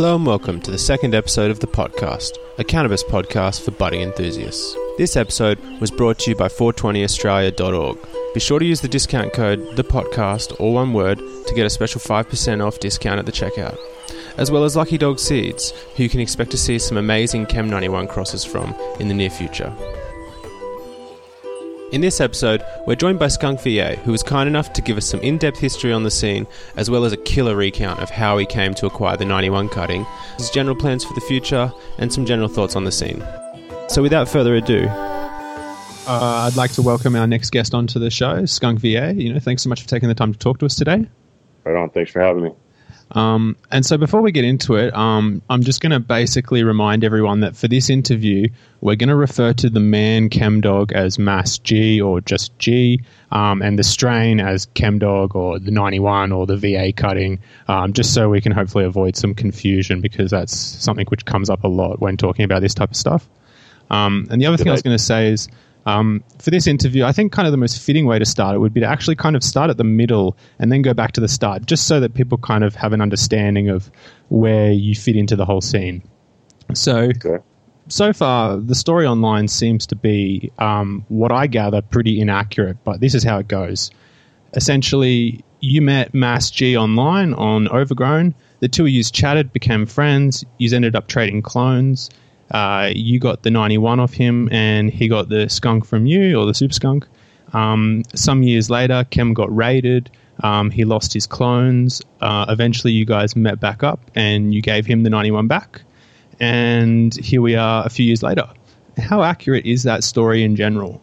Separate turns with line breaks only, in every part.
Hello and welcome to the second episode of The Podcast, a cannabis podcast for budding enthusiasts. This episode was brought to you by 420australia.org. Be sure to use the discount code The Podcast, all one word, to get a special 5% off discount at the checkout. As well as Lucky Dog Seeds, who you can expect to see some amazing Chem 91 crosses from in the near future. In this episode, we're joined by Skunk VA, who was kind enough to give us some in depth history on the scene, as well as a killer recount of how he came to acquire the 91 cutting, his general plans for the future, and some general thoughts on the scene. So, without further ado, uh, I'd like to welcome our next guest onto the show, Skunk VA. You know, thanks so much for taking the time to talk to us today.
Right on. Thanks for having me.
Um, and so before we get into it, um, I'm just going to basically remind everyone that for this interview, we're going to refer to the man ChemDog as Mass G or just G, um, and the strain as ChemDog or the 91 or the VA cutting, um, just so we can hopefully avoid some confusion because that's something which comes up a lot when talking about this type of stuff. Um, and the other thing I was going to say is um, for this interview, I think kind of the most fitting way to start it would be to actually kind of start at the middle and then go back to the start, just so that people kind of have an understanding of where you fit into the whole scene. So, okay. so far, the story online seems to be, um, what I gather, pretty inaccurate, but this is how it goes. Essentially, you met Mass G online on Overgrown. The two of you chatted, became friends. You ended up trading clones. Uh, you got the 91 off him, and he got the skunk from you, or the super skunk. Um, some years later, Chem got raided. Um, he lost his clones. Uh, eventually, you guys met back up, and you gave him the 91 back. And here we are a few years later. How accurate is that story in general?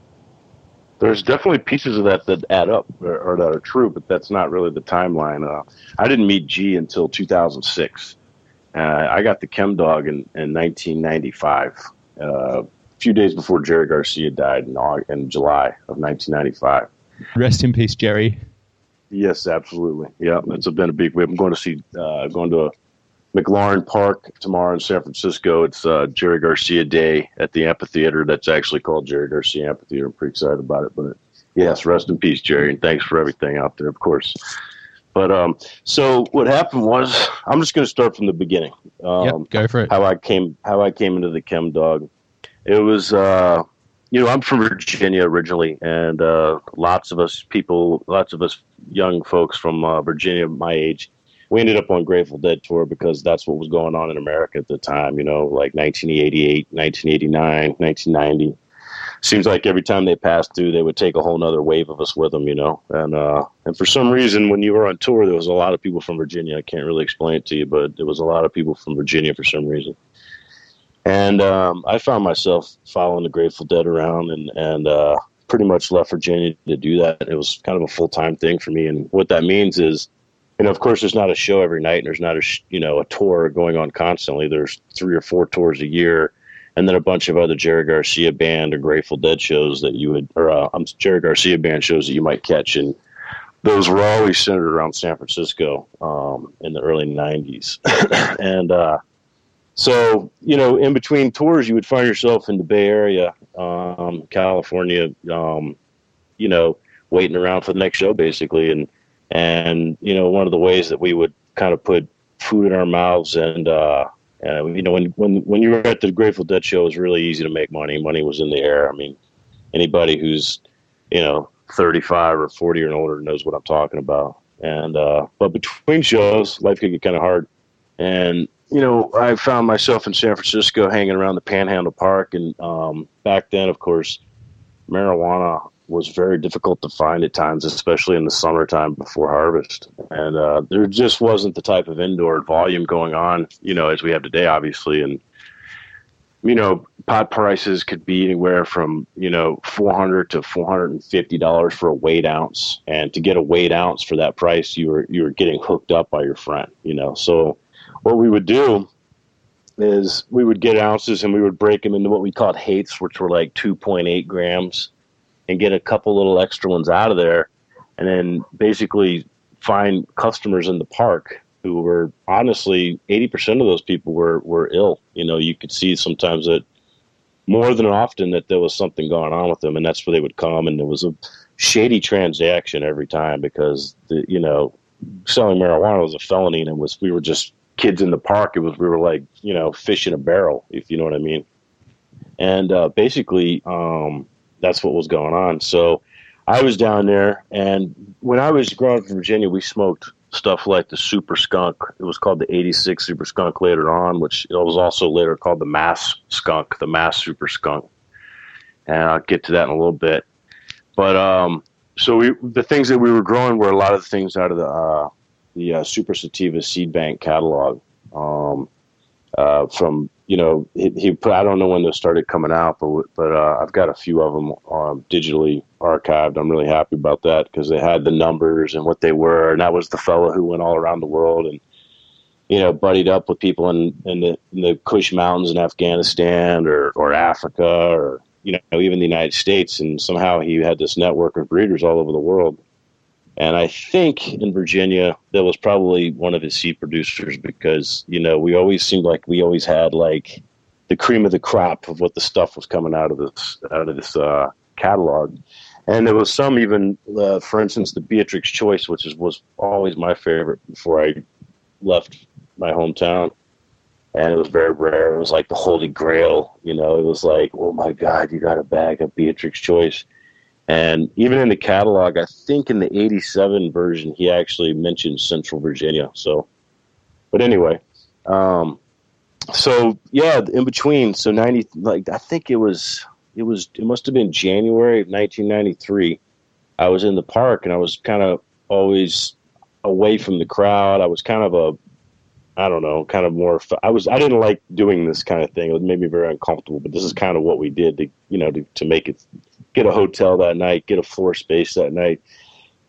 There's definitely pieces of that that add up or, or that are true, but that's not really the timeline. Uh, I didn't meet G until 2006. Uh, I got the Chem Dog in, in 1995, uh, a few days before Jerry Garcia died in, August, in July of 1995.
Rest in peace, Jerry.
Yes, absolutely. Yeah, it's been a big week. I'm going to see, uh, going to a McLaren Park tomorrow in San Francisco. It's uh, Jerry Garcia Day at the amphitheater. That's actually called Jerry Garcia Amphitheater. I'm pretty excited about it. But yes, rest in peace, Jerry, and thanks for everything out there, of course. But um, so what happened was, I'm just going to start from the beginning. Um,
yep, go for it.
How I came, how I came into the chem dog. It was, uh, you know, I'm from Virginia originally, and uh, lots of us people, lots of us young folks from uh, Virginia, my age, we ended up on Grateful Dead tour because that's what was going on in America at the time. You know, like 1988, 1989, 1990 seems like every time they passed through, they would take a whole other wave of us with them, you know. And uh, and for some reason, when you were on tour, there was a lot of people from Virginia. I can't really explain it to you, but there was a lot of people from Virginia for some reason. And um, I found myself following the Grateful Dead around, and and uh, pretty much left Virginia to do that. It was kind of a full time thing for me, and what that means is. You know, of course, there's not a show every night, and there's not a you know a tour going on constantly. There's three or four tours a year, and then a bunch of other Jerry Garcia band or Grateful Dead shows that you would, or uh, Jerry Garcia band shows that you might catch, and those were always centered around San Francisco um, in the early '90s, and uh, so you know, in between tours, you would find yourself in the Bay Area, um, California, um, you know, waiting around for the next show, basically, and and you know, one of the ways that we would kind of put food in our mouths and uh, uh, you know, when when when you were at the Grateful Dead show, it was really easy to make money. Money was in the air. I mean, anybody who's you know 35 or 40 or older knows what I'm talking about. And uh, but between shows, life could get kind of hard. And you know, I found myself in San Francisco hanging around the Panhandle Park, and um, back then, of course, marijuana was very difficult to find at times, especially in the summertime before harvest. And uh, there just wasn't the type of indoor volume going on, you know, as we have today, obviously. And you know, pot prices could be anywhere from you know four hundred to four hundred and fifty dollars for a weight ounce, and to get a weight ounce for that price, you were you were getting hooked up by your friend, you know. So what we would do is we would get ounces and we would break them into what we called hates, which were like two point eight grams and get a couple little extra ones out of there, and then basically find customers in the park who were honestly 80% of those people were, were ill. You know, you could see sometimes that more than often that there was something going on with them, and that's where they would come, and it was a shady transaction every time because the you know selling marijuana was a felony, and it was we were just kids in the park. It was we were like you know fish in a barrel, if you know what I mean. And uh, basically, um, that's what was going on. So I was down there, and when I was growing up in Virginia, we smoked stuff like the Super Skunk. It was called the 86 Super Skunk later on, which it was also later called the Mass Skunk, the Mass Super Skunk. And I'll get to that in a little bit. But um, so we, the things that we were growing were a lot of the things out of the uh, the uh, Super Sativa Seed Bank catalog. Um, uh, from you know he, he put, I don't know when those started coming out, but but uh, I've got a few of them um, digitally archived. I'm really happy about that because they had the numbers and what they were, and that was the fellow who went all around the world and you know buddied up with people in in the, in the Kush Mountains in Afghanistan or or Africa or you know even the United States, and somehow he had this network of breeders all over the world. And I think in Virginia, that was probably one of his seed producers because, you know, we always seemed like we always had like the cream of the crop of what the stuff was coming out of this, out of this, uh, catalog. And there was some even, uh, for instance, the Beatrix Choice, which is, was always my favorite before I left my hometown. And it was very rare. It was like the Holy Grail, you know. It was like, oh my God, you got a bag of Beatrix Choice and even in the catalog, I think in the 87 version, he actually mentioned Central Virginia. So, but anyway, um, so yeah, in between, so 90, like, I think it was, it was, it must have been January of 1993. I was in the park and I was kind of always away from the crowd. I was kind of a, I don't know, kind of more. I was I didn't like doing this kind of thing. It made me very uncomfortable. But this is kind of what we did to you know to, to make it get a hotel that night, get a floor space that night,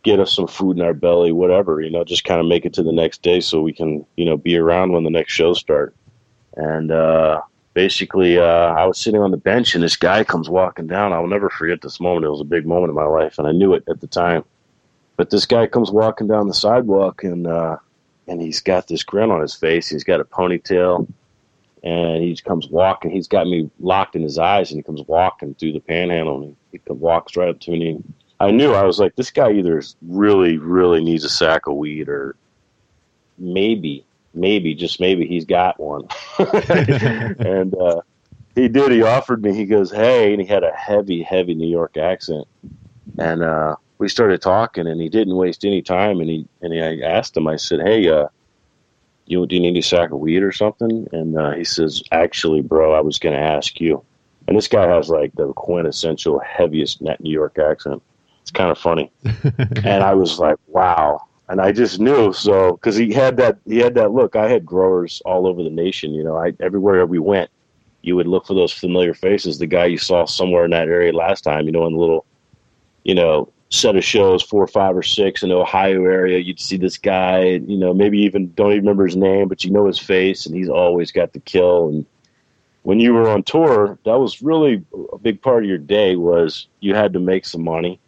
get us some food in our belly, whatever. You know, just kind of make it to the next day so we can you know be around when the next show start. And uh, basically, uh, I was sitting on the bench and this guy comes walking down. I'll never forget this moment. It was a big moment in my life, and I knew it at the time. But this guy comes walking down the sidewalk and. Uh, and he's got this grin on his face. He's got a ponytail, and he comes walking. He's got me locked in his eyes, and he comes walking through the panhandle. And he, he walks right up to me. I knew I was like, this guy either really, really needs a sack of weed, or maybe, maybe, just maybe, he's got one. and uh, he did. He offered me. He goes, "Hey," and he had a heavy, heavy New York accent, and. uh we started talking, and he didn't waste any time. And he and he, I asked him, I said, "Hey, uh, you do you need a sack of weed or something?" And uh, he says, "Actually, bro, I was going to ask you." And this guy has like the quintessential heaviest net New York accent. It's kind of funny, and I was like, "Wow." And I just knew so because he had that he had that look. I had growers all over the nation. You know, I everywhere we went, you would look for those familiar faces. The guy you saw somewhere in that area last time, you know, in the little, you know, set of shows, four or five or six in the Ohio area. You'd see this guy, you know, maybe even don't even remember his name, but you know his face, and he's always got the kill. And when you were on tour, that was really a big part of your day. Was you had to make some money,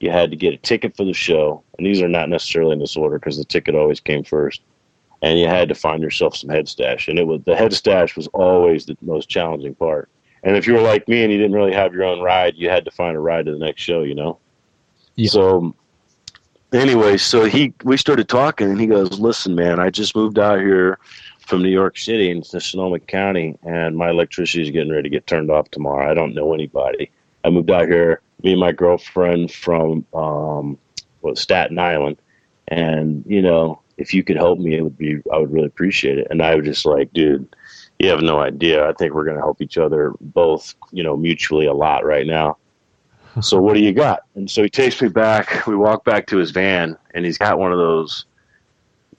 you had to get a ticket for the show, and these are not necessarily in this order because the ticket always came first. And you had to find yourself some head stash, and it was the head stash was always the most challenging part. And if you were like me and you didn't really have your own ride, you had to find a ride to the next show, you know. Yeah. So anyway, so he we started talking, and he goes, "Listen, man, I just moved out here from New York City into Sonoma County, and my electricity is getting ready to get turned off tomorrow. I don't know anybody. I moved out here, me and my girlfriend from um, well, Staten Island, and you know, if you could help me, it would be I would really appreciate it." And I was just like, "Dude." You have no idea. I think we're going to help each other both, you know, mutually a lot right now so what do you got? And so he takes me back. We walk back to his van, and he's got one of those.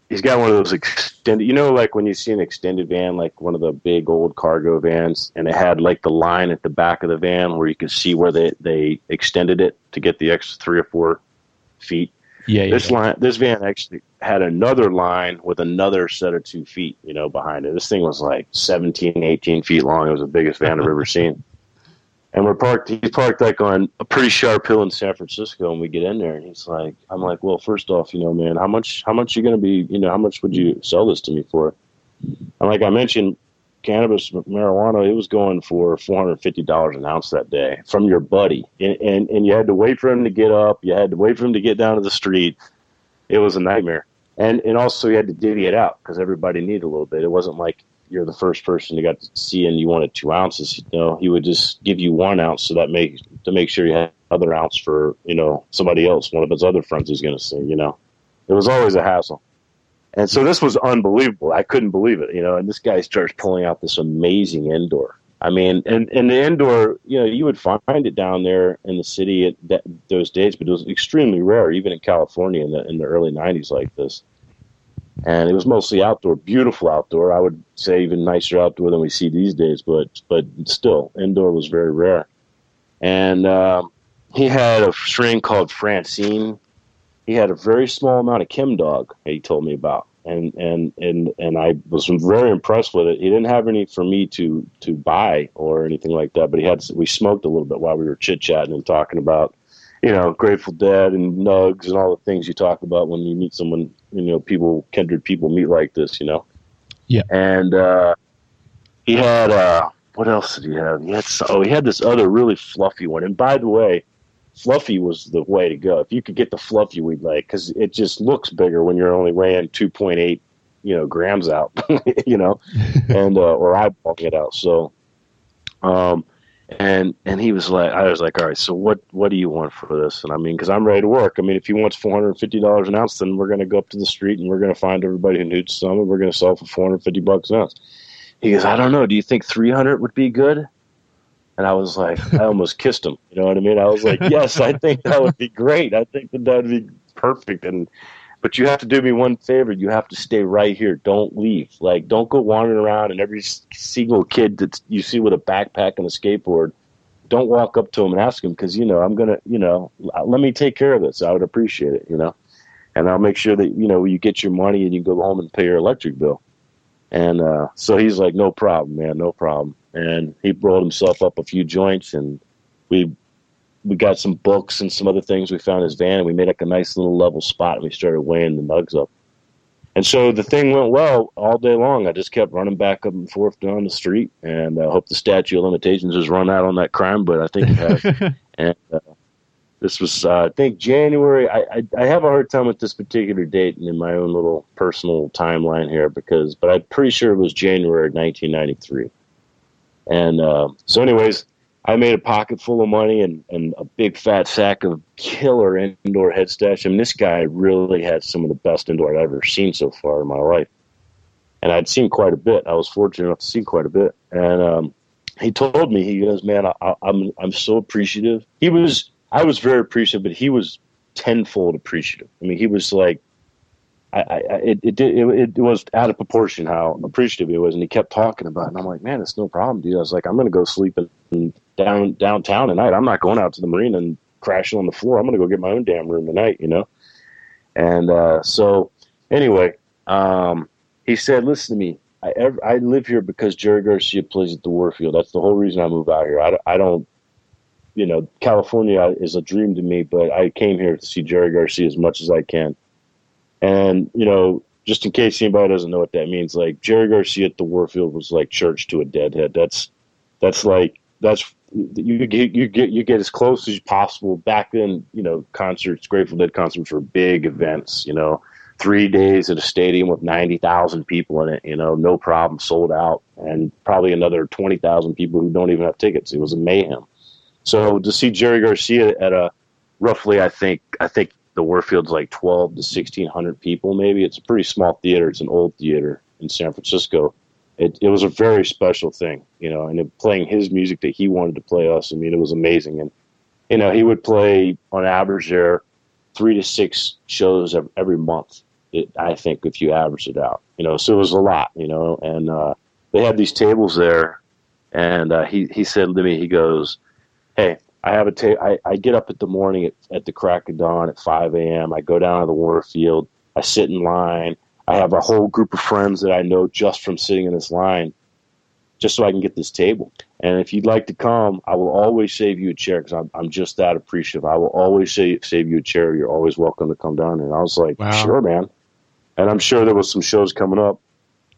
He's got one of those extended. You know, like when you see an extended van, like one of the big old cargo vans, and it had like the line at the back of the van where you could see where they they extended it to get the extra three or four feet.
Yeah,
this
yeah.
line, this van actually had another line with another set of two feet, you know, behind it. This thing was like 17, 18 feet long. It was the biggest van I've ever seen and we're parked. He's parked like on a pretty sharp hill in San Francisco, and we get in there, and he's like, "I'm like, well, first off, you know, man, how much, how much you gonna be, you know, how much would you sell this to me for?" And like I mentioned, cannabis marijuana, it was going for four hundred fifty dollars an ounce that day from your buddy, and, and and you had to wait for him to get up, you had to wait for him to get down to the street. It was a nightmare. and and also you had to divvy it out because everybody needed a little bit. It wasn't like you're the first person you got to see and you wanted two ounces. You know, he would just give you one ounce so that make to make sure you had other ounce for you know somebody else, one of his other friends who's to see. You know, it was always a hassle. And so this was unbelievable. I couldn't believe it, you know. And this guy starts pulling out this amazing indoor. I mean, and and the indoor, you know, you would find it down there in the city at that, those days, but it was extremely rare, even in California in the in the early '90s, like this. And it was mostly outdoor, beautiful outdoor. I would say even nicer outdoor than we see these days, but but still, indoor was very rare. And uh, he had a strain called Francine. He had a very small amount of Chem Dog. He told me about and and and and I was very impressed with it. He didn't have any for me to to buy or anything like that, but he had. We smoked a little bit while we were chit chatting and talking about, you know, Grateful Dead and Nugs and all the things you talk about when you meet someone, you know, people kindred people meet like this, you know.
Yeah.
And uh, he had uh, what else did he have? He had oh, he had this other really fluffy one. And by the way, fluffy was the way to go. If you could get the fluffy, we'd like because it just looks bigger when you're only weighing two point eight, you know, grams out, you know, and uh, or eyeballing it out. So, um, and and he was like, I was like, all right, so what what do you want for this? And I mean, because I'm ready to work. I mean, if he wants four hundred fifty dollars an ounce, then we're going to go up to the street and we're going to find everybody who needs some, and we're going to sell for four hundred fifty bucks an ounce. He goes, I don't know. Do you think three hundred would be good? And I was like, I almost kissed him. You know what I mean? I was like, yes, I think that would be great. I think that that would be perfect. And but you have to do me one favor. You have to stay right here. Don't leave. Like, don't go wandering around. And every single kid that you see with a backpack and a skateboard, don't walk up to him and ask him because you know I'm gonna, you know, let me take care of this. I would appreciate it. You know, and I'll make sure that you know you get your money and you go home and pay your electric bill. And uh, so he's like, no problem, man, no problem and he rolled himself up a few joints and we we got some books and some other things we found in his van and we made like a nice little level spot and we started weighing the mugs up. And so the thing went well all day long. I just kept running back up and forth down the street and i hope the statute of limitations has run out on that crime but i think it has. And uh, this was uh, i think january I, I, I have a hard time with this particular date in my own little personal timeline here because but i'm pretty sure it was january 1993 and uh, so, anyways, I made a pocket full of money and, and a big fat sack of killer indoor head stash. I mean, this guy really had some of the best indoor I've ever seen so far in my life. And I'd seen quite a bit. I was fortunate enough to see quite a bit. And um, he told me, he goes, "Man, I, I'm I'm so appreciative." He was, I was very appreciative, but he was tenfold appreciative. I mean, he was like, I, I, it, it, it, it was out of proportion how appreciative he was, and he kept talking about it. And I'm like, man, it's no problem, dude. I was like, I'm going to go sleep in, down downtown tonight. I'm not going out to the marina and crashing on the floor. I'm going to go get my own damn room tonight, you know. And uh, so, anyway, um, he said, listen to me. I, ever, I live here because Jerry Garcia plays at the Warfield. That's the whole reason I moved out here. I, I don't, you know, California is a dream to me, but I came here to see Jerry Garcia as much as I can and, you know, just in case anybody doesn't know what that means, like Jerry Garcia at the Warfield was like church to a deadhead. That's that's like that's you get you get you get as close as possible. Back then, you know, concerts, Grateful Dead concerts were big events. You know, three days at a stadium with ninety thousand people in it. You know, no problem, sold out, and probably another twenty thousand people who don't even have tickets. It was a mayhem. So to see Jerry Garcia at a roughly, I think I think the Warfield's like 12 to 1600 people, maybe. It's a pretty small theater. It's an old theater in San Francisco. It, it was a very special thing, you know, and it, playing his music that he wanted to play us. I mean, it was amazing. And, you know, he would play on average there three to six shows every month. It, I think if you average it out, you know, so it was a lot, you know, and, uh, they had these tables there and, uh, he, he said to me, he goes, Hey, I have a ta- I, I get up at the morning at, at the crack of dawn at 5 a.m. I go down to the Warfield. I sit in line. I have a whole group of friends that I know just from sitting in this line, just so I can get this table. And if you'd like to come, I will always save you a chair because I'm, I'm just that appreciative. I will always save, save you a chair. You're always welcome to come down. And I was like, wow. sure, man. And I'm sure there was some shows coming up.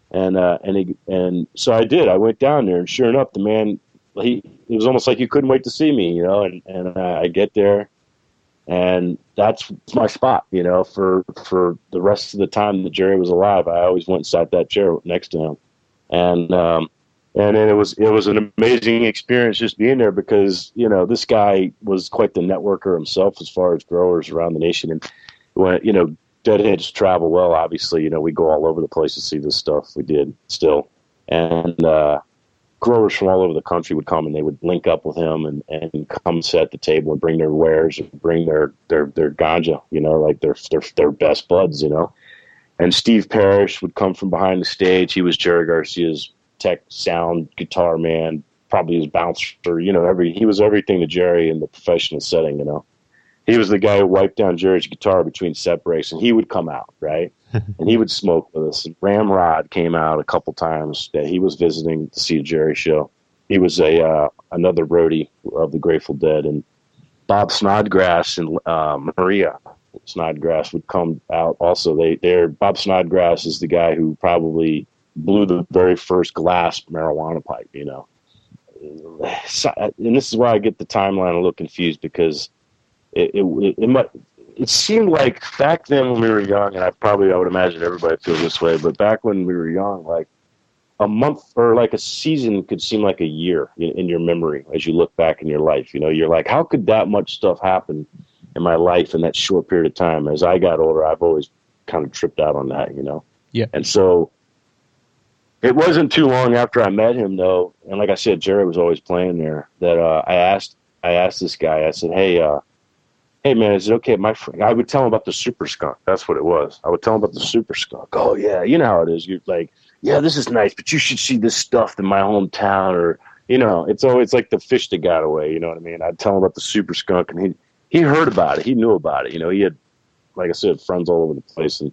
And, uh, and, he, and so I did. I went down there, and sure enough, the man he it was almost like you couldn't wait to see me, you know. And and I get there, and that's my spot. You know, for for the rest of the time that Jerry was alive, I always went and sat that chair next to him, and um, and it was it was an amazing experience just being there because you know this guy was quite the networker himself as far as growers around the nation, and when you know deadheads travel well. Obviously, you know we go all over the place to see this stuff. We did still, and uh, growers from all over the country would come and they would link up with him and, and come at the table and bring their wares and bring their, their, their ganja, you know, like their, their, their best buds, you know. And Steve Parish would come from behind the stage. He was Jerry Garcia's tech sound guitar man, probably his bouncer, you know, every, he was everything to Jerry in the professional setting, you know. He was the guy who wiped down Jerry's guitar between set breaks and he would come out, right? And he would smoke with us. Ramrod came out a couple times that he was visiting to see a Jerry show. He was a uh, another roadie of the Grateful Dead, and Bob Snodgrass and uh, Maria Snodgrass would come out. Also, they they Bob Snodgrass is the guy who probably blew the very first glass marijuana pipe. You know, and this is where I get the timeline a little confused because it, it, it, might it seemed like back then when we were young, and I probably I would imagine everybody feels this way, but back when we were young, like a month or like a season could seem like a year in, in, your memory as you look back in your life. You know, you're like, how could that much stuff happen in my life in that short period of time? As I got older, I've always kind of tripped out on that, you know?
Yeah.
And so it wasn't too long after I met him, though, and like I said, Jerry was always playing there. That uh, I asked, I asked this guy. I said, "Hey, uh, hey man, is it okay? My friend, I would tell him about the super skunk. That's what it was. I would tell him about the super skunk. Oh yeah, you know how it is. You're like, yeah, this is nice, but you should see this stuff in my hometown, or you know, it's always like the fish that got away. You know what I mean? I'd tell him about the super skunk, and he he heard about it. He knew about it. You know, he had, like I said, friends all over the place, and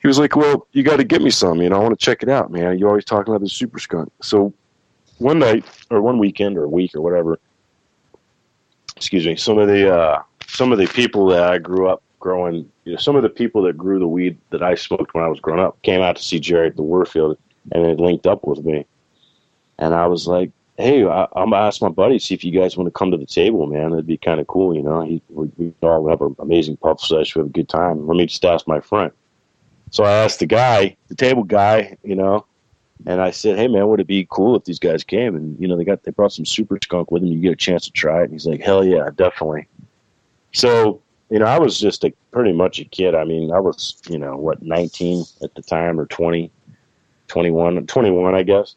he was like, well, you got to get me some. You know, I want to check it out, man. You always talking about the super skunk. So one night or one weekend or a week or whatever. Excuse me. Some of the uh, some of the people that I grew up growing, you know, some of the people that grew the weed that I smoked when I was growing up came out to see Jerry at the Warfield and they linked up with me. And I was like, hey, I, am gonna ask my buddy see if you guys want to come to the table, man. It'd be kind of cool, you know. He, we, we all have an amazing puff session, we have a good time. Let me just ask my friend. So I asked the guy, the table guy, you know, and I said, "Hey man, would it be cool if these guys came?" And you know, they got they brought some super skunk with them. You get a chance to try it. And he's like, "Hell yeah, definitely." So, you know, I was just a pretty much a kid. I mean, I was, you know, what, 19 at the time or 20, 21, 21, I guess.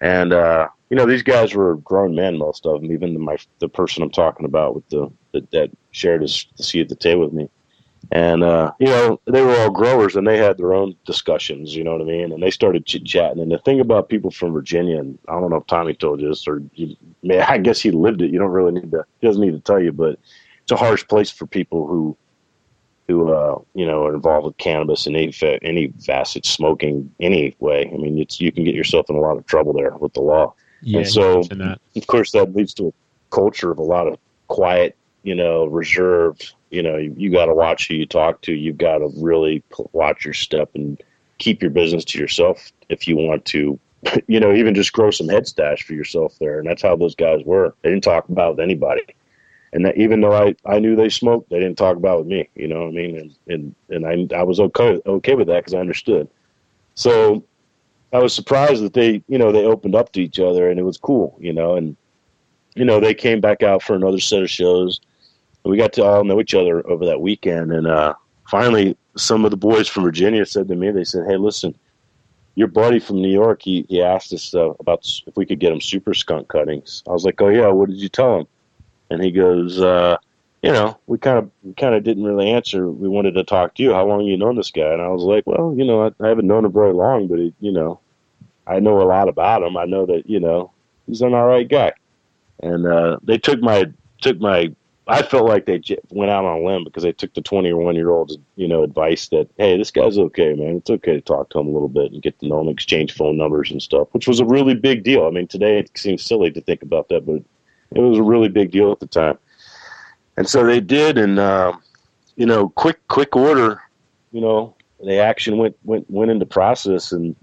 And, uh, you know, these guys were grown men, most of them, even the, my, the person I'm talking about with the, the that shared his the seat at the table with me. And, uh, you know, they were all growers and they had their own discussions, you know what I mean? And they started chit chatting. And the thing about people from Virginia, and I don't know if Tommy told you this or you, I guess he lived it. You don't really need to, he doesn't need to tell you, but it's a harsh place for people who who uh, you know are involved with cannabis in any any facet, smoking any way. I mean, it's you can get yourself in a lot of trouble there with the law.
Yeah,
and so of course that leads to a culture of a lot of quiet, you know, reserved. You know, you, you got to watch who you talk to. You've got to really watch your step and keep your business to yourself if you want to. You know, even just grow some head stash for yourself there, and that's how those guys were. They didn't talk about anybody and that even though I, I knew they smoked, they didn't talk about with me. You know what I mean? And and, and I I was okay okay with that because I understood. So I was surprised that they you know they opened up to each other and it was cool. You know, and you know they came back out for another set of shows. We got to all know each other over that weekend, and uh, finally some of the boys from Virginia said to me, they said, "Hey, listen." Your buddy from New York, he, he asked us uh, about if we could get him super skunk cuttings. I was like, "Oh yeah, what did you tell him?" And he goes, uh, you know, we kind of kind of didn't really answer. We wanted to talk to you. How long you known this guy? And I was like, well, you know, I, I haven't known him very long, but he, you know, I know a lot about him. I know that you know he's an all right guy. And uh, they took my took my. I felt like they went out on a limb because they took the twenty or one year old's you know advice that hey, this guy's okay, man. It's okay to talk to him a little bit and get to know him, exchange phone numbers and stuff, which was a really big deal. I mean, today it seems silly to think about that, but it was a really big deal at the time. And so they did, and um, you know, quick quick order, you know, the action went went went into process, and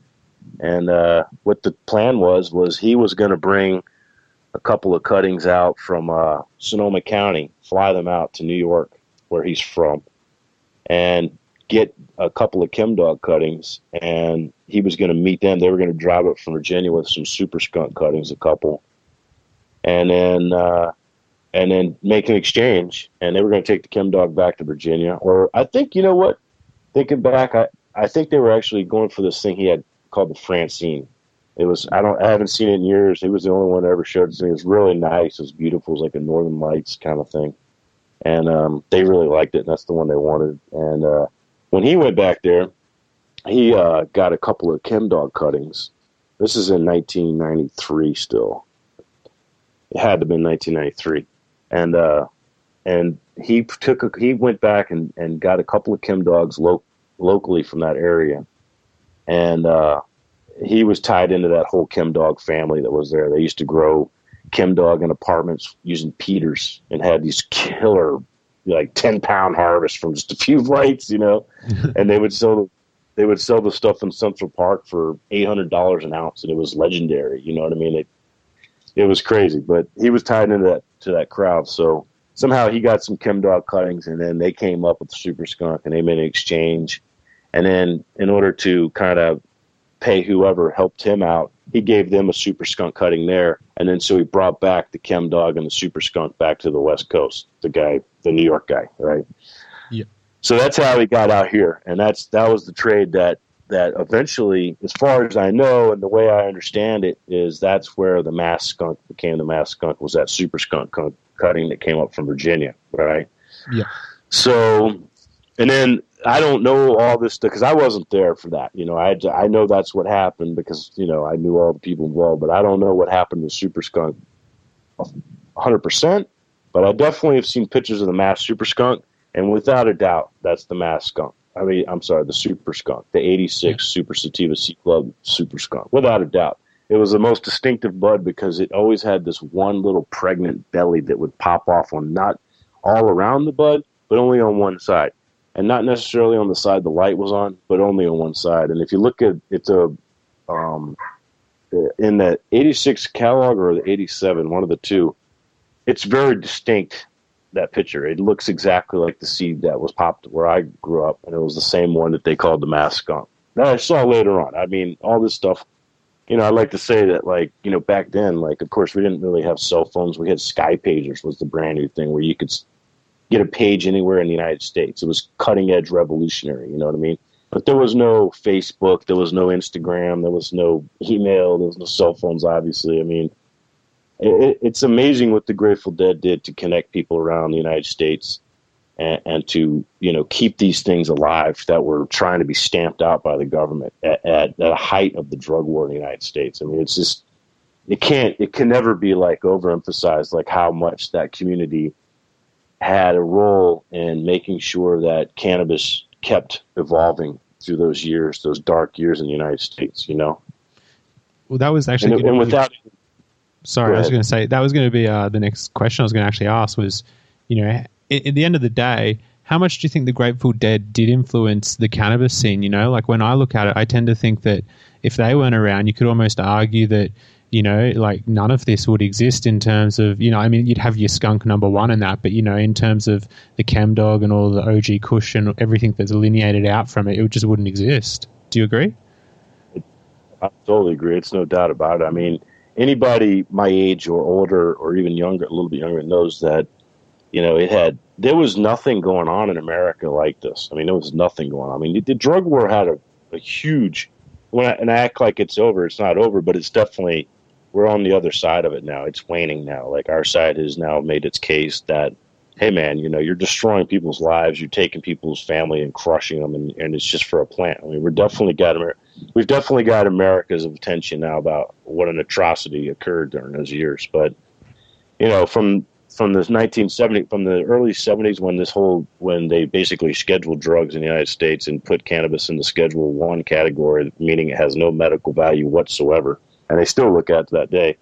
and uh, what the plan was was he was going to bring a couple of cuttings out from uh, Sonoma County, fly them out to New York, where he's from, and get a couple of chem dog cuttings. And he was going to meet them. They were going to drive up from Virginia with some super skunk cuttings, a couple, and then uh, and then make an exchange. And they were going to take the chem dog back to Virginia. Or I think you know what, thinking back, I I think they were actually going for this thing he had called the Francine. It was I don't I haven't seen it in years. He was the only one that ever showed it to me. It was really nice. It was beautiful. It was like a Northern Lights kind of thing, and um, they really liked it. And that's the one they wanted. And uh, when he went back there, he uh, got a couple of chem dog cuttings. This is in 1993. Still, it had to have been 1993, and uh, and he took a, he went back and, and got a couple of chem dogs lo- locally from that area, and uh, he was tied into that whole chem dog family that was there. They used to grow chem dog in apartments using Peters and had these killer like 10 pound harvest from just a few lights, you know, and they would sell, they would sell the stuff in Central Park for $800 an ounce. And it was legendary. You know what I mean? It was crazy, but he was tied into that, to that crowd. So somehow he got some chem dog cuttings and then they came up with the super skunk and they made an exchange. And then in order to kind of pay whoever helped him out. He gave them a super skunk cutting there, and then so he brought back the chem dog and the super skunk back to the West Coast. The guy, the New York guy, right?
Yeah.
So that's how he got out here, and that's that was the trade that that eventually, as far as I know, and the way I understand it, is that's where the mass skunk became the mass skunk was that super skunk cutting that came up from Virginia, right?
Yeah.
So, and then I don't know all this stuff because I wasn't there for that. You know, I to, I know that's what happened because you know I knew all the people involved, but I don't know what happened to Super Skunk, hundred percent. But I definitely have seen pictures of the mass Super Skunk, and without a doubt, that's the mass skunk. I mean, I'm sorry, the Super Skunk, the '86 yeah. Super Sativa Seed Club Super Skunk, without a doubt. It was the most distinctive bud because it always had this one little pregnant belly that would pop off on not all around the bud, but only on one side and not necessarily on the side the light was on, but only on one side. And if you look at it's a um, in the 86 catalog or the 87, one of the two, it's very distinct. That picture, it looks exactly like the seed that was popped where I grew up, and it was the same one that they called the skunk. That I saw later on. I mean, all this stuff. You know, I like to say that, like, you know, back then, like, of course, we didn't really have cell phones. We had Sky Pagers was the brand new thing where you could get a page anywhere in the United States. It was cutting edge revolutionary, you know what I mean? But there was no Facebook, there was no Instagram, there was no email, there was no cell phones, obviously. I mean, it, it's amazing what the Grateful Dead did to connect people around the United States and, and, to, you know, keep these things alive that were trying to be stamped out by the government at, at, a height of the drug war in the United States. I mean, it's just, it can't, it can never be like overemphasized, like how much that community – had a role in making sure that cannabis kept evolving through those years, those dark years in the United States. You know.
Well, that was actually
and, and without.
Sorry, I was going to say that was going to be uh, the next question I was going to actually ask was, you know, at, at the end of the day, how much do you think the Grateful Dead did influence the cannabis scene? You know, like when I look at it, I tend to think that if they weren't around, you could almost argue that you know, like none of this would exist in terms of, you know, I mean, you'd have your skunk number one in that, but, you know, in terms of the chem dog and all the OG Kush and everything that's lineated out from it, it just wouldn't exist. Do you agree?
I totally agree. It's no doubt about it. I mean, anybody my age or older or even younger, a little bit younger, knows that, you know, it had, there was nothing going on in America like this. I mean, there was nothing going on. I mean, the drug war had a, a huge, when I, and I act like it's over, it's not over, but it's definitely we're on the other side of it now. It's waning now. Like our side has now made its case that, hey man, you know, you're destroying people's lives, you're taking people's family and crushing them, and, and it's just for a plant. I mean, we're definitely got we've definitely got America's attention now about what an atrocity occurred during those years. But you know, from from the 1970 from the early 70s when this whole when they basically scheduled drugs in the United States and put cannabis in the Schedule One category, meaning it has no medical value whatsoever and they still look at that day.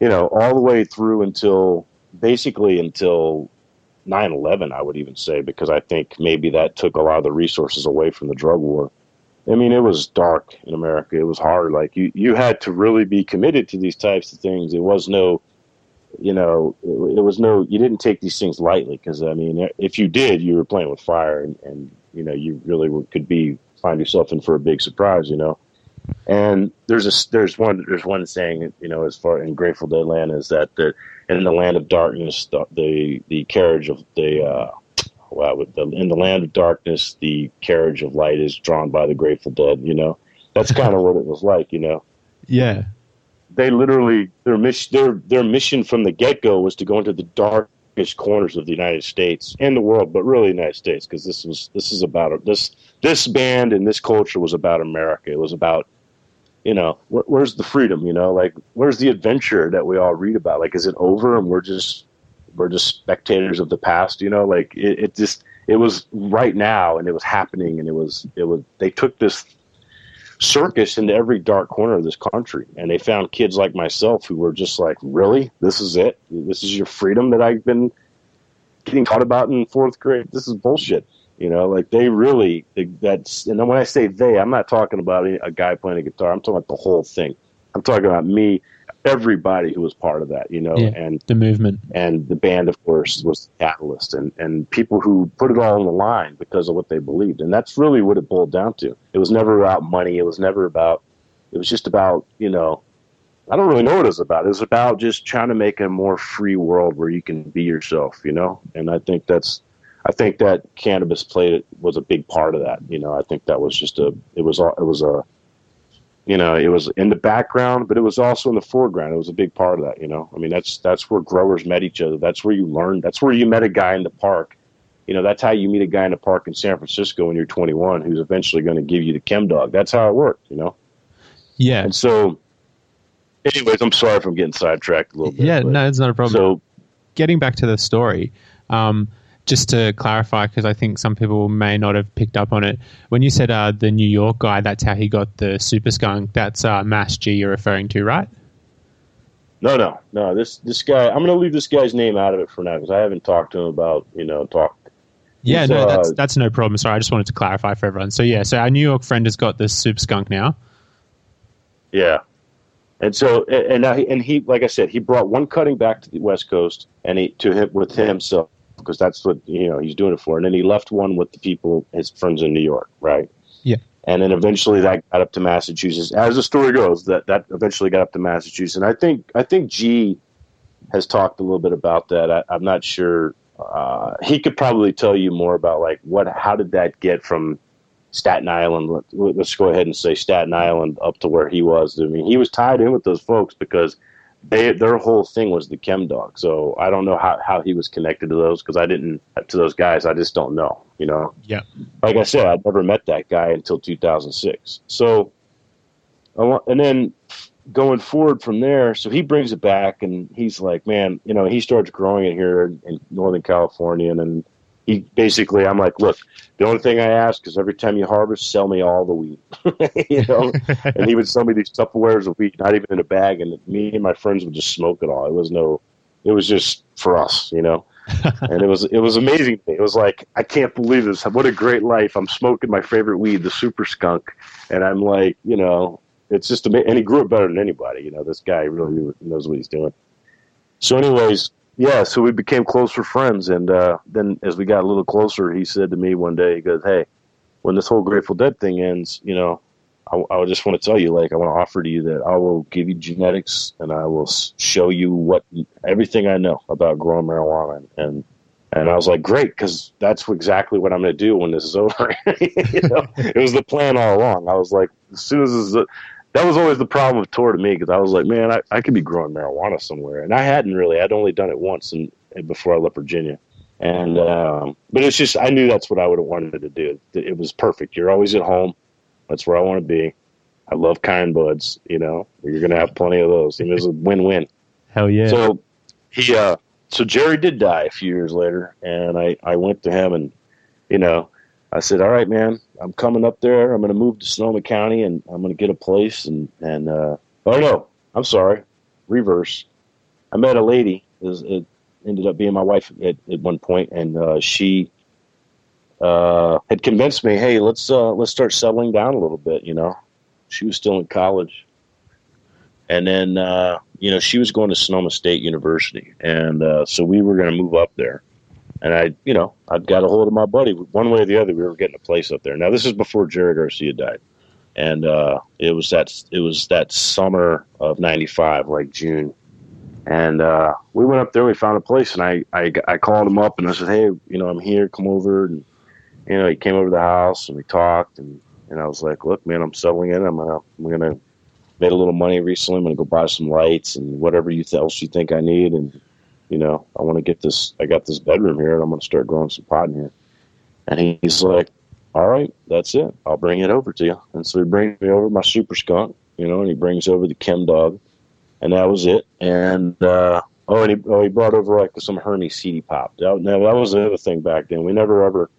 You know, all the way through until basically until 9/11, I would even say, because I think maybe that took a lot of the resources away from the drug war. I mean, it was dark in America. It was hard. Like you, you had to really be committed to these types of things. It was no, you know, it, it, was no, you didn't take these things lightly because I mean, if you did, you were playing with fire, and, and you know, you really were, could be find yourself in for a big surprise, you know. And there's a there's one there's one saying, you know, as far in Grateful Dead land is that the, in the land of darkness, the the, the carriage of the uh, well, the, in the land of darkness, the carriage of light is drawn by the Grateful Dead. You know, that's kind of what it was like. You know.
Yeah
they literally their mission their their mission from the get go was to go into the darkest corners of the United States and the world, but really the United States because this was this is about this this band and this culture was about America. It was about you know wh- where's the freedom? You know, like where's the adventure that we all read about? Like, is it over and we're just we're just spectators of the past? You know, like it, it just it was right now and it was happening and it was it was they took this circus into every dark corner of this country. And they found kids like myself who were just like, really? This is it? This is your freedom that I've been getting taught about in fourth grade? This is bullshit. You know, like they really, they, that's, and then when I say they, I'm not talking about a guy playing a guitar. I'm talking about the whole thing. I'm talking about me everybody who was part of that, you know, yeah, and
the movement
and the band, of course, was the catalyst, and and people who put it all on the line because of what they believed, and that's really what it boiled down to. It was never about money. It was never about. It was just about you know. I don't really know what it was about. It was about just trying to make a more free world where you can be yourself, you know. And I think that's, I think that cannabis played was a big part of that. You know, I think that was just a, it was, it was a, you know, it was in the background, but it was also in the foreground. It was a big part of that, you know. I mean, that's that's where growers met each other. That's where you learned. That's where you met a guy in the park. You know, that's how you meet a guy in the park in San Francisco when you're 21, who's eventually going to give you the chem dog. That's how it worked, you know.
Yeah.
And so, anyways, I'm sorry if I'm getting sidetracked a little bit.
Yeah, no, it's not a problem. So, getting back to the story. Um, just to clarify, because I think some people may not have picked up on it, when you said uh, the New York guy, that's how he got the super skunk. That's uh, Mass G you're referring to, right?
No, no, no. This this guy, I'm going to leave this guy's name out of it for now because I haven't talked to him about you know talk.
Yeah, no, uh, that's that's no problem. Sorry, I just wanted to clarify for everyone. So yeah, so our New York friend has got this super skunk now.
Yeah, and so and now he, and he like I said, he brought one cutting back to the West Coast and he to him with himself because that's what you know he's doing it for. And then he left one with the people, his friends in New York, right?
Yeah.
And then eventually that got up to Massachusetts. As the story goes, that that eventually got up to Massachusetts. And I think I think G has talked a little bit about that. I, am not sure. Uh, he could probably tell you more about like what how did that get from Staten Island. Let, us go ahead and say Staten Island up to where he was. I mean, he was tied in with those folks because they their whole thing was the chem dog. So I don't know how, how he was connected to those because I didn't to those guys. I just don't know. You know.
Yeah.
Like I said, I never met that guy until 2006. So, and then going forward from there, so he brings it back and he's like, man, you know, he starts growing it here in Northern California, and then he basically, I'm like, look, the only thing I ask is every time you harvest, sell me all the weed, you know. and he would sell me these Tupperwares of weed, not even in a bag, and me and my friends would just smoke it all. It was no, it was just for us, you know. and it was it was amazing. It was like I can't believe this. What a great life! I'm smoking my favorite weed, the Super Skunk, and I'm like, you know, it's just amazing. And he grew it better than anybody. You know, this guy really knows what he's doing. So, anyways, yeah, so we became closer friends, and uh, then as we got a little closer, he said to me one day, he goes, "Hey, when this whole Grateful Dead thing ends, you know, I, I just want to tell you, like, I want to offer to you that I will give you genetics, and I will show you what everything I know about growing marijuana." And and I was like, "Great," because that's exactly what I'm going to do when this is over. you know, it was the plan all along. I was like, as soon as this is, that was always the problem with tour to me because I was like, man, I, I could be growing marijuana somewhere, and I hadn't really. I'd only done it once, and before I left Virginia, and um, but it's just I knew that's what I would have wanted to do. It was perfect. You're always at home. That's where I want to be. I love kind buds. You know, you're gonna have plenty of those. it was a win-win.
Hell yeah.
So he, uh, so Jerry did die a few years later, and I I went to him and you know I said, "All right, man, I'm coming up there. I'm going to move to Sonoma County, and I'm going to get a place." And and uh, oh no, I'm sorry, reverse. I met a lady. It ended up being my wife at, at one point, and uh, she uh, had convinced me, "Hey, let's uh, let's start settling down a little bit." You know, she was still in college. and then uh, you know she was going to Sonoma State University, and uh, so we were going to move up there. And I, you know, I got a hold of my buddy. One way or the other, we were getting a place up there. Now this is before Jerry Garcia died, and uh, it was that it was that summer of '95, like June. And uh, we went up there. We found a place, and I, I I called him up and I said, "Hey, you know, I'm here. Come over." And you know, he came over to the house and we talked. And and I was like, "Look, man, I'm settling in. I'm gonna I'm gonna made a little money recently. I'm gonna go buy some lights and whatever you th- else you think I need. And you know, I want to get this. I got this bedroom here, and I'm gonna start growing some pot in here." And he, he's like, "All right, that's it. I'll bring it over to you." And so he brings me over my super skunk, you know, and he brings over the chem dog and that was it. And uh, oh, and he, oh, he brought over like some Hermes CD pop. That, now, that was the other thing back then. We never ever.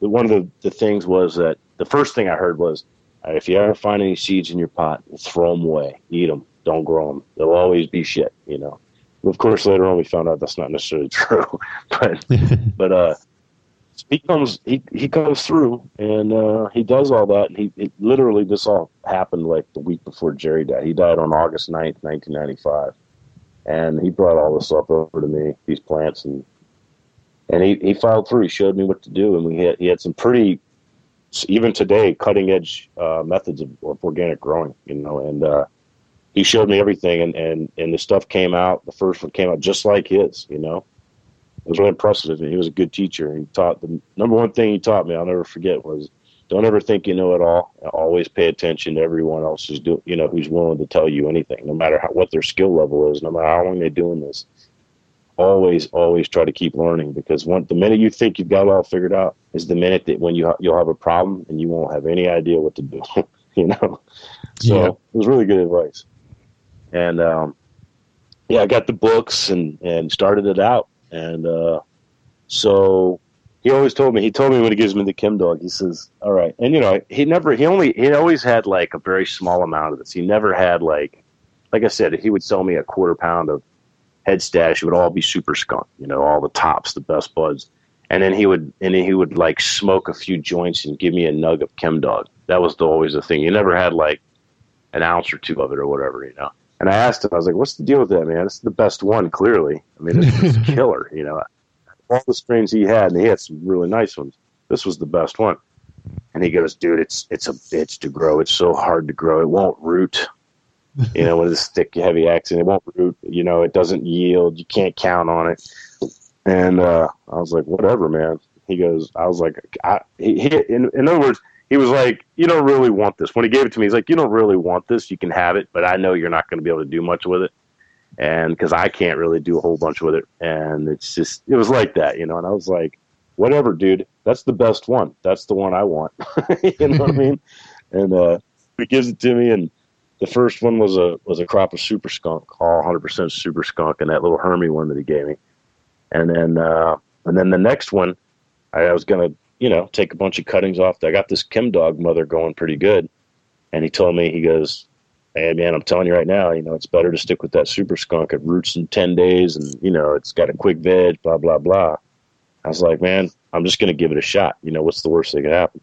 One of the, the things was that the first thing I heard was, if you ever find any seeds in your pot, throw them away, eat them, don't grow them. They'll always be shit, you know. Of course, later on we found out that's not necessarily true, but but uh, he comes he, he comes through and uh, he does all that. And he it, literally this all happened like the week before Jerry died. He died on August 9th, nineteen ninety five, and he brought all this stuff over to me, these plants, and and he, he filed through. He showed me what to do, and we had he had some pretty even today cutting edge uh, methods of, of, organic growing, you know, and uh, he showed me everything, and and and the stuff came out. The first one came out just like his, you know it was really impressive. And He was a good teacher. He taught the number one thing he taught me. I'll never forget was don't ever think you know it all. Always pay attention to everyone else who's do you know who's willing to tell you anything, no matter how, what their skill level is, no matter how long they're doing this. Always, always try to keep learning because one the minute you think you've got it all figured out is the minute that when you ha- you'll have a problem and you won't have any idea what to do. you know, so yeah. it was really good advice. And um, yeah, I got the books and and started it out and uh, so he always told me. He told me when he gives me the Chem dog. He says, "All right," and you know, he never. He only. He always had like a very small amount of this. He never had like, like I said, he would sell me a quarter pound of head stash. It would all be super skunk. You know, all the tops, the best buds. And then he would, and then he would like smoke a few joints and give me a nug of Chem dog. That was the, always the thing. You never had like an ounce or two of it or whatever, you know. And I asked him, I was like, "What's the deal with that, man? This is the best one, clearly. I mean, it's killer, you know. All the strains he had, and he had some really nice ones. This was the best one." And he goes, "Dude, it's it's a bitch to grow. It's so hard to grow. It won't root. You know, with this thick, heavy accent, it won't root. You know, it doesn't yield. You can't count on it." And uh, I was like, "Whatever, man." He goes, "I was like, I, he, he in, in other words." He was like, "You don't really want this." When he gave it to me, he's like, "You don't really want this. You can have it, but I know you're not going to be able to do much with it, and because I can't really do a whole bunch with it." And it's just, it was like that, you know. And I was like, "Whatever, dude. That's the best one. That's the one I want." you know what I mean? And uh, he gives it to me, and the first one was a was a crop of super skunk, all 100% super skunk, and that little Hermy one that he gave me. And then uh, and then the next one, I, I was gonna you know, take a bunch of cuttings off. I got this Chem Dog mother going pretty good. And he told me, he goes, Hey man, I'm telling you right now, you know, it's better to stick with that super skunk. It roots in 10 days and, you know, it's got a quick veg, blah, blah, blah. I was like, man, I'm just going to give it a shot. You know, what's the worst thing that could happen?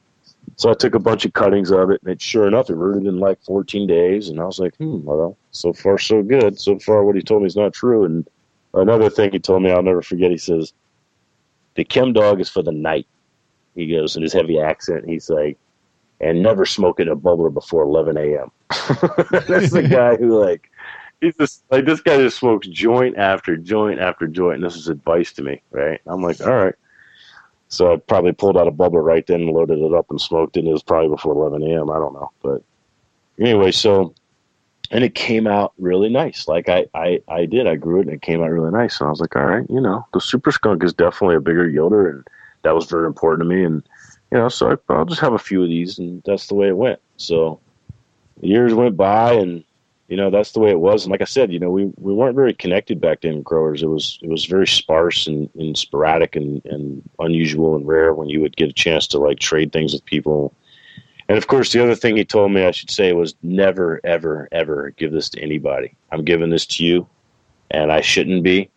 So I took a bunch of cuttings of it, and it sure enough, it rooted in like 14 days. And I was like, hmm, well, so far so good. So far, what he told me is not true. And another thing he told me, I'll never forget. He says, the chem dog is for the night. He goes in his heavy accent. He's like, and never smoking a bubbler before 11 a.m. That's the guy who like, he's just like this guy just smokes joint after joint after joint. And this is advice to me, right? I'm like, all right. So I probably pulled out a bubbler right then loaded it up and smoked it. And it was probably before 11 a.m. I don't know, but anyway, so and it came out really nice. Like I, I, I did. I grew it and it came out really nice. And I was like, all right, you know, the Super Skunk is definitely a bigger yielder and that was very important to me. And you know, so I, will just have a few of these, and that's the way it went. So years went by, and you know, that's the way it was. And like I said, you know, we, we weren't very connected back then, growers. It was it was very sparse and, and sporadic and, and unusual and rare when you would get a chance to like trade things with people. And of course, the other thing he told me I should say was never, ever, ever give this to anybody. I'm giving this to you, and I shouldn't be.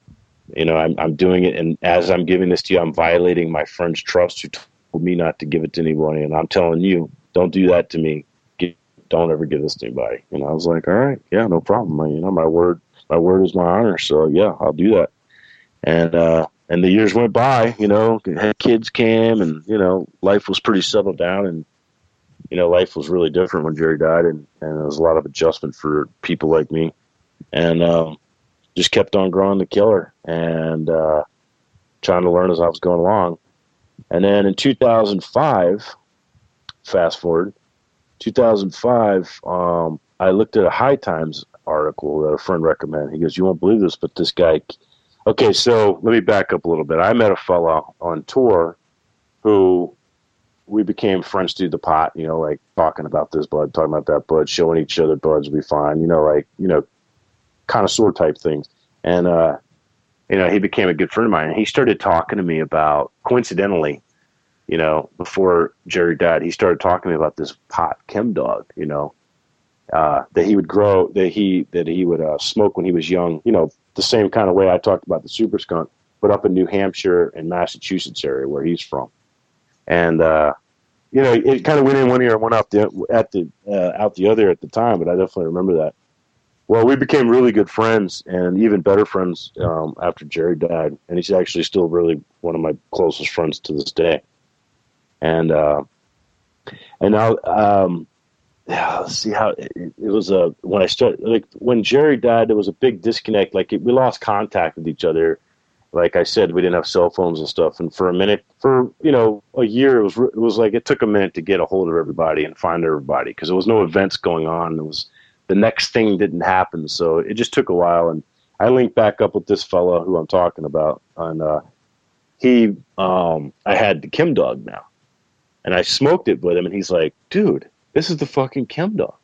You know, I'm, I'm doing it, and as I'm giving this to you, I'm violating my friend's trust who told me not to give it to anybody. And I'm telling you, don't do that to me. Don't ever give this to anybody. And I was like, all right, yeah, no problem. You know, my word, my word is my honor. So yeah, I'll do that. And uh, and the years went by. You know, kids came, and you know, life was pretty settled down, and you know, life was really different when Jerry died, and and there was a lot of adjustment for people like me, and um, just kept on growing the killer and uh, trying to learn as I was going along. And then in 2005, fast forward, 2005, um, I looked at a High Times article that a friend recommended. He goes, "You won't believe this, but this guy." Okay, so let me back up a little bit. I met a fellow on tour who we became friends through the pot. You know, like talking about this bud, talking about that bud, showing each other buds we find. You know, like you know, connoisseur type things. And uh, you know, he became a good friend of mine. And he started talking to me about coincidentally you know, before Jerry died, he started talking to me about this pot chem dog, you know, uh, that he would grow, that he that he would uh, smoke when he was young, you know, the same kind of way I talked about the super skunk, but up in New Hampshire and Massachusetts area where he's from, and uh, you know, it kind of went in one ear and went out the at the uh, out the other at the time, but I definitely remember that. Well, we became really good friends and even better friends um, after Jerry died, and he's actually still really one of my closest friends to this day and uh, and now um, yeah, see how it, it was a when I started like when Jerry died, there was a big disconnect. Like it, we lost contact with each other. Like I said, we didn't have cell phones and stuff. And for a minute, for you know, a year, it was it was like it took a minute to get a hold of everybody and find everybody because there was no events going on. It was the next thing didn't happen, so it just took a while. And I linked back up with this fellow who I'm talking about, and uh, he, um, I had the Chem Dog now, and I smoked it with him, and he's like, "Dude, this is the fucking Chem dog."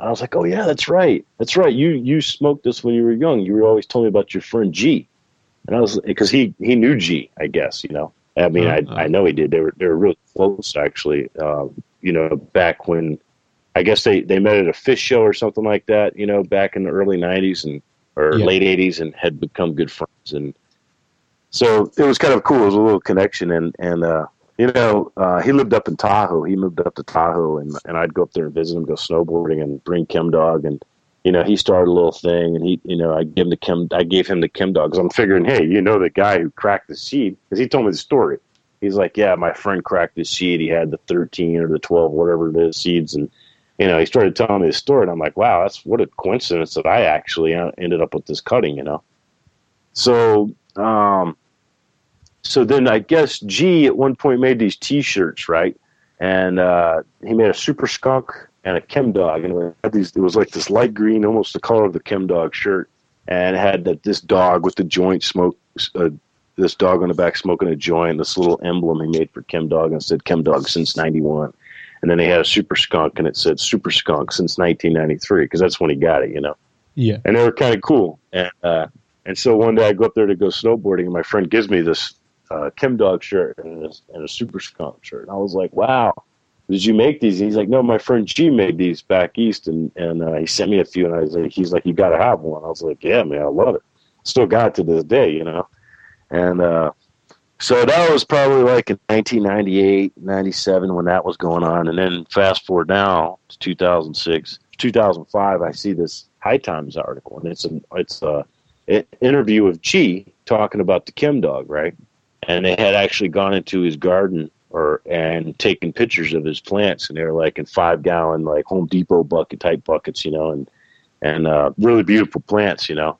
I was like, "Oh yeah, that's right, that's right. You you smoked this when you were young. You were always telling me about your friend G." And I was because he he knew G, I guess you know. I mean, uh-huh. I I know he did. They were they were really close actually. Uh, you know, back when I guess they they met at a fish show or something like that. You know, back in the early '90s and or yeah. late '80s, and had become good friends. And so it was kind of cool. It was a little connection, and and uh, you know, uh, he lived up in Tahoe. He moved up to Tahoe, and and I'd go up there and visit him, go snowboarding, and bring Chem Dog, and you know, he started a little thing, and he, you know, I gave him the Chem, I gave him the Chem Dog because I'm figuring, hey, you know, the guy who cracked the seed, because he told me the story. He's like, yeah, my friend cracked the seed. He had the 13 or the 12, whatever it is, seeds, and you know, he started telling me the story, and I'm like, wow, that's what a coincidence that I actually uh, ended up with this cutting, you know. So, um, so then I guess G at one point made these T-shirts, right? And uh, he made a super skunk and a chem dog, and it these. It was like this light green, almost the color of the chem dog shirt, and had this dog with the joint smoke. Uh, this dog on the back smoking a joint. This little emblem he made for chem dog and said chem dog since '91. And then he had a super skunk, and it said super skunk since 1993 because that's when he got it, you know.
Yeah.
And they were kind of cool. And uh, and so one day I go up there to go snowboarding, and my friend gives me this uh, Chem Dog shirt and a, and a Super Skunk shirt. And I was like, wow, did you make these? And he's like, no, my friend G made these back east, and and uh, he sent me a few. And I was like, he's like, you got to have one. I was like, yeah, man, I love it. Still got it to this day, you know. And uh, so that was probably like in 1998, 97 when that was going on. And then fast forward now to 2006, 2005, I see this High Times article, and it's an it's a an interview with G talking about the Chem Dog, right? and they had actually gone into his garden or and taken pictures of his plants, and they were like in five gallon like Home Depot bucket type buckets, you know, and and uh, really beautiful plants, you know.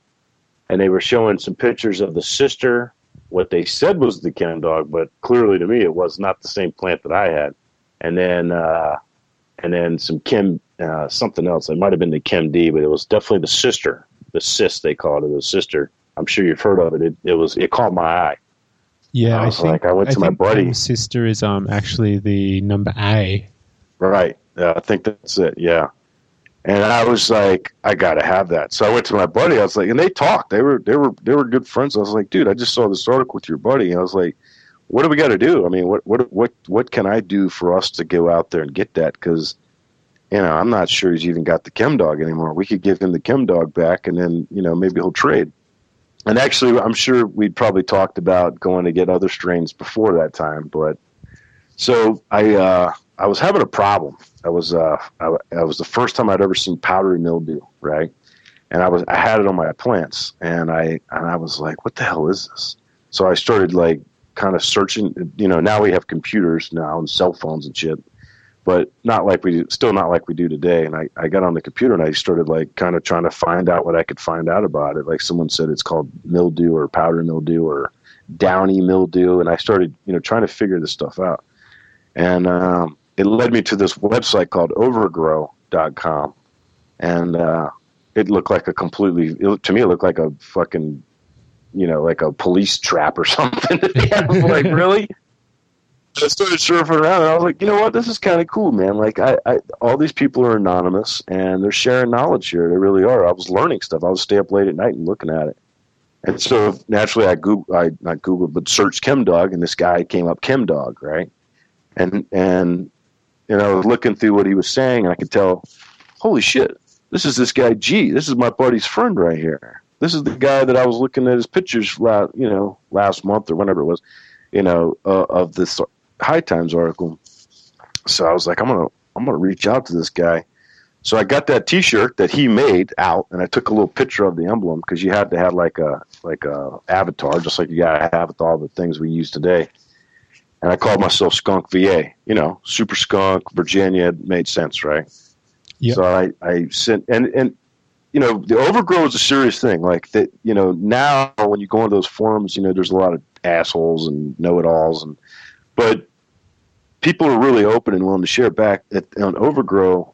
And they were showing some pictures of the sister, what they said was the chem dog, but clearly to me it was not the same plant that I had. And then uh, and then some chem uh, something else. It might have been the chem D, but it was definitely the sister, the cis they called it, the sister. I'm sure you've heard of it. It, it was it caught my eye
yeah, I, I think
like I went to
I
my buddy.
Sister is um actually the number A.
Right. Yeah, I think that's it. Yeah. And I was like, I gotta have that. So I went to my buddy. I was like, and they talked. They were they were they were good friends. I was like, dude, I just saw this article with your buddy. And I was like, what do we got to do? I mean, what what what what can I do for us to go out there and get that? Because you know, I'm not sure he's even got the chem dog anymore. We could give him the chem dog back, and then you know maybe he'll trade and actually, I'm sure we'd probably talked about going to get other strains before that time. But so I, uh, I was having a problem. I was uh, I, was the first time I'd ever seen powdery mildew, right? And I was I had it on my plants, and I and I was like, what the hell is this? So I started like kind of searching. You know, now we have computers now and cell phones and shit, but not like we still not like we do today. And I, I got on the computer and I started like kind of trying to find out what I could find out about it. Like someone said, it's called mildew or powder mildew or downy mildew, and I started you know trying to figure this stuff out. And um, it led me to this website called Overgrow.com, and uh, it looked like a completely it, to me it looked like a fucking you know like a police trap or something. Like, really? I started surfing around, and I was like, you know what, this is kind of cool, man. Like, I, I, all these people are anonymous, and they're sharing knowledge here. They really are. I was learning stuff. I would stay up late at night and looking at it. And so naturally, I Google, I not Google, but searched ChemDog, and this guy came up ChemDog, right? And and and I was looking through what he was saying, and I could tell, holy shit, this is this guy G. This is my buddy's friend right here. This is the guy that I was looking at his pictures, last, you know, last month or whenever it was, you know, uh, of this High Times article. So I was like, I'm gonna I'm gonna reach out to this guy. So I got that T-shirt that he made out, and I took a little picture of the emblem because you had to have like a like a avatar, just like you got to have with all the things we use today. And I called myself Skunk VA. You know, Super Skunk Virginia made sense, right? Yeah. So I I sent and and you know the overgrow is a serious thing. Like that, you know, now when you go into those forums, you know, there's a lot of assholes and know-it-alls and but people are really open and willing to share back. At, on Overgrow,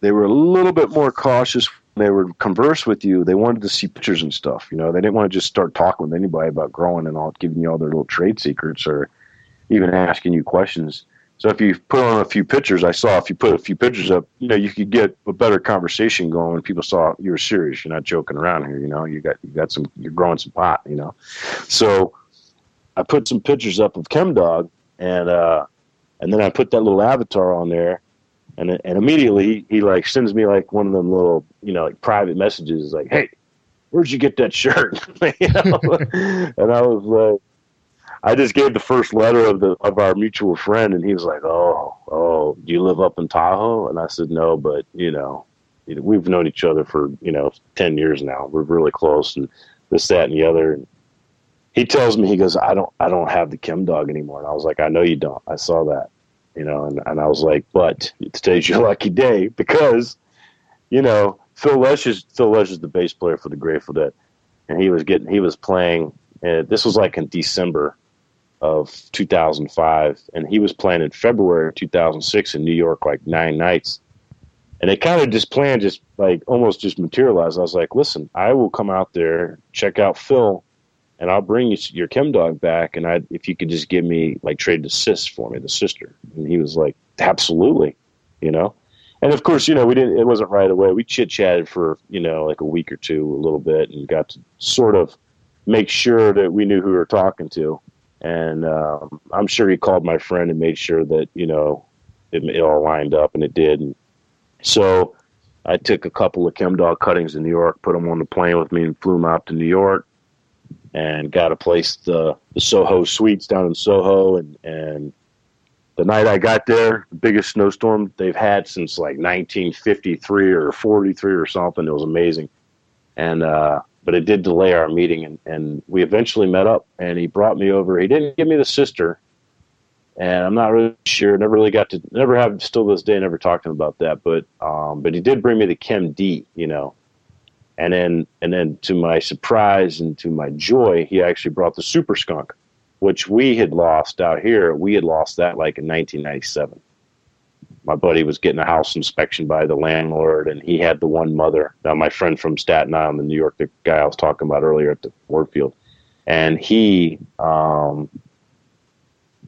they were a little bit more cautious they would converse with you. They wanted to see pictures and stuff. You know, they didn't want to just start talking with anybody about growing and all, giving you all their little trade secrets or even asking you questions. So if you put on a few pictures, I saw if you put a few pictures up, you know, you could get a better conversation going when people saw you were serious. You're not joking around here. You know, you got you got some, you're growing some pot. You know, so I put some pictures up of ChemDog and uh, and then I put that little avatar on there, and and immediately he, he like sends me like one of them little you know like private messages like, hey, where'd you get that shirt? you know? and I was like. I just gave the first letter of the of our mutual friend, and he was like, "Oh, oh, do you live up in Tahoe?" And I said, "No, but you know, we've known each other for you know ten years now. We're really close, and this, that, and the other." And he tells me he goes, I don't I don't have the Kim ChemDog anymore. And I was like, I know you don't. I saw that. You know, and, and I was like, but today's your lucky day because, you know, Phil Lesh is Phil Lesh is the bass player for the Grateful Dead. And he was getting he was playing uh, this was like in December of 2005 and he was playing in February 2006 in New York like nine nights. And it kind of just planned just like almost just materialized. I was like, listen, I will come out there, check out Phil and I'll bring you your ChemDog back, and I if you could just give me like trade assist for me, the sister. And he was like, absolutely, you know. And of course, you know, we didn't. It wasn't right away. We chit chatted for you know like a week or two, a little bit, and got to sort of make sure that we knew who we were talking to. And um, I'm sure he called my friend and made sure that you know it, it all lined up, and it did. And so I took a couple of ChemDog cuttings in New York, put them on the plane with me, and flew them out to New York and got a place the, the Soho Suites down in Soho and and the night I got there, the biggest snowstorm they've had since like 1953 or 43 or something. It was amazing, and uh, but it did delay our meeting, and, and we eventually met up. And he brought me over. He didn't give me the sister, and I'm not really sure. Never really got to. Never have. Still this day, never talked to him about that. But um, but he did bring me the Chem D. You know, and then, and then to my surprise and to my joy, he actually brought the Super Skunk, which we had lost out here. We had lost that like in 1997. My buddy was getting a house inspection by the landlord, and he had the one mother. Now, my friend from Staten Island, in New York, the guy I was talking about earlier at the Warfield, and he um,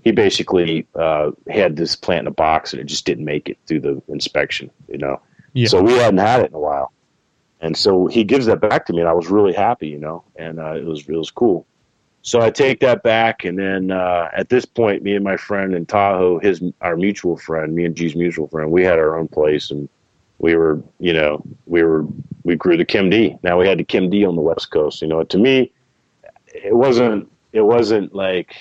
he basically uh, had this plant in a box, and it just didn't make it through the inspection. You know, yeah. so we hadn't had it in a while and so he gives that back to me, and I was really happy, you know, and uh, it was it was cool. So I take that back, and then uh, at this point, me and my friend in Tahoe, his our mutual friend, me and G's mutual friend, we had our own place, and we were, you know, we were we grew the Chem D. Now we had the Chem D on the West Coast. You know, to me, it wasn't it wasn't like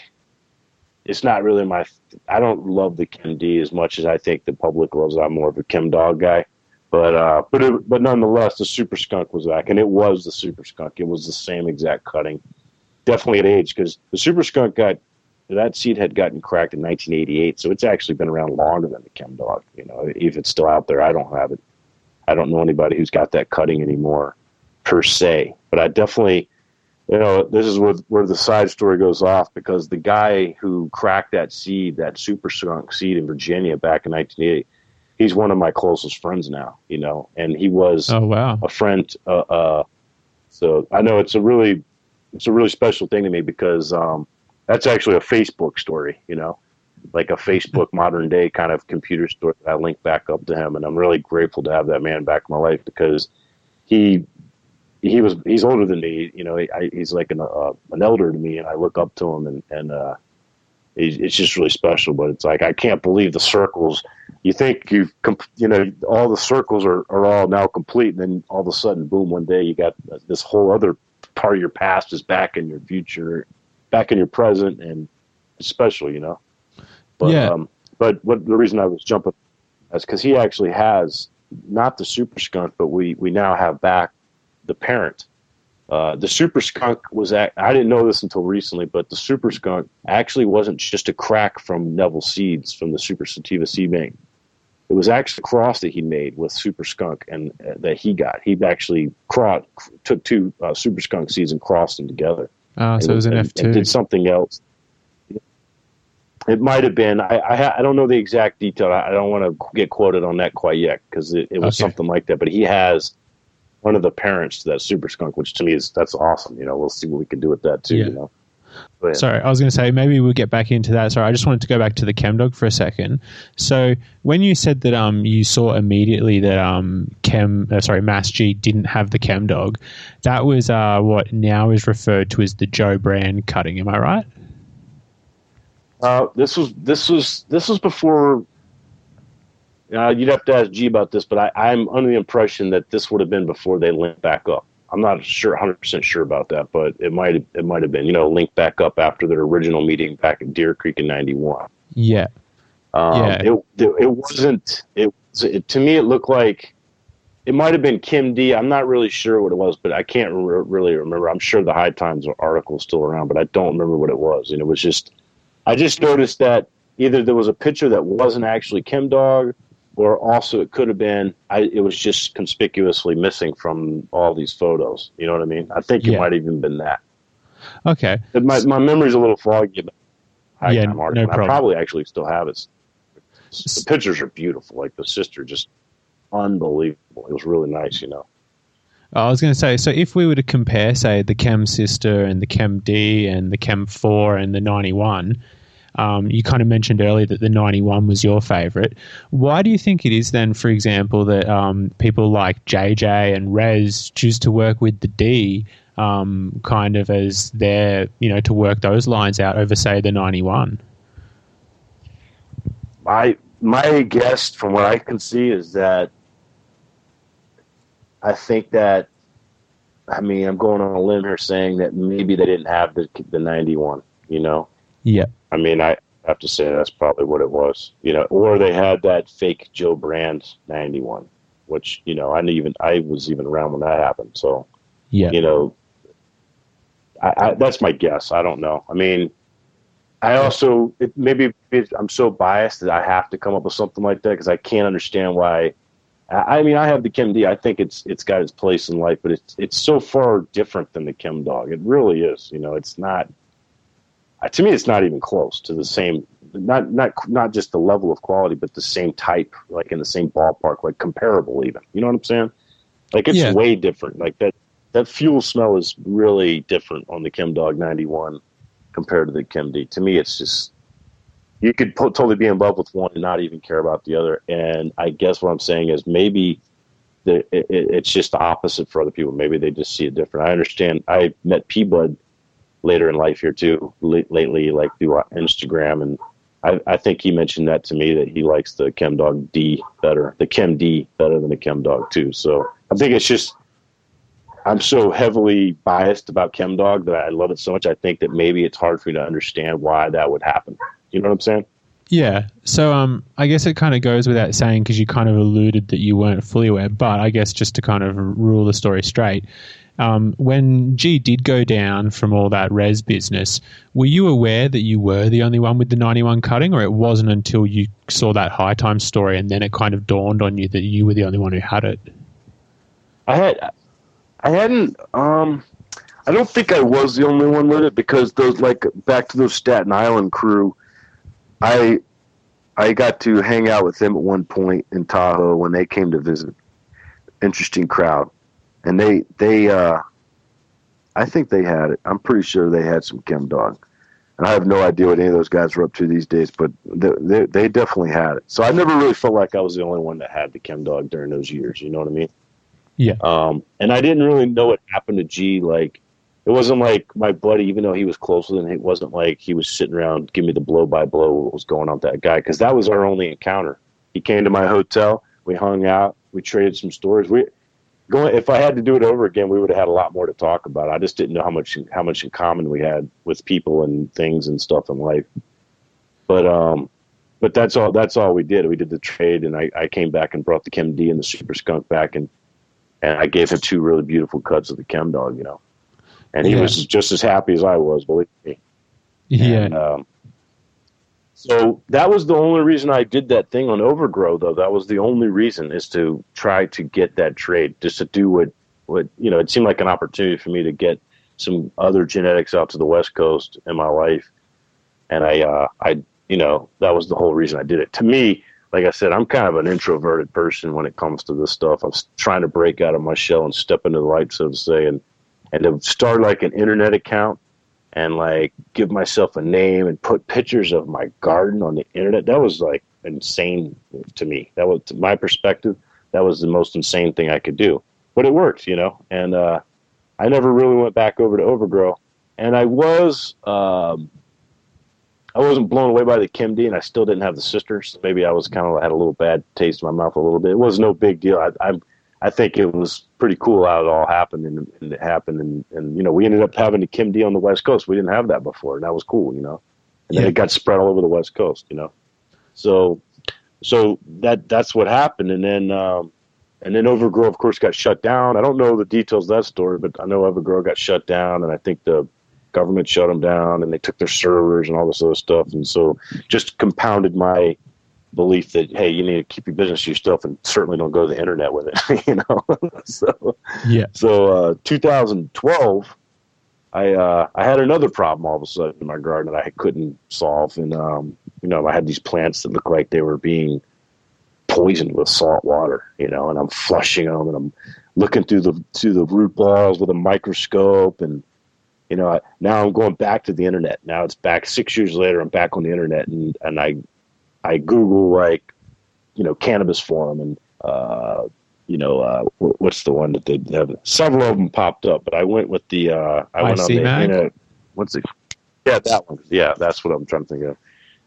it's not really my. I don't love the Chem D as much as I think the public loves. I'm more of a Chem Dog guy, but uh, but it, but nonetheless, the Super Skunk was back, and it was the Super Skunk. It was the same exact cutting, definitely at age because the Super Skunk got that seed had gotten cracked in 1988, so it's actually been around longer than the Chem Dog. You know, if it's still out there, I don't have it. I don't know anybody who's got that cutting anymore, per se. But I definitely you know, this is where, where the side story goes off because the guy who cracked that seed, that super skunk seed in Virginia back in 1988, he's one of my closest friends now, you know, and he was
oh, wow.
a friend. Uh, uh, so I know it's a really, it's a really special thing to me because um, that's actually a Facebook story, you know, like a Facebook modern day kind of computer story that I link back up to him. And I'm really grateful to have that man back in my life because he he was he's older than me. You know, I, he's like an uh, an elder to me, and I look up to him, and and uh, it's just really special. But it's like I can't believe the circles. You think you've you know all the circles are, are all now complete, and then all of a sudden, boom! One day you got this whole other part of your past is back in your future, back in your present, and especially, you know. But yeah. um, but what the reason I was jumping is because he actually has not the super skunk, but we we now have back the parent. Uh, the super skunk was at, I didn't know this until recently, but the super skunk actually wasn't just a crack from Neville seeds from the super sativa seed bank. It was actually a cross that he made with super skunk and uh, that he got. He actually cro- took two uh, super skunk seeds and crossed them together.
Oh, so it was an
F
two.
Did something else. It might have been. I, I, I don't know the exact detail. I, I don't want to get quoted on that quite yet because it, it was okay. something like that. But he has one of the parents to that super skunk, which to me is that's awesome. You know, we'll see what we can do with that too. Yeah. You know.
Sorry, I was going to say maybe we'll get back into that. Sorry, I just wanted to go back to the chem dog for a second. So when you said that um you saw immediately that um chem uh, sorry Mass G didn't have the chem dog, that was uh what now is referred to as the Joe Brand cutting. Am I right?
Uh, this was this was this was before uh, you'd have to ask G about this, but I, am under the impression that this would have been before they linked back up. I'm not sure, 100 percent sure about that, but it might it might have been. You know, linked back up after their original meeting back at Deer Creek in '91.
Yeah,
um, yeah. It, it, it wasn't. It, it, to me it looked like it might have been Chem D. I'm not really sure what it was, but I can't re- really remember. I'm sure the High Times article is still around, but I don't remember what it was. And it was just, I just noticed that either there was a picture that wasn't actually Chem Dog, or also it could have been I, it was just conspicuously missing from all these photos. You know what I mean? I think it might have even been that.
Okay.
My my memory's a little foggy. But
yeah, no problem.
I probably actually still have it. The pictures are beautiful. Like the sister, just unbelievable. It was really nice, you know.
Oh, I was going to say, so if we were to compare, say, the Chem Sister and the Chem D and the Chem 4 and the 91, um, you kind of mentioned earlier that the 91 was your favorite. Why do you think it is then, for example, that um, people like JJ and Rez choose to work with the D um, kind of as their, you know, to work those lines out over, say, the 91?
My, my guess, from what I can see, is that I think that I mean, I'm going on a limb here saying that maybe they didn't have the the 91. You know.
Yeah.
I mean, I have to say that's probably what it was, you know, or they had that fake Joe Brand 91, which, you know, I even, I was even around when that happened. So,
yeah,
you know, I, I, that's my guess. I don't know. I mean, I also, it, maybe it, I'm so biased that I have to come up with something like that because I can't understand why. I, I mean, I have the Chem D. I think it's it's got its place in life, but it's it's so far different than the Chem Dog. It really is. You know, it's not Uh, to me, it's not even close to the same. Not not not just the level of quality, but the same type, like in the same ballpark, like comparable even. You know what I'm saying? Like it's yeah. way different. Like that that fuel smell is really different on the Chem Dog 91 compared to the Chem D. To me, it's just you could totally be in love with one and not even care about the other. And I guess what I'm saying is maybe the, it, it's just the opposite for other people. Maybe they just see it different. I understand. I met P Bud later in life here too. L- lately, like through Instagram, and I, I think he mentioned that to me that he likes the Chem Dog D better, the Chem D better than the Chem Dog too. So I think it's just I'm so heavily biased about ChemDog that I love it so much. I think that maybe it's hard for me to understand why that would happen. You know what I'm saying?
Yeah. So um, I guess it kind of goes without saying because you kind of alluded that you weren't fully aware, but I guess just to kind of rule the story straight, um, when G did go down from all that res business, were you aware that you were the only one with the 91 cutting, or it wasn't until you saw that high time story and then it kind of dawned on you that you were the only one who had it?
I had, I hadn't, um, I don't think I was the only one with it because those, like, back to those Staten Island crew, I, I got to hang out with them at one point in Tahoe when they came to visit. Interesting crowd and they they uh, I think they had it. I'm pretty sure they had some chem dog, and I have no idea what any of those guys were up to these days, but they, they, they definitely had it. So I never really felt like I was the only one that had the chem dog during those years. You know what I mean?
Yeah.
Um, and I didn't really know what happened to G. Like, it wasn't like my buddy, even though he was close with him, it wasn't like he was sitting around giving me the blow by blow what was going on with that guy, because that was our only encounter. He came to my hotel, we hung out, we traded some stories. We going if I had to do it over again, we would have had a lot more to talk about. I just didn't know how much how much in common we had with people and things and stuff in life. But um, but that's all that's all we did. We did the trade, and I, I came back and brought the Chem D and the Super Skunk back, and and I gave him two really beautiful cuts of the Chem Dog, you know, and he yeah. was just as happy as I was, believe me.
Yeah. And, um,
so that was the only reason I did that thing on Overgrow, though. That was the only reason is to try to get that trade, just to do what, what you know. It seemed like an opportunity for me to get some other genetics out to the West Coast in my life, and I, uh, I, you know, that was the whole reason I did it. To me, like I said, I'm kind of an introverted person when it comes to this stuff. I'm trying to break out of my shell and step into the light, so to say, and and to start like an internet account and like give myself a name and put pictures of my garden on the internet. That was like insane to me. That was to my perspective. That was the most insane thing I could do, but it worked, you know. And uh, I never really went back over to Overgrow, and I was um, I wasn't blown away by the Chem D, and I still didn't have the sisters. Maybe I was kind of had a little bad taste in my mouth a little bit. It was no big deal. I, I'm I think it was pretty cool how it all happened and, and it happened and, and you know we ended up having a Chem D on the West Coast. We didn't have that before, and that was cool, you know. And then it got spread all over the West Coast, you know. So so that that's what happened, and then um, and then Overgrow, of course, got shut down. I don't know the details of that story, but I know Overgrow got shut down, and I think the government shut them down, and they took their servers and all this other stuff, and so just compounded my belief that hey, you need to keep your business to yourself, and certainly don't go to the internet with it. you know, so
yeah.
So uh, 2012, I uh, I had another problem all of a sudden in my garden that I couldn't solve, and um, you know, I had these plants that looked like they were being poisoned with salt water. You know, and I'm flushing them, and I'm looking through the through the root balls with a microscope and you know, I, now I'm going back to the internet. Now it's back six years later. I'm back on the internet, and and I I Google like, you know, cannabis forum and, uh, you know, uh, what's the one that they have? Several of them popped up, but I went with the, uh, I went on the internet. What's the, yeah, that one. Yeah, that's what I'm trying to think of.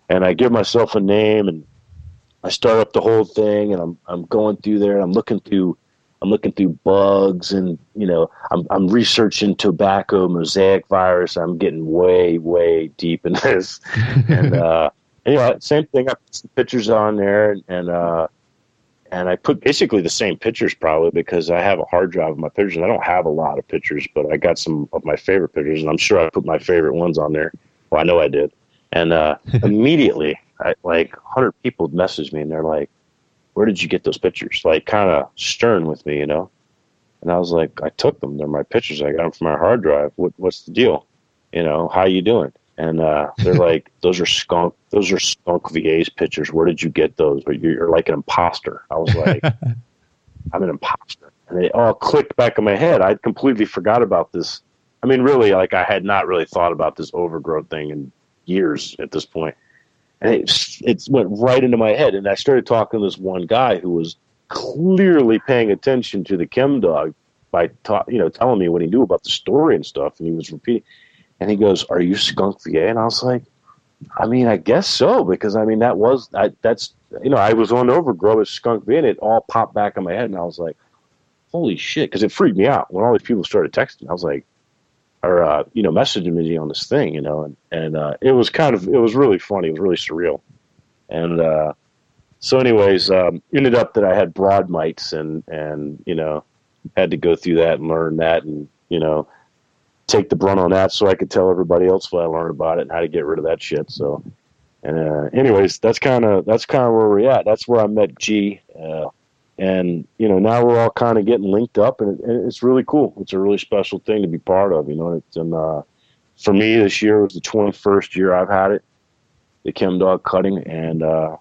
And I give myself a name and I start up the whole thing and I'm, I'm going through there and I'm looking through, I'm looking through bugs and, you know, I'm, I'm researching tobacco mosaic virus. I'm getting way, way deep in this. and, uh, anyway, same thing. I put some pictures on there, and, and uh, and I put basically the same pictures probably because I have a hard drive of my pictures. I don't have a lot of pictures, but I got some of my favorite pictures, and I'm sure I put my favorite ones on there. Well, I know I did. And uh, immediately, I, like 100 people messaged me, and they're like, "Where did you get those pictures?" Like kind of stern with me, you know. And I was like, "I took them. They're my pictures. I got them from my hard drive. What, what's the deal? You know, how you doing?" And uh, they're like, "Those are skunk. Those are skunk VA's pictures. Where did you get those? But you're like an imposter." I was like, "I'm an imposter," and it all clicked back in my head. I'd completely forgot about this. I mean, really, like I had not really thought about this Overgrow thing in years at this point. point, and it it went right into my head. And I started talking to this one guy who was clearly paying attention to the chem dog by ta- you know telling me what he knew about the story and stuff, and he was repeating. And he goes, "Are you Skunk VA?" And I was like, "I mean, I guess so because I mean that was I, that's you know I was on Overgrow as Skunk VA, and it all popped back in my head, and I was like." holy shit, because it freaked me out when all these people started texting. I was like, or uh, you know, messaging me on this thing, you know, and and uh, it was kind of it was really funny. It was really surreal, and uh, so anyways, um, ended up that I had broad mites and and you know had to go through that and learn that and you know take the brunt on that so I could tell everybody else what I learned about it and how to get rid of that shit. So, and uh, anyways, that's kind of that's kind of where we're at. That's where I met G, uh, and you know now we're all kind of getting linked up, and, it, and, it's really cool. It's a really special thing to be part of. You know, it's and uh, for me this year was the 21st year I've had it, the Chem Dog cutting, and uh,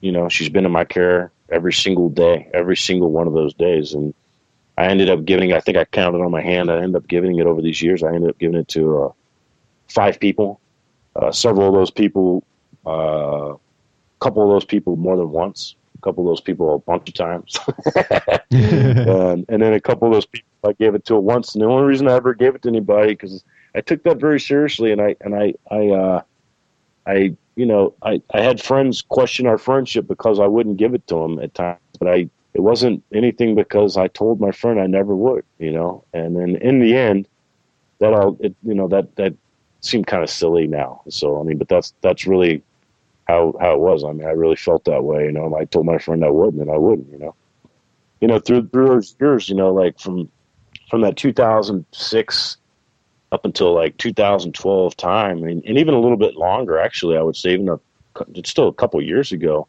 you know she's been in my care every single day, every single one of those days, and I ended up giving. I think I counted on my hand. I ended up giving it over these years. I ended up giving it to uh, five people. Uh, several of those people, a uh, couple of those people more than once. A couple of those people a bunch of times, and, and, then a couple of those people I gave it to once. And the only reason I ever gave it to anybody because I took that very seriously, and I and I I uh, I you know I I had friends question our friendship because I wouldn't give it to them at times, but I it wasn't anything because I told my friend I never would, you know. And then in the end, that all it, you know that that seemed kind of silly now. So I mean, but that's that's really how how it was. I mean, I really felt that way. You know, I told my friend I wouldn't, and I wouldn't. You know, you know through through those years, you know, like from from that 2006 up until like 2012 time, and, and even a little bit longer, actually, I would say even a, it's still a couple years ago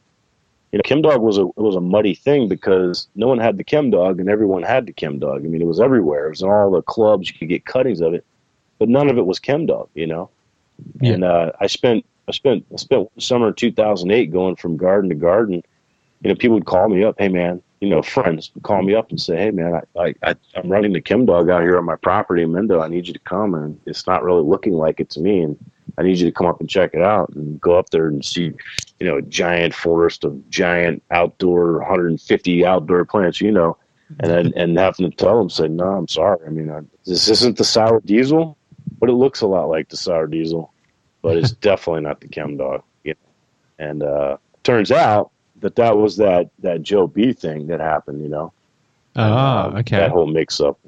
you know, Chem Dog was a was a muddy thing because no one had the Chem Dog and everyone had the Chem Dog. I mean, it was everywhere. It was in all the clubs. You could get cuttings of it, but none of it was Chem Dog. You know, yeah. and uh, I spent I spent I spent summer 2008 going from garden to garden. You know, people would call me up, hey man, you know, friends would call me up and say, hey man, I, I, I I'm running the Chem Dog out here on my property in Mendo. I need you to come, and it's not really looking like it to me, and I need you to come up and check it out and go up there and see you know, a giant forest of giant outdoor 150 outdoor plants, you know, and then, and having to tell them, say, no, I'm sorry. I mean, I, this isn't the sour diesel, but it looks a lot like the sour diesel, but it's definitely not the chem dog. You know? And, uh, turns out that that was that, that Joe B thing that happened, you know?
Oh, okay.
That whole mix up.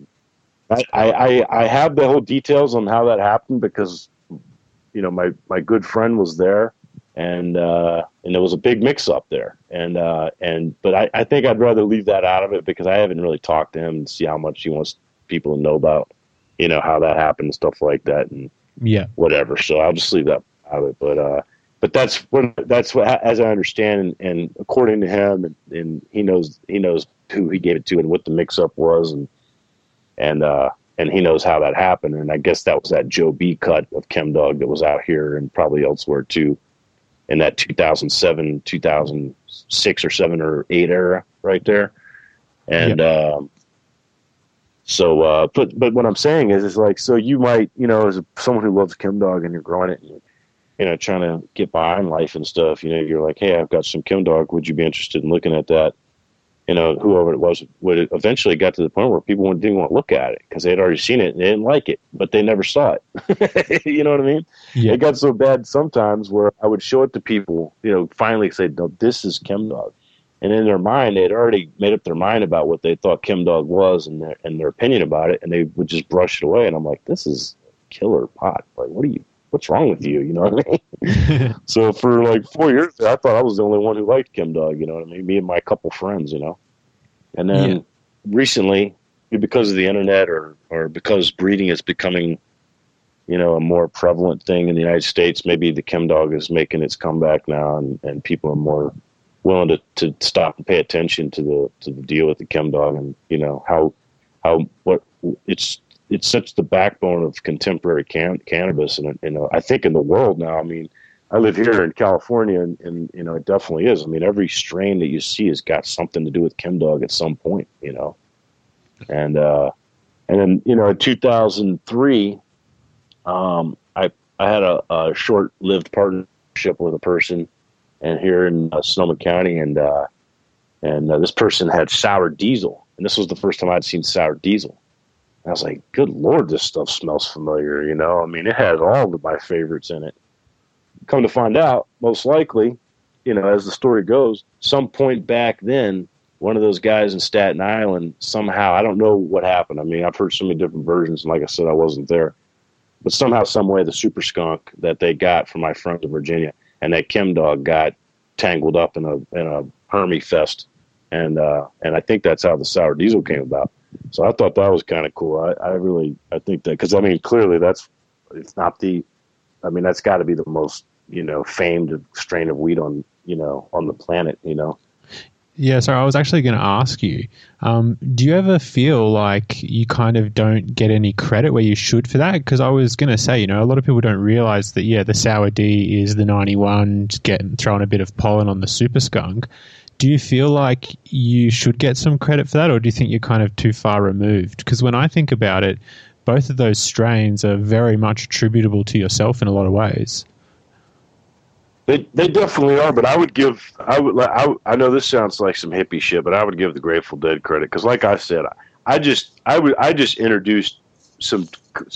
I, I, I have the whole details on how that happened because, you know, my, my good friend was there and uh, and there was a big mix up there. And uh, and but I, I think I'd rather leave that out of it because I haven't really talked to him and see how much he wants people to know about, you know, how that happened and stuff like that and
yeah,
whatever. So I'll just leave that out of it. But uh, but that's what that's what as I understand and, and according to him and, and he knows he knows who he gave it to and what the mix up was and and uh and he knows how that happened and I guess that was that Joe B cut of Chem Dog that was out here and probably elsewhere too in that 2007, 2006 or seven or eight era right there. And, um, so, uh, but, but what I'm saying is, is like, so you might, you know, as someone who loves Chem Dog and you're growing it and, you know, trying to get by in life and stuff, you know, you're like, Hey, I've got some Chem Dog. Would you be interested in looking at that? You know, whoever it was would eventually got to the point where people didn't want to look at it because they had already seen it and they didn't like it, but they never saw it. you know what I mean? Yeah. It got so bad sometimes where I would show it to people, you know, finally say, no, this is Chem Dog. And in their mind, they had already made up their mind about what they thought Chem Dog was and their, and their opinion about it, and they would just brush it away. And I'm like, this is killer pot. Like, what are you, what's wrong with you? You know what I mean? so for like four years, I thought I was the only one who liked Chem Dog. You know what I mean? Me and my couple friends. You know, and then yeah. recently, because of the internet or or because breeding is becoming, you know, a more prevalent thing in the United States, maybe the Chem Dog is making its comeback now, and and people are more willing to, to stop and pay attention to the to the deal with the Chem Dog and you know how how what it's it's such the backbone of contemporary can- cannabis, and you know, I think in the world now. I mean, I live here in California, and, and, you know, it definitely is. I mean, every strain that you see has got something to do with Chem Dog at some point, you know, and uh, and then you know, in 2003, um, I I had a, a short-lived partnership with a person, and here in uh, Sonoma County, and uh, and uh, this person had sour diesel, and this was the first time I'd seen sour diesel, I was like, good lord, this stuff smells familiar. You know, I mean, it has all of my favorites in it. Come to find out, most likely, you know, as the story goes, some point back then, one of those guys in Staten Island somehow I don't know what happened. I mean, I've heard so many different versions, and like I said, I wasn't there. But somehow, some way, the super skunk that they got from my friend in Virginia and that Chem dog got tangled up in a in a Hermie fest, and uh, and I think that's how the sour diesel came about. So I thought that was kind of cool. I, I really I think that because I mean clearly that's it's not the I mean that's got to be the most you know famed strain of wheat on you know on the planet. You know.
Yeah, so I was actually going to ask you um, do you ever feel like you kind of don't get any credit where you should for that? Because I was going to say, you know, a lot of people don't realize that, yeah, the Sour D is the 91, just getting throwing a bit of pollen on the Super Skunk. Do you feel like you should get some credit for that, or do you think you're kind of too far removed? Because when I think about it, both of those strains are very much attributable to yourself in a lot of ways.
They they definitely are, but I would give I would I, I know this sounds like some hippie shit, but I would give the Grateful Dead credit because, like I said, I just I would I just introduced some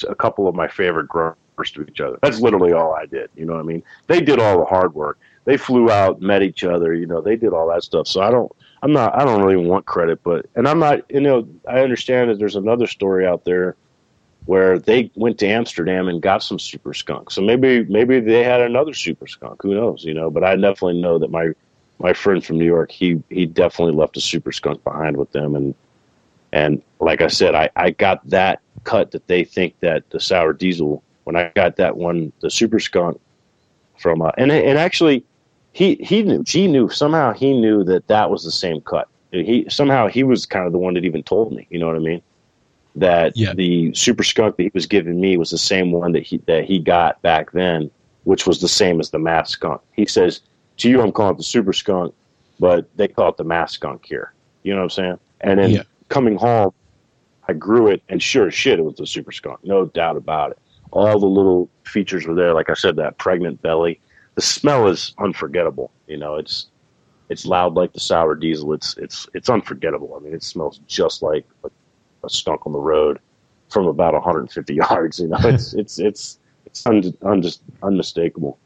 a couple of my favorite growers to each other. That's literally all I did. You know what I mean? They did all the hard work. They flew out, met each other. You know, they did all that stuff. So I don't I'm not I don't really want credit, but and I'm not you know I understand that there's another story out there where they went to Amsterdam and got some super skunk. So maybe maybe they had another super skunk. Who knows? You know, but I definitely know that my my friend from New York, he he definitely left a super skunk behind with them and and like I said, I, I got that cut that they think that the sour diesel when I got that one, the super skunk from uh, and and actually he he knew he knew somehow he knew that that was the same cut. He somehow he was kind of the one that even told me. You know what I mean? that yeah. the super skunk that he was giving me was the same one that he that he got back then, which was the same as the mass skunk. He says, "To you, I'm calling it the super skunk, but they call it the mass skunk here." You know what I'm saying? And then yeah. coming home, I grew it, and sure as shit, it was the super skunk, no doubt about it. All the little features were there. Like I said, that pregnant belly. The smell is unforgettable. You know, it's it's loud like the sour diesel. It's it's it's unforgettable. I mean, it smells just like a a skunk on the road from about 150 yards. You know, it's it's it's it's un, un, unmistakable.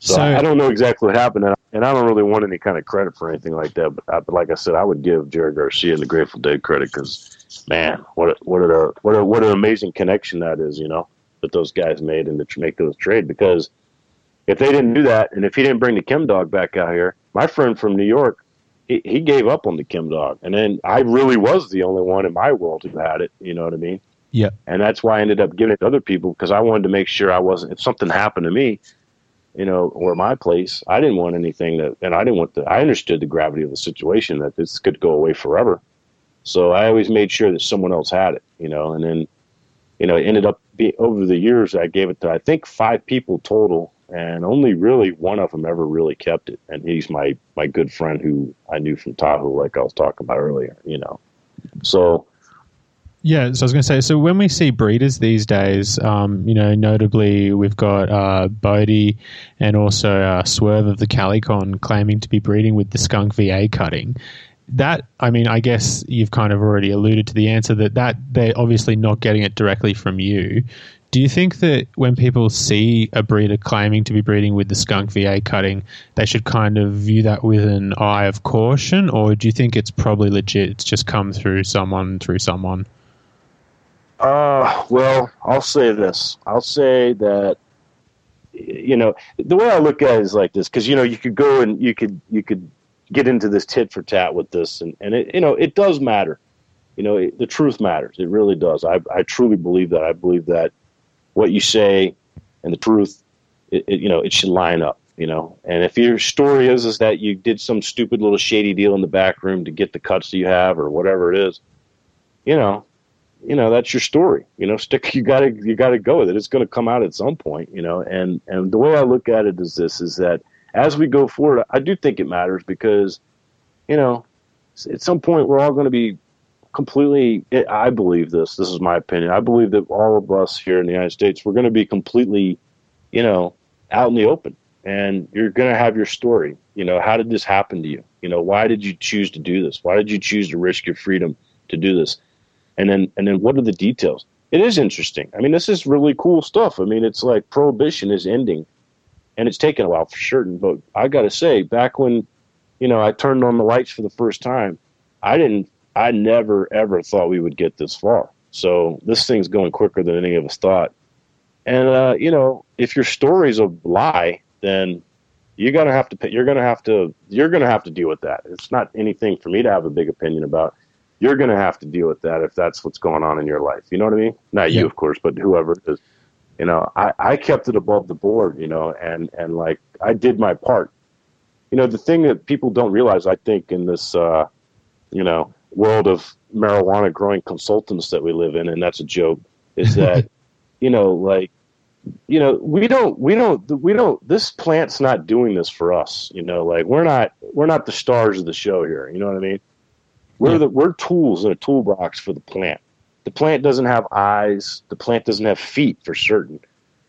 So, so, I don't know exactly what happened, and I don't really want any kind of credit for anything like that. But, I, but like I said, I would give Jerry Garcia and the Grateful Dead credit because, man, what a, what a what a, what an amazing connection that is. You know, that those guys made and to make those trade. Because if they didn't do that, and if he didn't bring the Chem Dog back out here, my friend from New York he, he gave up on the Chem dog, and then I really was the only one in my world who had it. You know what I mean?
Yeah.
And that's why I ended up giving it to other people because I wanted to make sure I wasn't. If something happened to me, you know, or my place, I didn't want anything that, and I didn't want the. I understood the gravity of the situation that this could go away forever. So I always made sure that someone else had it, you know, and then, you know, it ended up being over the years. I gave it to I think five people total, and only really one of them ever really kept it, and he's my my good friend who I knew from Tahoe, like I was talking about earlier. You know, so.
Yeah, so I was going to say, so when we see breeders these days, um, you know, notably we've got uh, Bodhi and also uh, Swerve of the Calicon claiming to be breeding with the skunk VA cutting. That, I mean, I guess you've kind of already alluded to the answer that, that they're obviously not getting it directly from you. Do you think that when people see a breeder claiming to be breeding with the skunk VA cutting, they should kind of view that with an eye of caution, or do you think it's probably legit? It's just come through someone through someone.
Uh, well, I'll say this. I'll say that you know the way I look at it is like this because you know you could go and you could you could get into this tit for tat with this, and and it you know it does matter. You know it, the truth matters. It really does. I I truly believe that. I believe that what you say and the truth, it, it, you know, it should line up. You know, and if your story is is that you did some stupid little shady deal in the back room to get the cuts that you have or whatever it is, you know, you know that's your story. You know, stick. You got to you got to go with it. It's going to come out at some point. You know, and and the way I look at it is this: is that as we go forward, I do think it matters because, you know, at some point we're all going to be completely i believe this this is my opinion i believe that all of us here in the united states we're going to be completely you know out in the open. And you're going to have your story. You know how did this happen to you? You know why did you choose to do this? Why did you choose to risk your freedom to do this? And then and then what are the details? It is interesting. I mean this is really cool stuff. I mean it's like prohibition is ending. And it's taken a while for certain. But i got to say back when you know i turned on the lights for the first time I didn't, I never ever thought we would get this far. So this thing's going quicker than any of us thought. And uh, you know, if your story's a lie, then you're gonna have to you're gonna have to you're gonna have to deal with that. It's not anything for me to have a big opinion about. You're gonna have to deal with that if that's what's going on in your life. You know what I mean? Not yeah. you, of course, but whoever it is. You know, I, I kept it above the board, you know, and, and like I did my part. You know, the thing that people don't realize, I think, in this uh, you know, world of marijuana growing consultants that we live in, and that's a joke, is that, you know, like you know we don't we don't we don't this plant's not doing this for us you know like we're not we're not the stars of the show here you know what i mean? We're yeah. the we're tools in a toolbox for the plant. The plant doesn't have eyes the plant doesn't have feet for certain.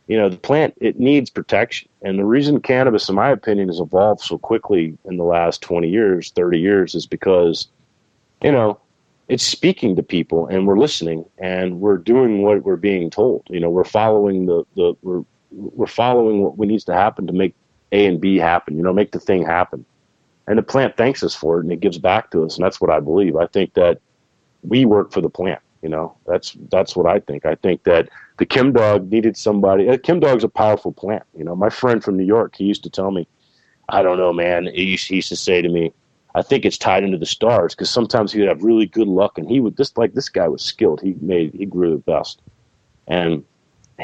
You know the plant it needs protection and the reason cannabis in my opinion has evolved so quickly in the last 20 years 30 years is because you know it's speaking to people and we're listening and we're doing what we're being told. You know, we're following the, the we're we're following what needs to happen to make A and B happen, you know, make the thing happen. And the plant thanks us for it and it gives back to us. And that's what I believe. I think that we work for the plant, you know. That's that's what I think. I think that the Chem Dog needed somebody. Uh, Chem Dog's a powerful plant. You know, my friend from New York, he used to tell me, I don't know, man. He used, he used to say to me, I think it's tied into the stars because sometimes he would have really good luck, and he would just like this guy was skilled. He made he grew the best, and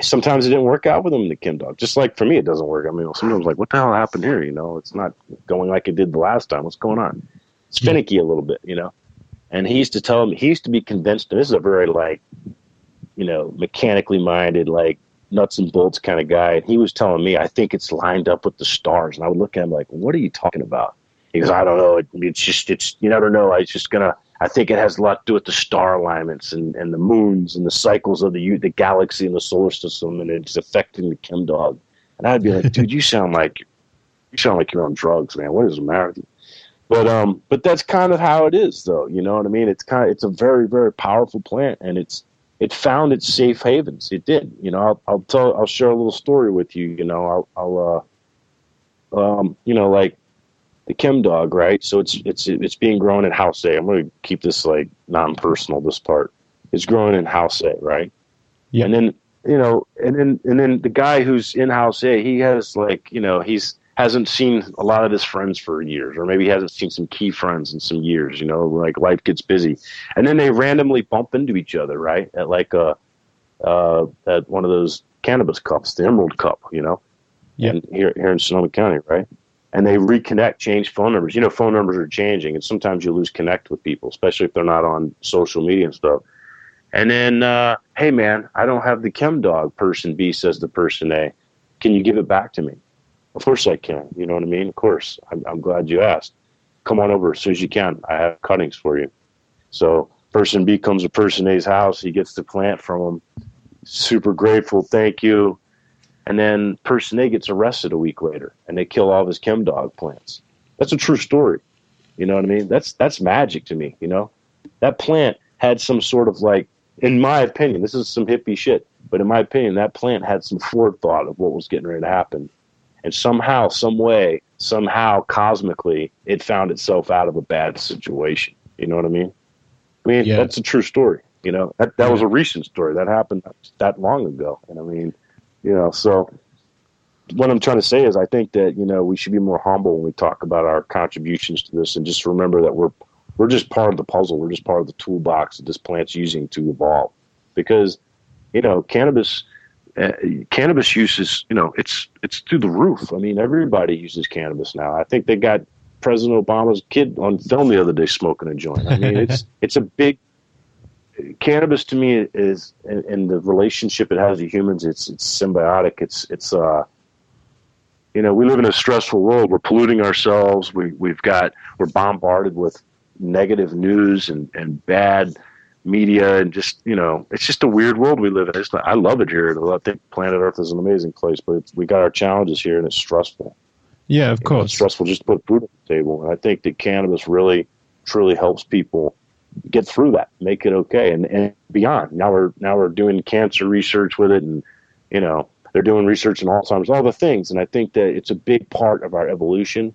sometimes it didn't work out with him the Chem Dog. Just like for me, it doesn't work. I mean, sometimes like what the hell happened here? You know, it's not going like it did the last time. What's going on? It's finicky a little bit, you know. And he used to tell him he used to be convinced. And this is a very like, you know, mechanically minded, like nuts and bolts kind of guy. And he was telling me, I think it's lined up with the stars. And I would look at him like, what are you talking about? He goes, I don't know. It, it's just, it's, you never know. It's just to, I think it has a lot to do with the star alignments and, and the moons and the cycles of the, the galaxy and the solar system, and it's affecting the chem dog. And I'd be like, dude, you sound like, you sound like you're on drugs, man. What is the matter with you? But um, but that's kind of how it is, though. You know what I mean? It's kind of, it's a very, very powerful plant, and it's, it found its safe havens. It did. You know, I'll, I'll tell, I'll share a little story with you. You know, I'll, I'll uh, um, you know, like the chem dog, right? So it's it's it's being grown in house A. I'm going to keep this like non-personal. This part it's growing in house A, right? Yeah. And then you know, and then and then the guy who's in house A, he has like you know he's hasn't seen a lot of his friends for years, or maybe he hasn't seen some key friends in some years. You know, like life gets busy, and then they randomly bump into each other, right? At like a uh, at one of those cannabis cups, the Emerald Cup, you know, yeah, here here in Sonoma County, right? And they reconnect, change phone numbers. You know, phone numbers are changing, and sometimes you lose connect with people, especially if they're not on social media and stuff. And then, uh, hey man, I don't have the chem dog. Person B says to person A, can you give it back to me? Of course I can. You know what I mean? Of course. I'm, I'm glad you asked. Come on over as soon as you can. I have cuttings for you. So person B comes to person A's house. He gets the plant from him. Super grateful. Thank you and then person A gets arrested a week later, and they kill all of his chem dog plants. That's a true story. You know what I mean? That's that's magic to me. You know, that plant had some sort of like, in my opinion, this is some hippie shit, but in my opinion, that plant had some forethought of what was getting ready to happen, and somehow, some way, somehow, cosmically, it found itself out of a bad situation. You know what I mean? I mean, yeah. that's a true story. You know, that that was a recent story that happened that long ago, and I mean you know, so what I'm trying to say is I think that, you know, we should be more humble when we talk about our contributions to this and just remember that we're we're just part of the puzzle. We're just part of the toolbox that this plant's using to evolve. Because, you know, cannabis uh, cannabis use is, you know, it's it's through the roof. I mean, everybody uses cannabis now. I think they got President Obama's kid on film the other day smoking a joint. I mean, it's it's a big cannabis to me is in, the relationship it has to humans. It's it's symbiotic. It's it's uh, you know, we live in a stressful world. We're polluting ourselves. We we've got we're bombarded with negative news and and bad media and just you know it's just a weird world we live in. It's not, I love it here. I think planet Earth is an amazing place, but we got our challenges here and it's stressful.
Yeah, of course.
it's stressful just to put food on the table. And I think that cannabis really truly helps people get through that, make it okay, and, and beyond. Now we're now we're doing cancer research with it, and you know they're doing research in Alzheimer's, all the things. And I think that it's a big part of our evolution.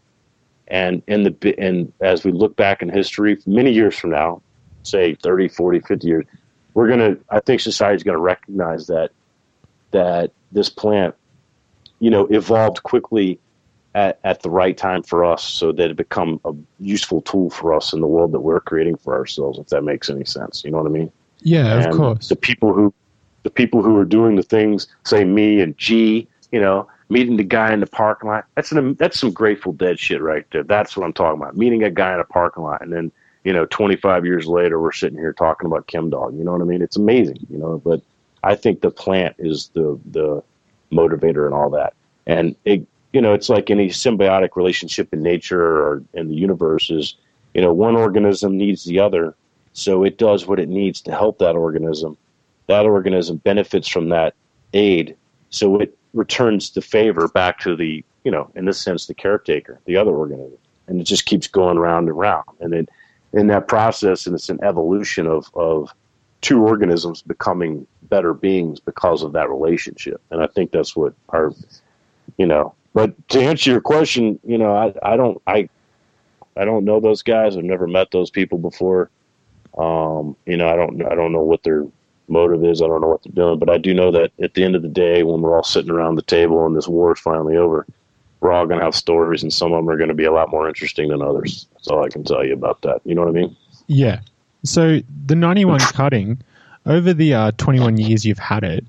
And in the and as we look back in history, many years from now, say 30, 40, 50 years, we're gonna. I think society's gonna recognize that that this plant, you know, evolved quickly at, at the right time for us, so that it become a useful tool for us in the world that we're creating for ourselves. If that makes any sense, you know what I mean?
Yeah, and of course.
The people who the people who are doing the things, say me and G, you know, meeting the guy in the parking lot. That's an, that's some Grateful Dead shit right there. That's what I'm talking about. Meeting a guy in a parking lot, and then you know, 25 years later, we're sitting here talking about Chem Dog. You know what I mean? It's amazing, you know. But I think the plant is the the motivator and all that, and it you know, it's like any symbiotic relationship in nature or in the universe is, you know, one organism needs the other, so it does what it needs to help that organism. That organism benefits from that aid, so it returns the favor back to the, you know, in this sense, the caretaker, the other organism. And it just keeps going round and round. And then in that process, and it's an evolution of, of two organisms becoming better beings because of that relationship. And I think that's what our, you know, but to answer your question, you know, I, I don't, I, I don't know those guys. I've never met those people before. Um, you know, I don't, I don't know what their motive is. I don't know what they're doing, but I do know that at the end of the day, when we're all sitting around the table and this war is finally over, we're all going to have stories, and some of them are going to be a lot more interesting than others. That's all I can tell you about that. You know what I mean?
Yeah. So the 91 cutting, over the uh, 21 years you've had it,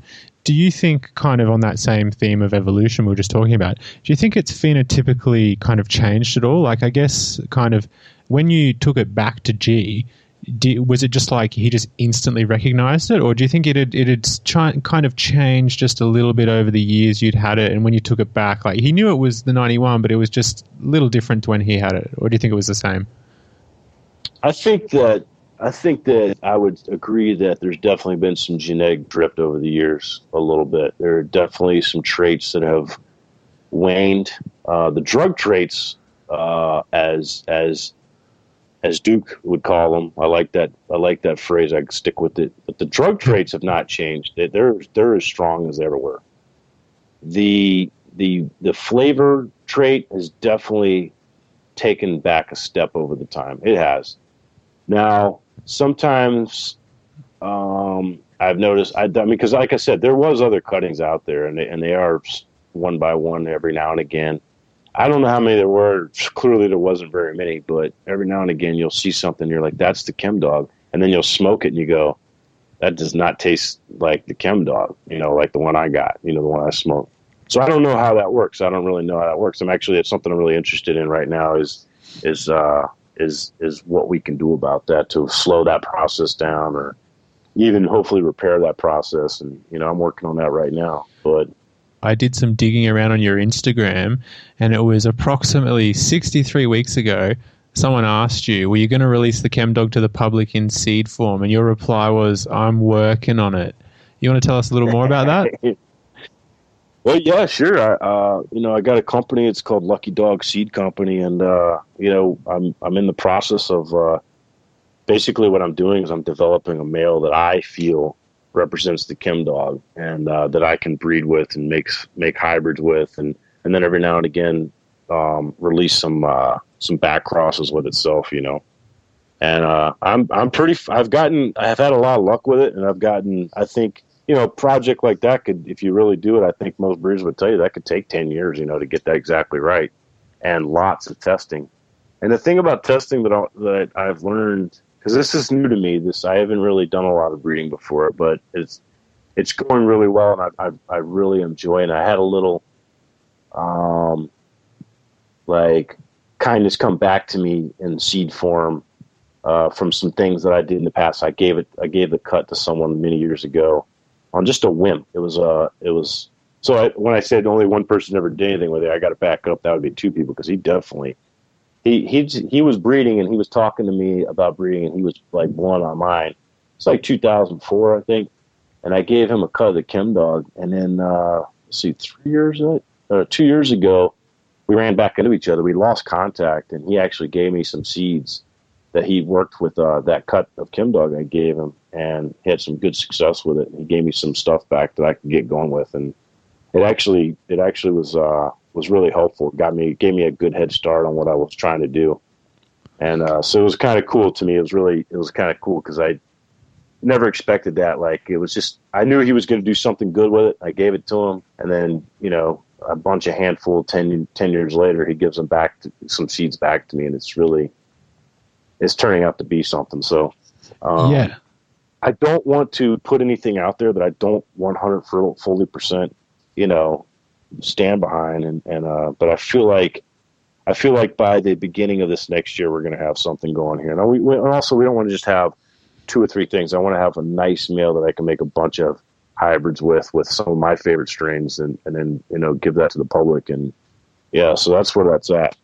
do you think, kind of on that same theme of evolution we were just talking about, do you think it's phenotypically kind of changed at all? Like, I guess, kind of, when you took it back to G, was it just like he just instantly recognized it, or do you think it had it had kind of changed just a little bit over the years you'd had it, and when you took it back, like he knew it was the ninety one, but it was just a little different when he had it, or do you think it was the same?
I think that I think that I would agree that there's definitely been some genetic drift over the years, a little bit. There are definitely some traits that have waned. Uh, the drug traits, uh, as as as Duke would call them. I like that. I like that phrase. I stick with it. But the drug traits have not changed. They're they're as strong as they ever were. The the the flavor trait has definitely taken back a step over the time. It has. Now sometimes um, I've noticed. I, I mean, because like I said, there was other cuttings out there, and they, and they are one by one every now and again. I don't know how many there were. Clearly, there wasn't very many, but every now and again, you'll see something. You're like, "That's the chem dog," and then you'll smoke it, and you go, "That does not taste like the chem dog." You know, like the one I got. You know, the one I smoked. So I don't know how that works. I don't really know how that works. I'm actually it's something I'm really interested in right now. Is is uh, is is what we can do about that to slow that process down, or even hopefully repair that process. And you know, I'm working on that right now. But
I did some digging around on your Instagram, and it was approximately 63 weeks ago. Someone asked you, "Were you going to release the Chem Dog to the public in seed form?" And your reply was, "I'm working on it." You want to tell us a little more about that?
well, yeah, sure. I, uh, you know, I got a company. It's called Lucky Dog Seed Company, and uh, you know, I'm I'm in the process of uh, basically what I'm doing is I'm developing a male that I feel represents the chem dog and uh, that I can breed with and make make hybrids with and and then every now and again um, release some uh, some back crosses with itself, you know. And uh, I'm I'm pretty. I've gotten I've had a lot of luck with it, and I've gotten. I think you know a project like that could, if you really do it, I think most breeders would tell you that could take ten years, you know, to get that exactly right, and lots of testing. And the thing about testing that I, that I've learned because this is new to me. This I haven't really done a lot of breeding before, but it's it's going really well, and I I, I really enjoy it. I had a little, um, like kindness come back to me in seed form uh, from some things that I did in the past. I gave it I gave the cut to someone many years ago on just a whim. It was uh it was so I, when I said only one person ever did anything with it, I got to back up. That would be two people because he definitely he he he was breeding and he was talking to me about breeding and he was like blowing my mind. It's like 2004, I think, and I gave him a cut of the chem dog. And then uh, see, three years uh, two years ago, we ran back into each other. We lost contact, and he actually gave me some seeds that he worked with uh, that cut of Chem dog I gave him, and had some good success with it. He gave me some stuff back that I could get going with, and it actually it actually was uh, was really helpful. It Got me gave me a good head start on what I was trying to do, and uh, so it was kind of cool to me. It was really it was kind of cool because I never expected that. Like it was just I knew he was going to do something good with it. I gave it to him, and then you know a bunch of handful 10, 10 years later, he gives them back to, some seeds back to me, and it's really it's turning out to be something. So
um, yeah.
I don't want to put anything out there that I don't 100 fully percent, you know, stand behind. And, and, uh, but I feel like, I feel like by the beginning of this next year, we're going to have something going here. Now, we, we also, we don't want to just have two or three things. I want to have a nice meal that I can make a bunch of hybrids with, with some of my favorite strains and, and then, you know, give that to the public. And yeah, so that's where that's at.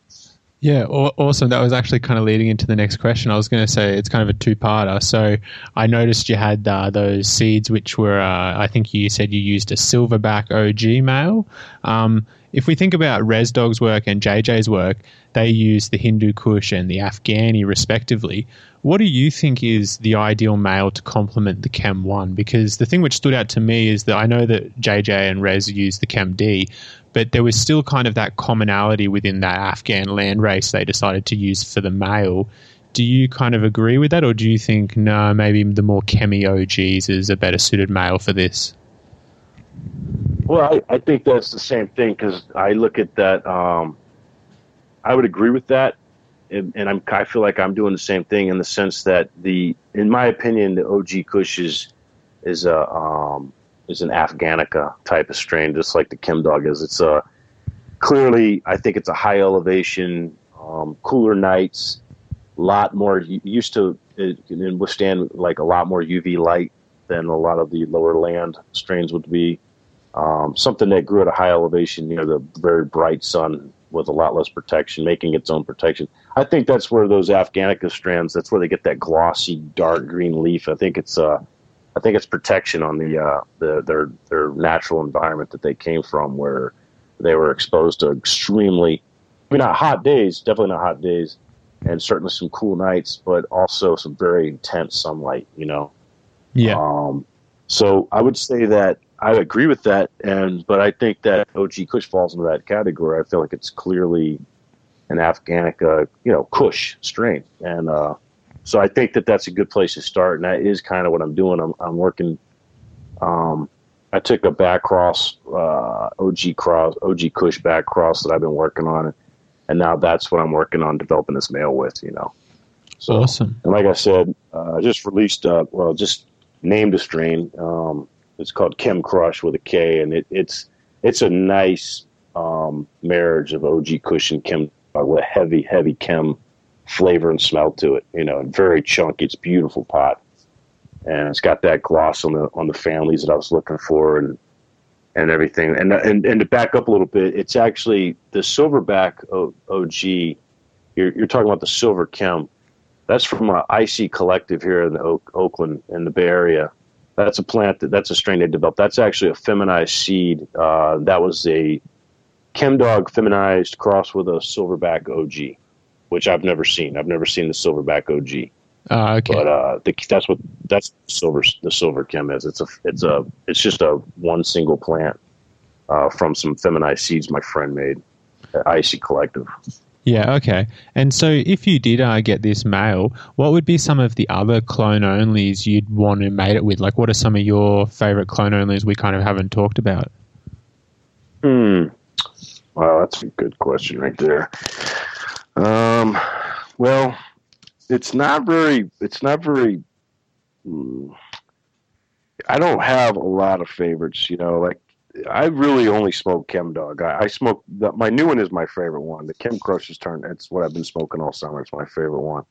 Yeah, awesome. That was actually kind of leading into the next question. I was going to say it's kind of a two-parter. So I noticed you had uh, those seeds, which were, uh, I think you said you used a silverback OG male. Um, if we think about Rez Dog's work and JJ's work, they use the Hindu Kush and the Afghani respectively. What do you think is the ideal male to complement the Chem 1? Because the thing which stood out to me is that I know that JJ and Res use the Chem D, but there was still kind of that commonality within that Afghan land race they decided to use for the male. Do you kind of agree with that, or do you think no, maybe the more chemi OGs is a better suited male for this?
Well, I, I think that's the same thing because I look at that. Um, I would agree with that, and, and, I'm I feel like I'm doing the same thing in the sense that the, in my opinion, the OG Kush is is a um, is an Afghanica type of strain, just like the Chem Dog is. It's a clearly, I think it's a high elevation, um, cooler nights, a lot more used to can withstand like a lot more UV light than a lot of the lower land strains would be. Um, something that grew at a high elevation near the very bright sun with a lot less protection, making its own protection. I think that's where those Afghanica strands. That's where they get that glossy dark green leaf. I think it's uh, I think it's protection on the, uh, the their their natural environment that they came from, where they were exposed to extremely, I mean, not hot days, definitely not hot days, and certainly some cool nights, but also some very intense sunlight. You know.
Yeah.
Um, so I would say that I agree with that, and but I think that OG Kush falls into that category. I feel like it's clearly an Afghanica, you know, Kush strain, and uh, so I think that that's a good place to start, and that is kind of what I'm doing. I'm, I'm working. Um, I took a back cross, uh, OG cross, OG Kush back cross that I've been working on, and now that's what I'm working on developing this male with. You know,
so, awesome.
And like I said, uh, I just released, uh, well, just named a strain. Um, it's called Chem Crush with a K, and it, it's it's a nice um, marriage of OG Kush and Chem uh, with heavy, heavy Chem flavor and smell to it. You know, and very chunky. It's beautiful pot, and it's got that gloss on the on the families that I was looking for, and and everything. And and and to back up a little bit, it's actually the Silverback OG. You're you're talking about the Silver Chem. That's from an IC collective here in Oak, Oakland in the Bay Area. That's a plant that that's a strain they developed. That's actually a feminized seed. Uh, that was a Chem Dog feminized cross with a Silverback OG which I've never seen. I've never seen the silverback OG.
Uh, okay.
But uh, the, that's what that's silver the silver chem is. It's a it's a it's just a one single plant uh, from some feminized seeds my friend made at Icy Collective.
Yeah, okay. And so if you did uh, get this male, what would be some of the other clone onlys you'd want to mate it with? Like, what are some of your favorite clone onlys we kind of haven't talked about?
Hmm. Wow, that's a good question right there. Um, well, it's not very. It's not very. Hmm, I don't have a lot of favorites. You know, like I really only smoke Chem Dog. I, I smoke the, my new one is my favorite one. The Chem Crush's turn. That's what I've been smoking all summer. It's my favorite one.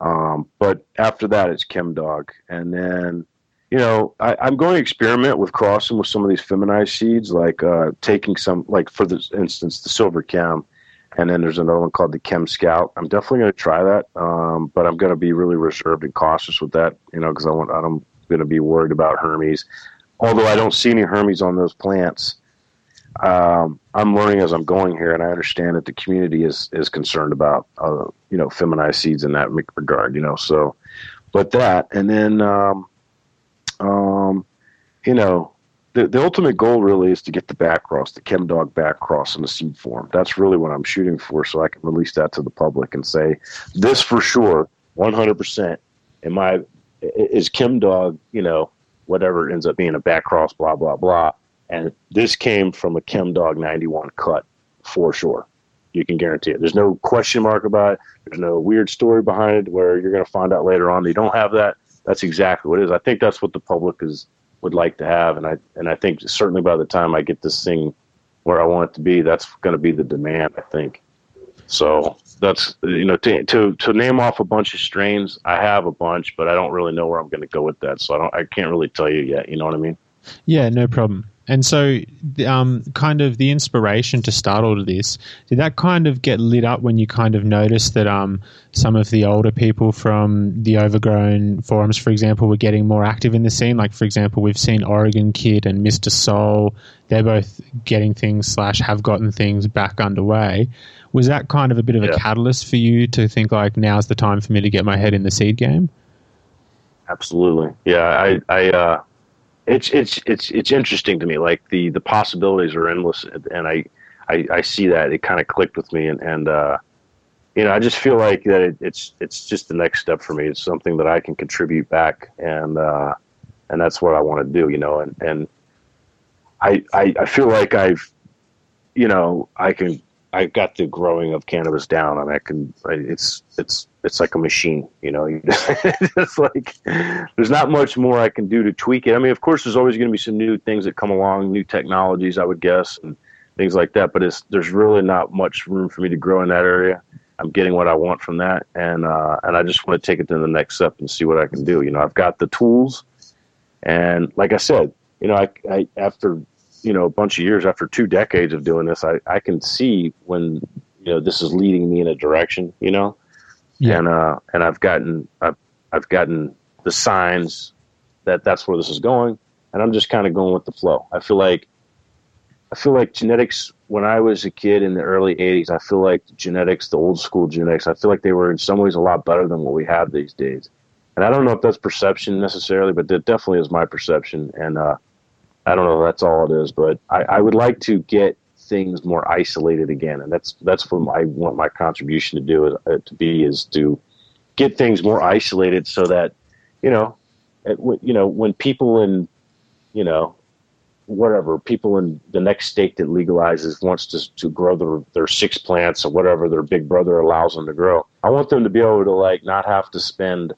Um, but after that, it's Chem Dog, and then you know I, am going to experiment with crossing with some of these feminized seeds, like uh, taking some, like for this instance, the Silver Chem and then there's another one called the Chem Scout. I'm definitely going to try that, um, but I'm going to be really reserved and cautious with that, you know, because I want I'm going to be worried about hermies. Although I don't see any hermies on those plants, um, I'm learning as I'm going here, and I understand that the community is is concerned about uh, you know feminized seeds in that regard, you know. So, but that, and then um, um, you know, the, the ultimate goal really is to get the back cross, the Chem Dog back cross in the seed form. That's really what I'm shooting for, so I can release that to the public and say this for sure, 100 percent. In my is Chem Dog, you know, whatever ends up being a back cross, blah blah blah, and this came from a Chem Dog 91 cut for sure. You can guarantee it. There's no question mark about it. There's no weird story behind it where you're going to find out later on they don't have that. That's exactly what it is. I think that's what the public is would like to have, and I and I think certainly by the time I get this thing where I want it to be, that's going to be the demand. I think. So that's you know to to to name off a bunch of strains. I have a bunch, but I don't really know where I'm going to go with that. So I don't. I can't really tell you yet. You know what I mean?
Yeah, no problem. And so, um, kind of the inspiration to start all of this, did that kind of get lit up when you kind of noticed that um, some of the older people from the Overgrow forums, for example, were getting more active in the scene? Like, for example, we've seen Oregon Kid and Mr. Soul, they're both getting things slash have gotten things back underway. Was that kind of a bit of yeah. a catalyst for you to think, like, now's the time for me to get my head in the seed game?
Absolutely. Yeah, I, I, uh, it's it's it's it's interesting to me. Like the the possibilities are endless, and I I, I see that it kind of clicked with me, and and uh, you know I just feel like that it, it's it's just the next step for me. It's something that I can contribute back, and uh, and that's what I want to do. You know, and and I, I I feel like I've you know I can I got the growing of cannabis down, and I can. It's it's it's like a machine, you know. it's like there's not much more I can do to tweak it. I mean, of course, there's always going to be some new things that come along, new technologies, I would guess, and things like that. But it's there's really not much room for me to grow in that area. I'm getting what I want from that, and uh, and I just want to take it to the next step and see what I can do. You know, I've got the tools, and like I said, you know, I, I after you know a bunch of years after two decades of doing this i i can see when you know this is leading me in a direction you know? Yeah. and uh and i've gotten i've i've gotten the signs that that's where this is going and i'm just kind of going with the flow. I feel like i feel like genetics when i was a kid in the early 80s i feel like genetics the old school genetics i feel like they were in some ways a lot better than what we have these days. And i don't know if that's perception necessarily but that definitely is my perception and uh I don't know. That's all it is. But I, I would like to get things more isolated again, and that's that's what I want my contribution to do uh, to be is to get things more isolated so that you know, it, you know, when people in you know whatever people in the next state that legalizes wants to to grow their their six plants or whatever their big brother allows them to grow. I want them to be able to like not have to spend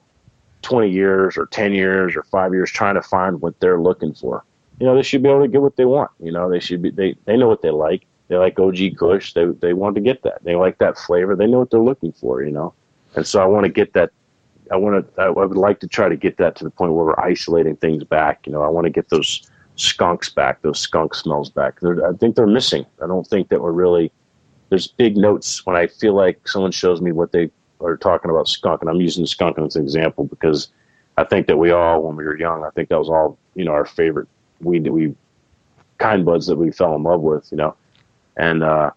20 years or 10 years or 5 years trying to find what they're looking for you know, they should be able to get what they want. You know, they should be they they know what they like. They like OG Kush. They they want to get that. They like that flavor. They know what they're looking for. You know, and so I want to get that. I want to. I would like to try to get that to the point where we're isolating things back. You know, I want to get those skunks back, those skunk smells back. They're, I think they're missing. I don't think that we're really. There's big notes when I feel like someone shows me what they are talking about skunk, and I'm using skunk as an example because I think that we all, when we were young, I think that was all you know our favorite that we kind buds that we fell in love with, you know. And uh,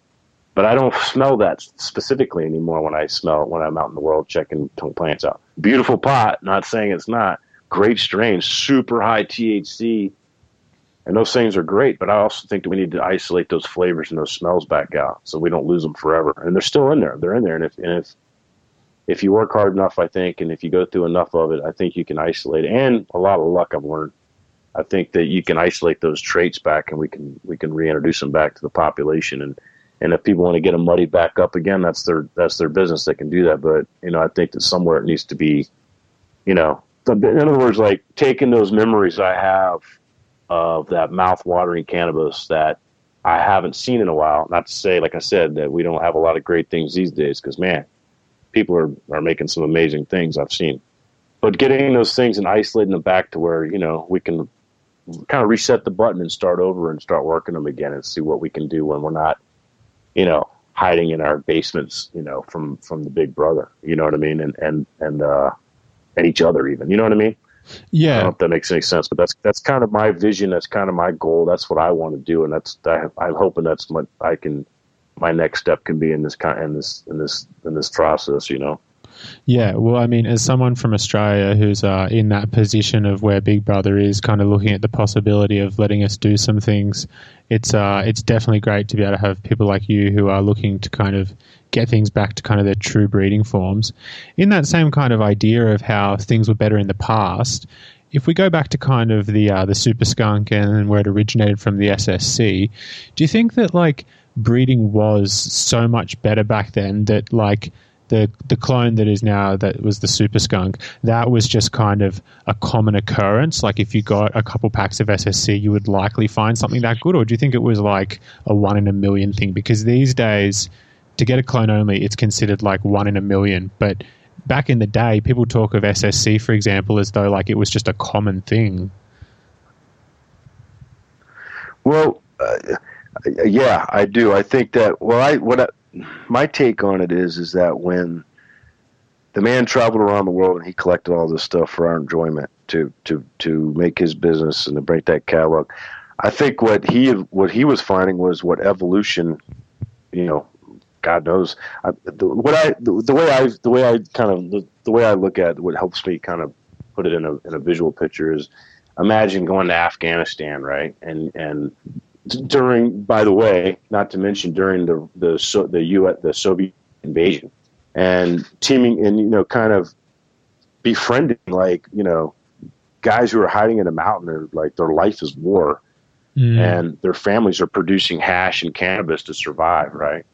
but I don't smell that specifically anymore when I smell when I'm out in the world checking plants out. Beautiful pot, not saying it's not. Great strain, super high THC, and those things are great. But I also think that we need to isolate those flavors and those smells back out so we don't lose them forever. And they're still in there. They're in there, and if and if if you work hard enough, I think, and if you go through enough of it, I think you can isolate. It. And a lot of luck I've learned I think that you can isolate those traits back, and we can we can reintroduce them back to the population. And and if people want to get them muddy back up again, that's their that's their business. They can do that. But you know, I think that somewhere it needs to be, you know, in other words, like taking those memories I have of that mouth-watering cannabis that I haven't seen in a while. Not to say, like I said, that we don't have a lot of great things these days, because man, people are are making some amazing things I've seen. But getting those things and isolating them back to where you know we can kind of reset the button and start over and start working them again and see what we can do when we're not, you know, hiding in our basements, you know, from from the big brother. You know what I mean? And and and uh, and each other even. You know what I mean?
Yeah.
I don't know if that makes any sense, but that's that's kind of my vision. That's kind of my goal. That's what I want to do, and that's I, I'm hoping that's what I can. My next step can be in this kind in this in this in this process. You know.
Yeah, well, I mean, as someone from Australia who's uh, in that position of where Big Brother is, kind of looking at the possibility of letting us do some things, it's uh, it's definitely great to be able to have people like you who are looking to kind of get things back to kind of their true breeding forms. In that same kind of idea of how things were better in the past, if we go back to kind of the uh, the super skunk and where it originated from the SSC, do you think that like breeding was so much better back then that like the the clone that is now that was the super skunk that was just kind of a common occurrence. Like if you got a couple packs of ssc you would likely find something that good. Or do you think it was like a one in a million thing? Because these days to get a clone only it's considered like one in a million. But back in the day people talk of ssc for example as though like it was just a common thing.
Well uh, yeah i do. I think that well i what I, my take on it is is that when the man traveled around the world and he collected all this stuff for our enjoyment to to to make his business and to break that catalog. I think what he what he was finding was what evolution, you know, God knows. I, the, what I the, the, way I the way I kind of the, the way I look at it, what helps me kind of put it in a in a visual picture is imagine going to Afghanistan, right? And and during, by the way, not to mention during the the so, the U the Soviet invasion, and teaming and you know kind of befriending like you know guys who are hiding in a mountain are like their life is war, mm. and their families are producing hash and cannabis to survive, right?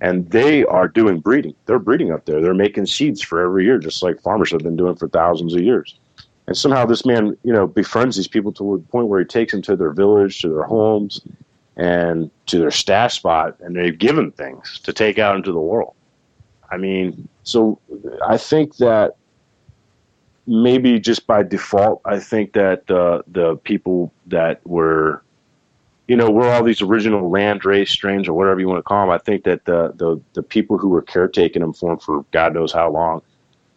And they are doing breeding. They're breeding up there. They're making seeds for every year, just like farmers have been doing for thousands of years. And somehow this man, you know, befriends these people to the point where he takes them to their village, to their homes, and to their stash spot, and they've given things to take out into the world. I mean, so I think that maybe just by default, I think that uh, the people that were, you know, were all these original land race strains or whatever you want to call them. I think that the the, the people who were caretaking them for them for God knows how long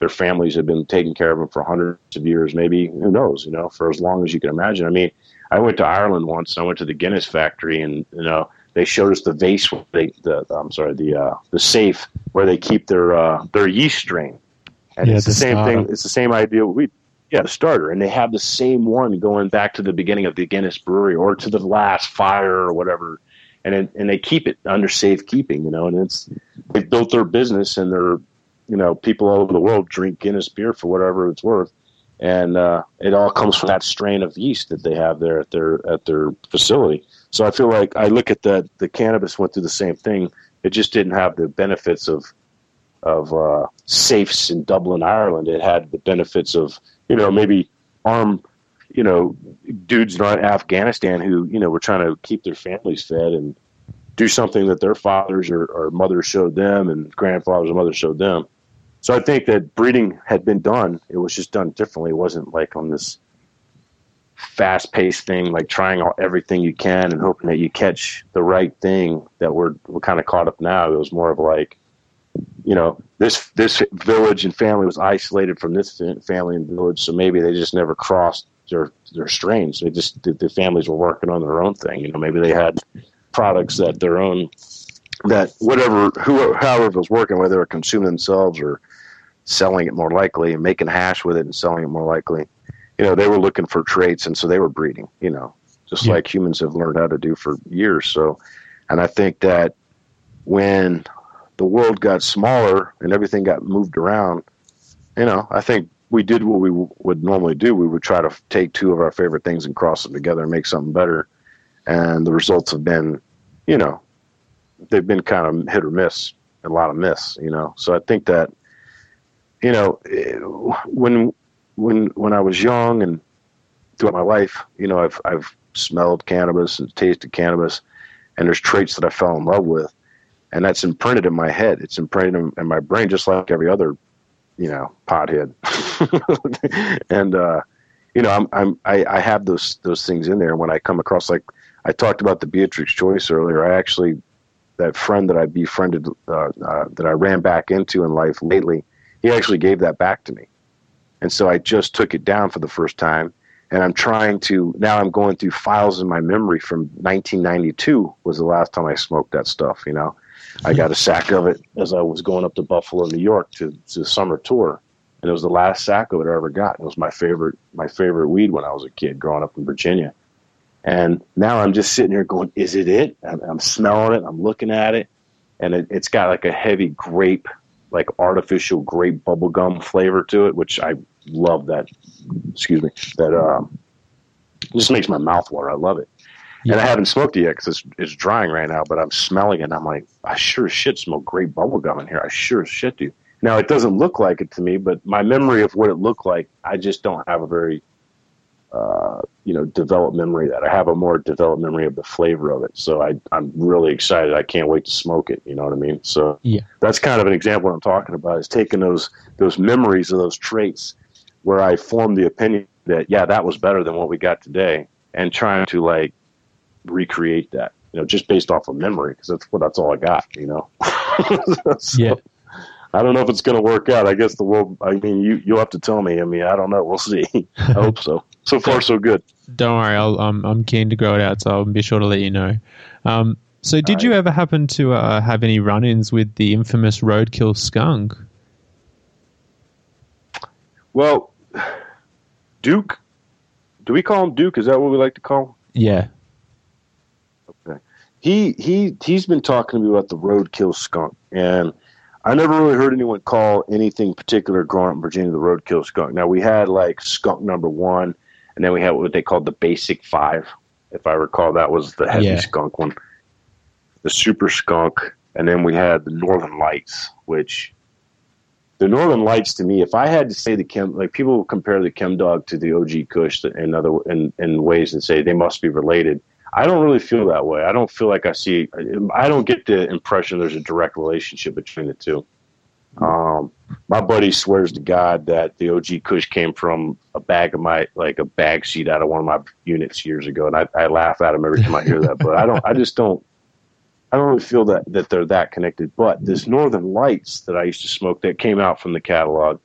their families have been taking care of them for hundreds of years, maybe who knows, you know, for as long as you can imagine. I mean, I went to Ireland once. I went to the Guinness factory, and you know, they showed us the vase, they, the I'm sorry, the uh, the safe where they keep their uh, their yeast strain, and yeah, it's the, the same thing. It's the same idea. We yeah, the starter, and they have the same one going back to the beginning of the Guinness brewery or to the last fire or whatever, and and they keep it under safekeeping, you know, and it's they built their business and they're you know, people all over the world drink Guinness beer for whatever it's worth, and uh, it all comes from that strain of yeast that they have there at their at their facility. So I feel like I look at that the cannabis went through the same thing. It just didn't have the benefits of of uh, safes in Dublin, Ireland. It had the benefits of you know maybe arm you know dudes in Afghanistan who you know were trying to keep their families fed and do something that their fathers or, or mothers showed them and grandfathers and mothers showed them. So I think that breeding had been done. It was just done differently. It wasn't like on this fast paced thing, like trying everything you can and hoping that you catch the right thing that we're, we're kind of caught up now. It was more of like, you know, this, this village and family was isolated from this family and village. So maybe they just never crossed their, their strains. They just, the, the families were working on their own thing. You know, maybe they had products that their own, that whatever, whoever, however it was working, whether they're consuming themselves or, selling it more likely and making hash with it and selling it more likely. You know, they were looking for traits, and so they were breeding. You know, just yeah. like humans have learned how to do for years. So, and I think that when the world got smaller and everything got moved around, you know, I think we did what we would normally do. We would try to take two of our favorite things and cross them together and make something better. And the results have been, you know, they've been kind of hit or miss, a lot of miss, you know. So I think that you know, when when when I was young and throughout my life, you know, I've I've smelled cannabis and tasted cannabis, and there's traits that I fell in love with, and that's imprinted in my head. It's imprinted in, in my brain, just like every other, you know, pothead. and uh, you know, I'm I'm I, I have those those things in there. And when I come across, like I talked about the Beatrix Choice earlier, I actually that friend that I befriended uh, uh, that I ran back into in life lately he actually gave that back to me. And so I just took it down for the first time. And I'm trying to, now I'm going through files in my memory from 1992 was the last time I smoked that stuff, you know. I got a sack of it as I was going up to Buffalo, New York to, to the summer tour. And it was the last sack of it I ever got. It was my favorite my favorite weed when I was a kid growing up in Virginia. And now I'm just sitting here going, is it it? I'm, I'm smelling it. I'm looking at it. And it, it's got like a heavy grape, like artificial grape bubblegum flavor to it, which I love that. Excuse me. That um, just makes my mouth water. I love it. Yeah. And I haven't smoked it yet because it's, it's drying right now, but I'm smelling it and I'm like, I sure as shit smell grape bubblegum in here. I sure as shit do. Now, it doesn't look like it to me, but my memory of what it looked like, I just don't have a very, uh, you know, developed memory that. I have a more developed memory of the flavor of it. So I, I'm really excited. I can't wait to smoke it. You know what I mean? So
yeah.
that's kind of an example I'm talking about is taking those, those memories of those traits where I formed the opinion that, yeah, that was better than what we got today and trying to like recreate that, you know, just based off of memory because that's what that's all I got, you know.
so, yeah.
I don't know if it's going to work out. I guess the world. I mean, you you'll have to tell me. I mean, I don't know. We'll see. I hope so. So far, so good.
Don't worry. I'll, I'm I'm keen to grow it out, so I'll be sure to let you know. Um, so, did right. you ever happen to uh, have any run-ins with the infamous roadkill skunk?
Well, Duke. Do we call him Duke? Is that what we like to call him?
Yeah Okay.
he he he's been talking to me about the roadkill skunk, and I never really heard anyone call anything particular growing up in Virginia the roadkill skunk. Now we had like skunk number one, and then we had what they called the basic five, if I recall. That was the heavy yeah. skunk one, the super skunk, and then we had the Northern Lights, which the Northern Lights to me, if I had to say the chem, like people compare the chem dog to the OG Kush in other in, in ways and say they must be related. I don't really feel that way. I don't feel like I see. I don't get the impression there's a direct relationship between the two. Um, my buddy swears to God that the OG Kush came from a bag of my like a bag seat out of one of my units years ago, and I, I laugh at him every time I hear that. But I don't. I just don't. I don't really feel that that they're that connected. But this Northern Lights that I used to smoke that came out from the catalog.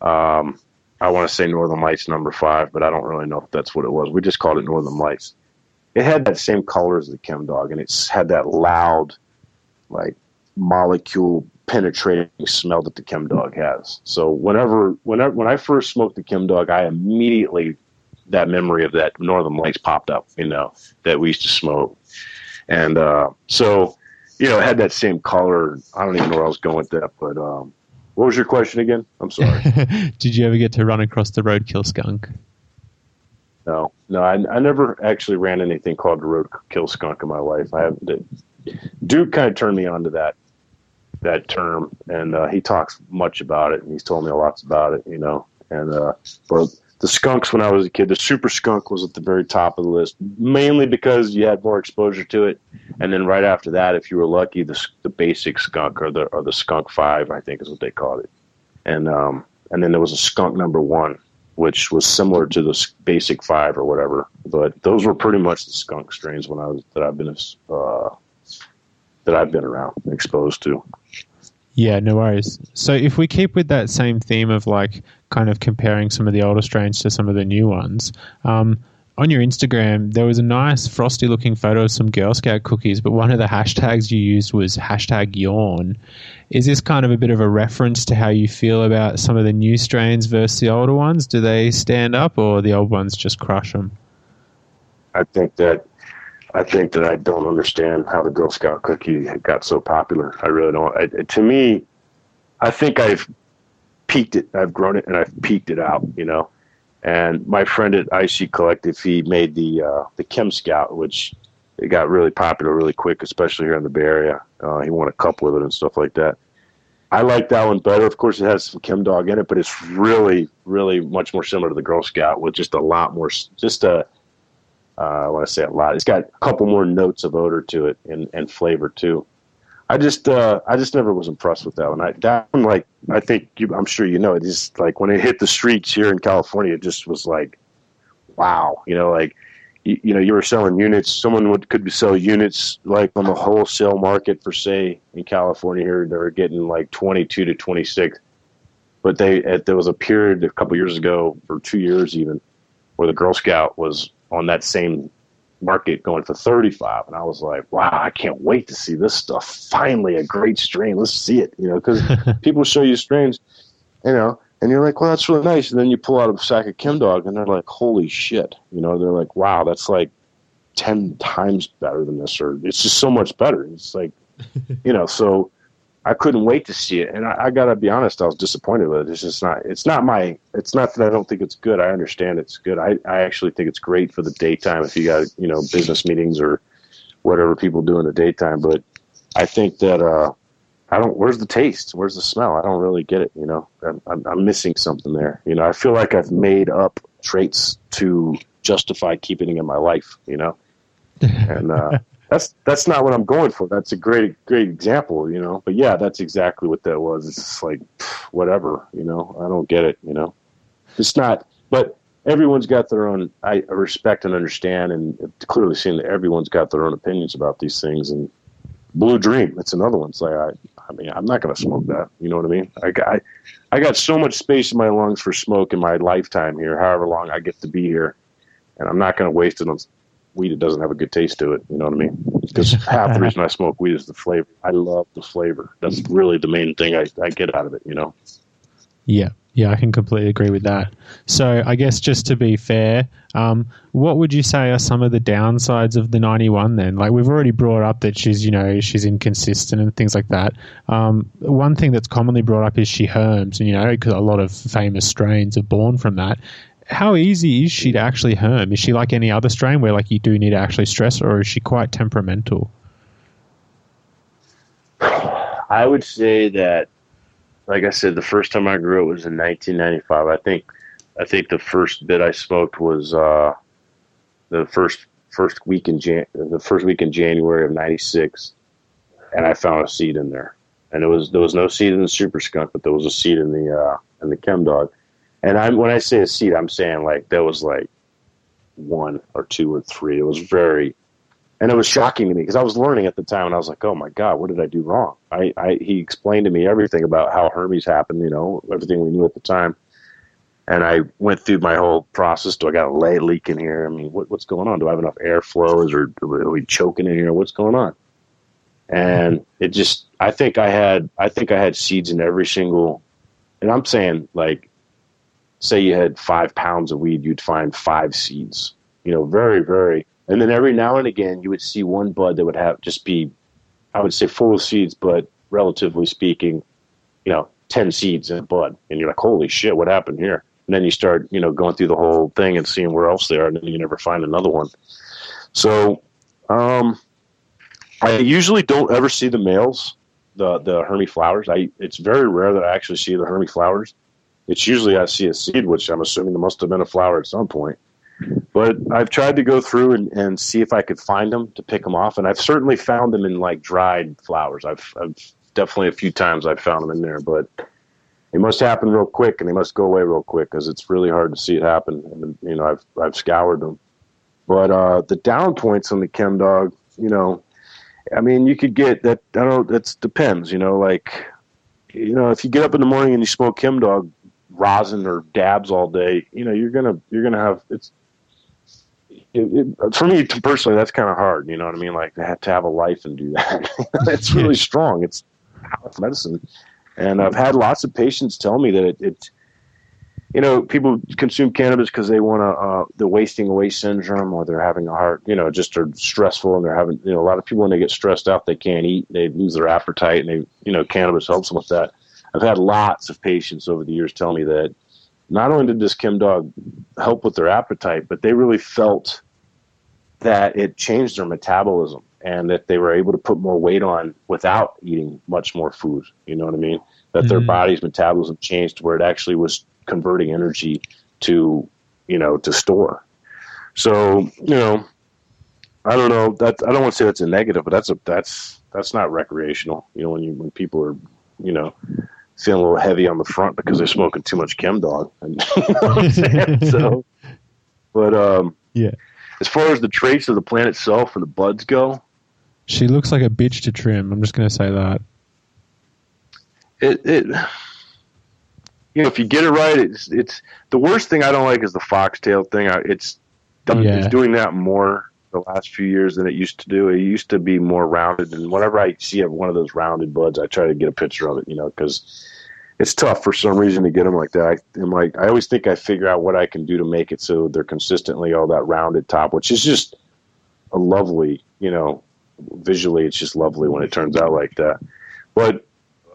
Um, I want to say Northern Lights number five, but I don't really know if that's what it was. We just called it Northern Lights it had that same color as the Chem Dog, and it's had that loud, like molecule penetrating smell that the Chem Dog has. So whenever, whenever, when I first smoked the Chem Dog, I immediately that memory of that Northern Lights popped up. You know that we used to smoke, and uh, so you know it had that same color. I don't even know where I was going with that, but um, what was your question again? I'm sorry.
Did you ever get to run across the roadkill skunk?
No, no, I, I never actually ran anything called the roadkill skunk in my life. I have Duke kind of turned me on to that that term, and uh, he talks much about it, and he's told me a lot about it, you know. And uh, but the skunks when I was a kid, the super skunk was at the very top of the list, mainly because you had more exposure to it, and then right after that, if you were lucky, the the basic skunk or the or the skunk five, I think is what they called it, and um and then there was a skunk number one, which was similar to the basic five or whatever. But those were pretty much the skunk strains when I was that I've been uh, that I've been around exposed to.
Yeah, no worries. So if we keep with that same theme of like kind of comparing some of the older strains to some of the new ones, um, on your Instagram, there was a nice frosty looking photo of some Girl Scout cookies, but one of the hashtags you used was hashtag yawn. Is this kind of a bit of a reference to how you feel about some of the new strains versus the older ones? Do they stand up or the old ones just crush them?
I think that I think that I don't understand how the Girl Scout cookie got so popular. I really don't. I, to me, I think I've peaked it. I've grown it and I've peaked it out. You know, and my friend at IC Collective, he made the uh, the Chem Scout, which it got really popular really quick, especially here in the Bay Area. Uh, he won a cup with it and stuff like that. I like that one better. Of course, it has some Chem Dog in it, but it's really, really much more similar to the Girl Scout with just a lot more, just a, uh, I want to say a lot. It's got a couple more notes of odor to it and, and flavor too. I just uh, I just never was impressed with that one. I that one like I think you, I'm sure you know it just like when it hit the streets here in California, it just was like, wow, you know, like you, you know you were selling units. Someone would could be sell units like on the wholesale market for say in California here they were getting like 22 to 26, but they at, there was a period a couple years ago or two years even where the Girl Scout was on that same market going for 35 and i was like wow i can't wait to see this stuff. Finally a great strain let's see it you know because people show you strains you know and you're like well that's really nice and then you pull out a sack of chem dog and they're like holy shit you know they're like wow that's like 10 times better than this or it's just so much better. It's like you know so I couldn't wait to see it, and I, I got to be honest, I was disappointed with it. It's just not. It's not my. It's not that I don't think it's good. I understand it's good. I, I actually think it's great for the daytime if you got you know business meetings or whatever people do in the daytime. But I think that uh, I don't. Where's the taste? Where's the smell? I don't really get it. You know, I'm, I'm, I'm missing something there. You know, I feel like I've made up traits to justify keeping it in my life. You know, and. Uh, that's that's not what I'm going for. That's a great great example, you know. But yeah, that's exactly what that was. It's just like whatever, you know. I don't get it, you know. It's not. But everyone's got their own. I respect and understand, and clearly seeing that everyone's got their own opinions about these things. And Blue Dream, it's another one. It's like I, I mean, I'm not going to smoke that. You know what I mean? I got, I, I got so much space in my lungs for smoke in my lifetime here, however long I get to be here, and I'm not going to waste it on weed that doesn't have a good taste to it. You know what I mean? Because half the reason I smoke weed is the flavor. I love the flavor. That's really the main thing I, I get out of it. You know?
Yeah. Yeah, I can completely agree with that. So, I guess just to be fair, um, what would you say are some of the downsides of the 91 then? Like, we've already brought up that she's, you know, she's inconsistent and things like that. Um, one thing that's commonly brought up is she herms, and, you know, because a lot of famous strains are born from that how easy is she to actually herm? Is she like any other strain where like you do need to actually stress, or is she quite temperamental?
I would say that, like I said, the first time I grew it was in 1995. I think, I think the first bit I smoked was uh, the first first week in Jan- the first week in January of '96, and I found a seed in there. And it was there was no seed in the super skunk, but there was a seed in the uh, in the chem dog and I'm when I say a seed, I'm saying like there was like one or two or three. It was very, and it was shocking to me because I was learning at the time, and I was like, "Oh my god, what did I do wrong?" I, I he explained to me everything about how hermies happened, you know, everything we knew at the time. And I went through my whole process. Do I got a lay leak in here? I mean, what, what's going on? Do I have enough airflow? Is or are we choking in here? What's going on? And it just, I think I had, I think I had seeds in every single, and I'm saying like say you had five pounds of weed, you'd find five seeds. You know, very, very. And then every now and again, you would see one bud that would have just be, I would say, full of seeds, but relatively speaking, you know, 10 seeds in a bud. And you're like, holy shit, what happened here? And then you start, you know, going through the whole thing and seeing where else they are, and then you never find another one. So, um, I usually don't ever see the males, the the Hermy flowers. I it's very rare that I actually see the Hermy flowers it's usually I see a seed, which I'm assuming there must have been a flower at some point. But I've tried to go through and, and see if I could find them to pick them off, and I've certainly found them in like dried flowers. I've, I've definitely a few times I've found them in there, but they must happen real quick and they must go away real quick because it's really hard to see it happen. And you know, I've I've scoured them, but uh, the down points on the chem dog, you know, I mean, you could get that. I don't. It depends. You know, like you know, if you get up in the morning and you smoke chem dog, rosin or dabs all day, you know, you're gonna you're gonna have it's. It, it, for me personally, that's kind of hard. You know what I mean? Like to have, to have a life and do that. it's really strong. It's medicine, and I've had lots of patients tell me that it, it you know, people consume cannabis because they want to, uh, the wasting away syndrome, or they're having a heart, you know, just are stressful, and they're having, you know, a lot of people when they get stressed out, they can't eat, they lose their appetite, and they, you know, cannabis helps them with that. I've had lots of patients over the years tell me that not only did this Chem Dog help with their appetite, but they really felt that it changed their metabolism and that they were able to put more weight on without eating much more food. You know what I mean? That mm-hmm. their body's metabolism changed to where it actually was converting energy to, you know, to store. So, you know, I don't know that I don't want to say that's a negative, but that's a that's that's not recreational. You know, when you when people are, you know, feeling a little heavy on the front because they're smoking too much chem dog. And, you know so, but um,
yeah,
as far as the traits of the plant itself and the buds go,
she looks like a bitch to trim. I'm just going to say that.
It it you know if you get it right, it's it's the worst thing I don't like is the foxtail thing. I, it's done, yeah. it's doing that more the last few years than it used to do. It used to be more rounded, and whenever I see one of those rounded buds, I try to get a picture of it. You know, because it's tough for some reason to get them like that. I, am like, I always think I figure out what I can do to make it so they're consistently all that rounded top, which is just a lovely, you know, visually, it's just lovely when it turns out like that. But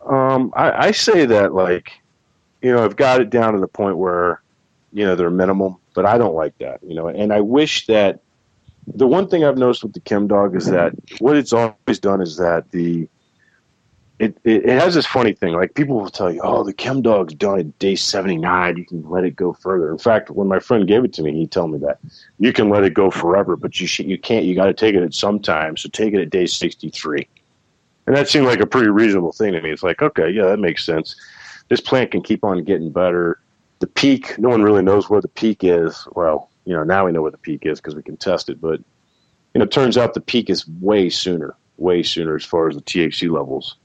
um, I, I say that like, you know, I've got it down to the point where, you know, they're minimum, but I don't like that, you know, and I wish that the one thing I've noticed with the Chem Dog is that what it's always done is that the it, it, it has this funny thing. Like people will tell you, "Oh, the Chem Dog's done at day seventy nine. You can let it go further." In fact, when my friend gave it to me, he told me that you can let it go forever, but you you can't. You got to take it at some time. So take it at day sixty three, and that seemed like a pretty reasonable thing to me. It's like, okay, yeah, that makes sense. This plant can keep on getting better. The peak, no one really knows where the peak is. Well, you know, now we know where the peak is because we can test it. But you know, it turns out the peak is way sooner, way sooner as far as the THC levels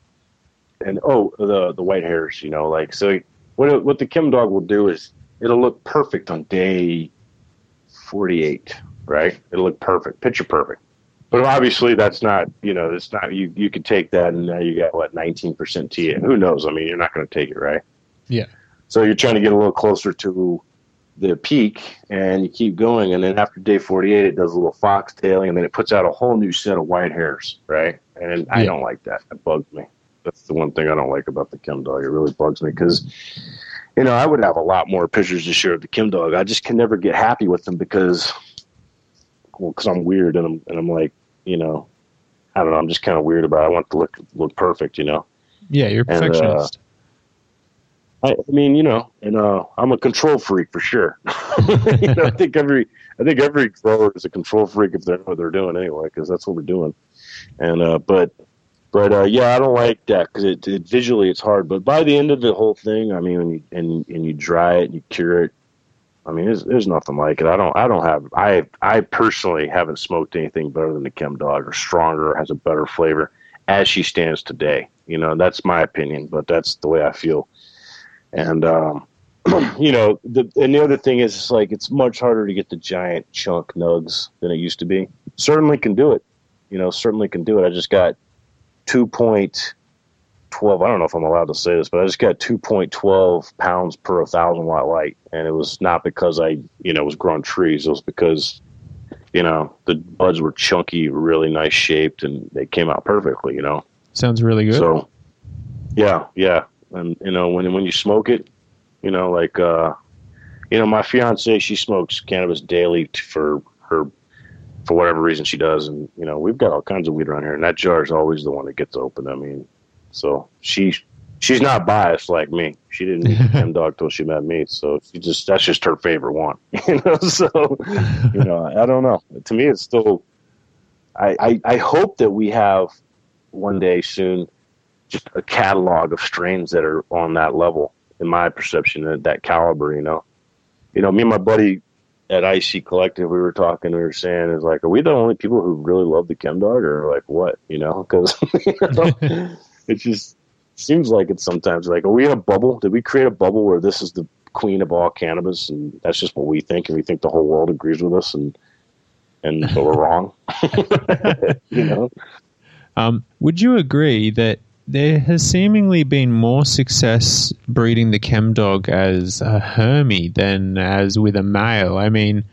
and oh the the white hairs, you know, like so. What what the Chem Dog will do is it'll look perfect on day forty eight, right? It'll look perfect, picture perfect. But obviously, that's not you know it's not you you could take that and now you got what nineteen percent TA. Who knows? I mean, you're not going to take it, right?
Yeah.
So you're trying to get a little closer to the peak, and you keep going, and then after day 48, it does a little foxtailing, and then it puts out a whole new set of white hairs, right? And I don't like that. That bugs me the one thing I don't like about the Chem Dog. It really bugs me because, you know, I would have a lot more pictures to share of the Chem Dog. I just can never get happy with them because, well, because I'm weird and I'm and I'm like, you know, I don't know. I'm just kind of weird about. It. I want to look look perfect, you know.
Yeah, you're a perfectionist.
And, uh, I, I mean, you know, and uh, I'm a control freak for sure. you know, I think every I think every grower is a control freak if they know what they're doing anyway, because that's what we're doing. And uh, but but uh, yeah, I don't like that because it, it, visually it's hard. But by the end of the whole thing, I mean, when you and and you dry it and you cure it, I mean, there's, there's nothing like it. I don't I don't have I I personally haven't smoked anything better than the Chem Dog or stronger or has a better flavor as she stands today. You know, that's my opinion, but that's the way I feel. And um, you know, the and the other thing is, it's like it's much harder to get the giant chunk nugs than it used to be. Certainly can do it. You know, certainly can do it. I just got 2.12. I don't know if I'm allowed to say this, but I just got 2.12 pounds per 1,000 watt light. And it was not because I, you know, was growing trees. It was because, you know, the buds were chunky, really nice shaped, and they came out perfectly, you know.
Sounds really good.
So, yeah, yeah. And, you know, when, when you smoke it, you know, like, uh, you know, my fiance, she smokes cannabis daily for her for whatever reason she does. And you know, we've got all kinds of weed around here, and that jar is always the one that gets open. I mean, so she she's not biased like me. She didn't eat Chem Dog till she met me, so she just that's just her favorite one. You know, so you know, I don't know. To me, it's still. I, I, I hope that we have one day soon just a catalog of strains that are on that level. In my perception, at that caliber, you know, you know, me and my buddy at IC Collective, we were talking, we were saying, is like, are we the only people who really love the Chem Dog, or like what? You know, because you know, it just seems like it's sometimes like, are we in a bubble? Did we create a bubble where this is the queen of all cannabis, and that's just what we think, and we think the whole world agrees with us, and and so we're wrong? you know.
Um, would you agree that there has seemingly been more success breeding the chem dog as a Hermy than as with a male. I mean,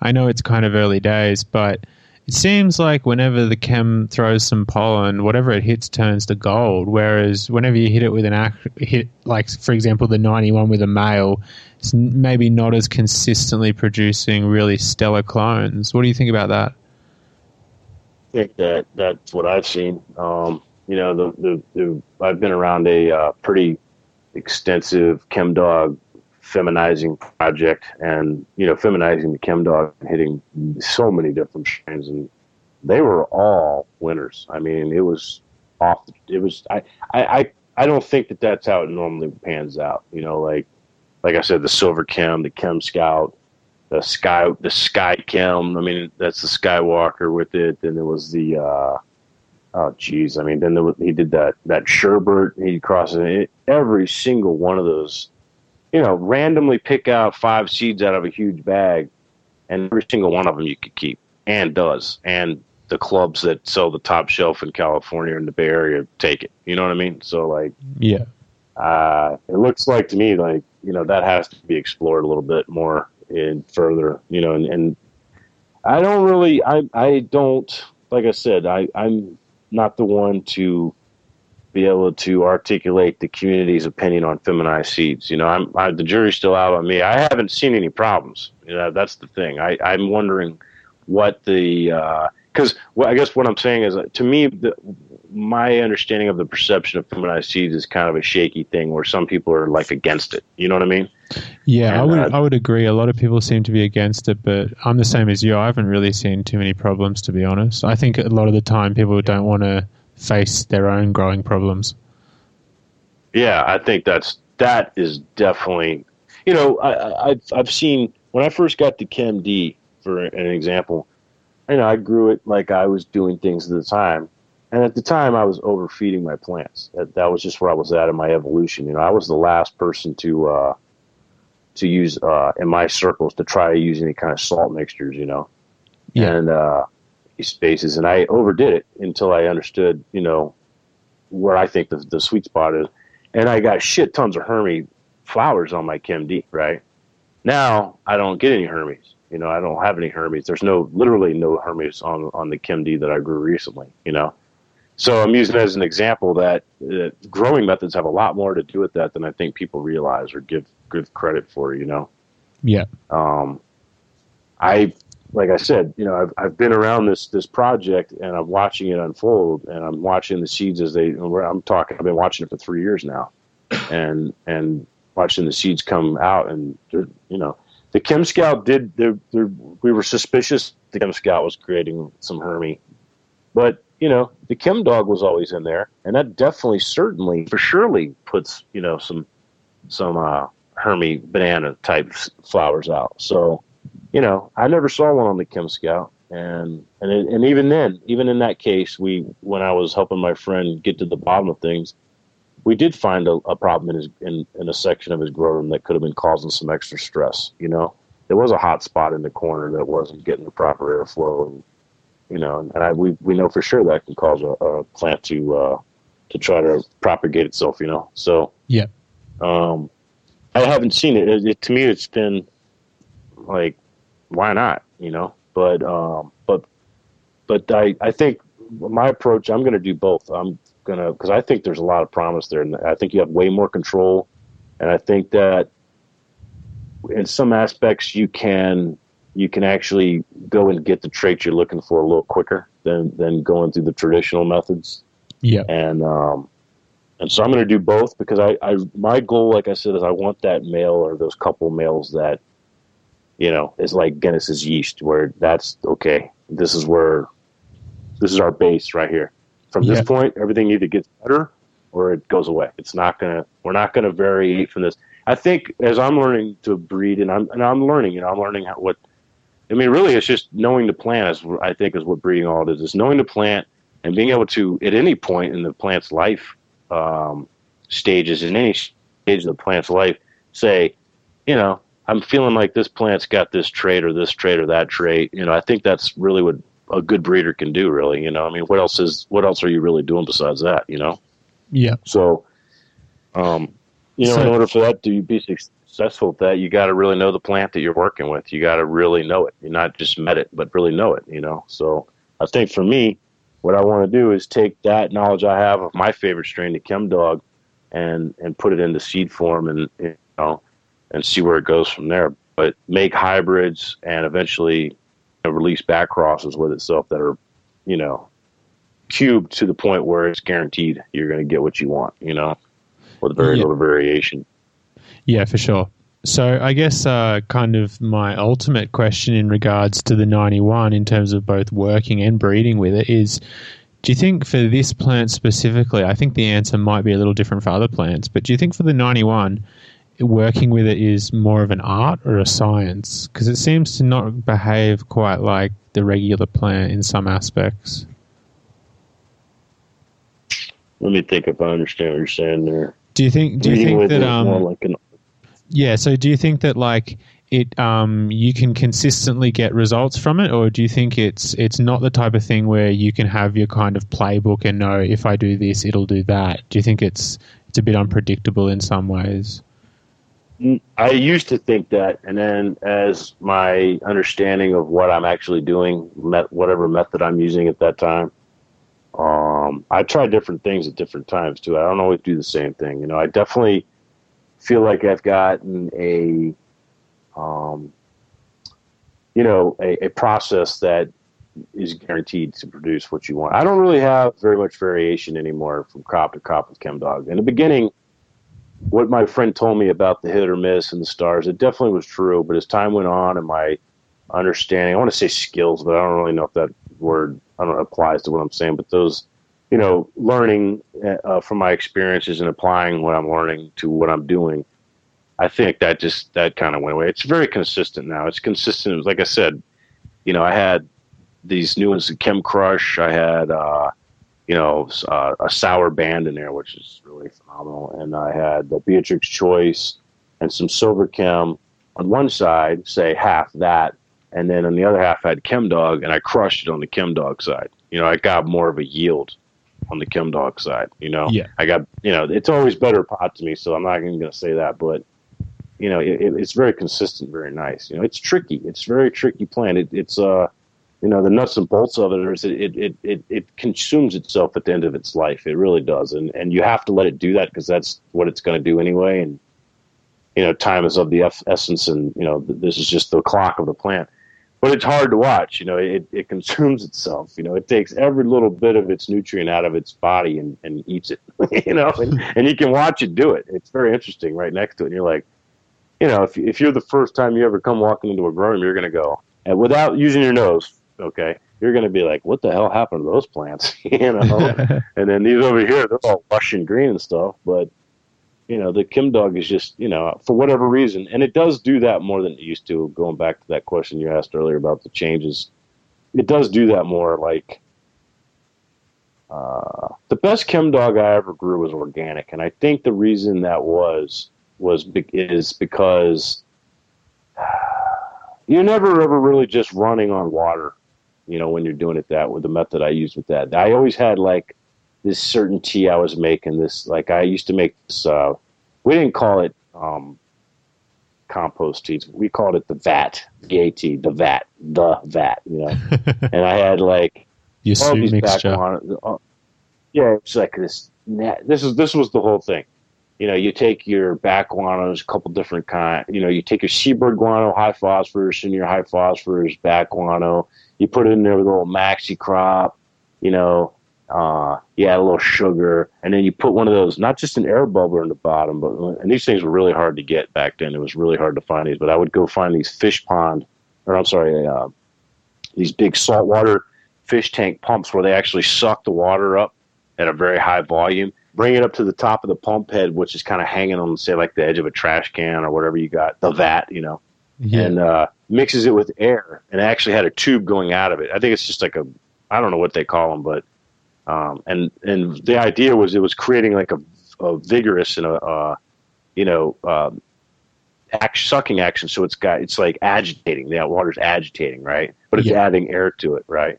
I know it's kind of early days, but it seems like whenever the chem throws some pollen, whatever it hits turns to gold. Whereas whenever you hit it with an act, hit like for example the ninety one with a male, it's maybe not as consistently producing really stellar clones. What do you think about that?
I think that that's what I've seen. Um, you know, the, the, the I've been around a uh, pretty extensive chem dog feminizing project, and you know, feminizing the chem dog, and hitting so many different strains, and they were all winners. I mean, it was off. It was I I I don't think that that's how it normally pans out. You know, like like I said, the silver chem, the chem scout, the sky the sky chem. I mean, that's the Skywalker with it. Then there was the uh, oh geez, I mean, then there was, he did that that Sherbert. He crosses it. Every single one of those, you know, randomly pick out five seeds out of a huge bag, and every single one of them you could keep. and does, and the clubs that sell the top shelf in California and the Bay Area take it. You know what I mean? So like,
yeah,
uh, it looks like to me like you know that has to be explored a little bit more and further. You know, and, and I don't really, I I don't like I said, I I'm not the one to be able to articulate the community's opinion on feminized seeds. You know, I'm I, the jury's still out on me. I haven't seen any problems. You know, that's the thing. I I'm wondering what the uh, because well, I guess what I'm saying is, uh, to me, the, my understanding of the perception of feminized seeds is kind of a shaky thing, where some people are like against it. You know what I mean?
Yeah, and, I would uh, I would agree. A lot of people seem to be against it, but I'm the same as you. I haven't really seen too many problems, to be honest. I think a lot of the time people don't want to face their own growing problems.
Yeah, I think that's that is definitely. You know, I, I've I've seen when I first got to Chem D, for an example you know, I grew it like I was doing things at the time. And at the time, I was overfeeding my plants. That, that was just where I was at in my evolution. You know, I was the last person to uh, to use uh, in my circles to try to use any kind of salt mixtures. You know, yeah. and uh, spaces, and I overdid it until I understood, you know, where I think the, the sweet spot is. And I got shit tons of Hermy flowers on my Chem D. Right now, I don't get any hermies. You know, I don't have any hermies. There's no, literally no hermies on on the Chem D that I grew recently. You know, so I'm using it as an example that, that growing methods have a lot more to do with that than I think people realize or give give credit for. You know.
Yeah.
Um, I like I said, you know, I've I've been around this this project and I'm watching it unfold and I'm watching the seeds as they. I'm talking. I've been watching it for three years now, and and watching the seeds come out and you know the Chem Scout did. They're, they're, we were suspicious the Chem Scout was creating some Hermy, but you know the Chem Dog was always in there, and that definitely, certainly, for surely puts you know some some uh, Hermy banana type flowers out. So you know I never saw one on the Chem Scout, and and it, and even then, even in that case, we when I was helping my friend get to the bottom of things, we did find a, a problem in his in, in a section of his grow room that could have been causing some extra stress. You know, there was a hot spot in the corner that wasn't getting the proper airflow, and you know, and I, we we know for sure that can cause a, a plant to uh, to try to propagate itself. You know, so
yeah,
um, I haven't seen it. it. it. To me, it's been like, why not? You know, but um, but but I I think my approach. I'm going to do both. I'm gonna because I think there's a lot of promise there, and I think you have way more control, and I think that in some aspects you can you can actually go and get the traits you're looking for a little quicker than than going through the traditional methods.
Yeah,
and um, and so I'm going to do both because I, I my goal, like I said, is I want that male or those couple males that you know is like Guinness's yeast, where that's okay. This is where this is our base right here from this point, everything either gets better or it goes away. It's not gonna. We're not gonna vary from this. I think as I'm learning to breed, and I'm and I'm learning. You know, I'm learning how, what. I mean, really, it's just knowing the plant. Is I think is what breeding all it is. Is knowing the plant and being able to, at any point in the plant's life um, stages, in any stage of the plant's life, say, you know, I'm feeling like this plant's got this trait or this trait or that trait. You know, I think that's really what a good breeder can do. Really, you know, I mean, what else is what else are you really doing besides that? You know.
Yeah.
So, um, you know, so, in order for that to be successful at that, you got to really know the plant that you're working with. You got to really know it. You're not just met it, but really know it. You know. So I think for me, what I want to do is take that knowledge I have of my favorite strain, the Chem Dog, and and put it into seed form, and you know, and see where it goes from there. But make hybrids and eventually release back crosses with itself that are, you know, cubed to the point where it's guaranteed you're going to get what you want, you know, with very yeah. little variation.
Yeah, for sure. So I guess uh, kind of my ultimate question in regards to the 91 in terms of both working and breeding with it is do you think for this plant specifically, I think the answer might be a little different for other plants, but do you think for the 91 working with it is more of an art or a science? Because it seems to not behave quite like the regular plant in some aspects.
Let me think if I understand what you're saying there.
Do you think? Do you think that um? Like an, Yeah. So do you think that like it um, you can consistently get results from it, or do you think it's it's not the type of thing where you can have your kind of playbook and know if I do this, it'll do that? Do you think it's it's a bit unpredictable in some ways?
I used to think that, and then as my understanding of what I'm actually doing, met, whatever method I'm using at that time, um, I try different things at different times too. I don't always do the same thing. You know, I definitely feel like I've gotten a, um, you know, a, a process that is guaranteed to produce what you want. I don't really have very much variation anymore from crop to crop with Chem Dog. In the beginning, what my friend told me about the hit or miss and the stars, it definitely was true. But as time went on and my understanding, I want to say skills, but I don't really know if that word I don't know, applies to what I'm saying. But those, you know, learning uh, from my experiences and applying what I'm learning to what I'm doing, I think that just that kind of went away. It's very consistent now. It's consistent. Like I said, you know, I had these new ones, Chem Crush. I had. Uh, you know, uh, a sour band in there, which is really phenomenal. And I had the Beatrix Choice and some Silver Chem on one side, say half that, and then on the other half I had Chem Dog, and I crushed it on the Chem Dog side. You know, I got more of a yield on the Chem Dog side. You know,
yeah.
I got you know, it's always better pot to me, so I'm not even going to say that, but you know, it, it's very consistent, very nice. You know, it's tricky. It's very tricky plant. It, it's uh you know the nuts and bolts of it is it, it, it, it consumes itself at the end of its life it really does and and you have to let it do that because that's what it's going to do anyway and you know time is of the essence and you know this is just the clock of the plant but it's hard to watch you know it, it consumes itself you know it takes every little bit of its nutrient out of its body and, and eats it you know and, and you can watch it do it it's very interesting right next to it and you're like you know if, if you're the first time you ever come walking into a room you're going to go and without using your nose okay, you're going to be like, what the hell happened to those plants? you know? and then these over here, they're all lush and green and stuff. But, you know, the Chem Dog is just, you know, for whatever reason, and it does do that more than it used to. Going back to that question you asked earlier about the changes, it does do that more. Like, uh, the best Chem Dog I ever grew was organic. And I think the reason that was, was, is because you're never ever really just running on water you know, when you're doing it that with the method I used with that. I always had like this certain tea I was making. This like I used to make this. Uh, we didn't call it um, compost tea. We called it the vat, gay tea, the vat, the vat. You know, and I had like
Your
all these back on. Uh, yeah, it's like this. This is this was the whole thing. You know, you take your bat guanos, a couple different kind. You know, you take your seabird guano, high phosphorus, and your high phosphorus bat guano you put it in there with a little Maxicrop, you know, uh, you add a little sugar, and then you put one of those, not just an air bubbler in the bottom, but and these things were really hard to get back then. It was really hard to find these, but I would go find these fish pond, or I'm sorry, uh, these big saltwater fish tank pumps where they actually suck the water up at a very high volume, bring it up to the top of the pump head, which is kind of hanging on, say, like the edge of a trash can or whatever you got, the vat, you know,
Yeah.
and uh, mixes it with air and it actually had a tube going out of it. I think it's just like a I don't know what they call them, but um, and and the idea was it was creating like a, a vigorous and a uh, you know um, act, sucking action. So it's got it's like agitating. The water's agitating, right? But it's
Yeah.
adding air to it, right?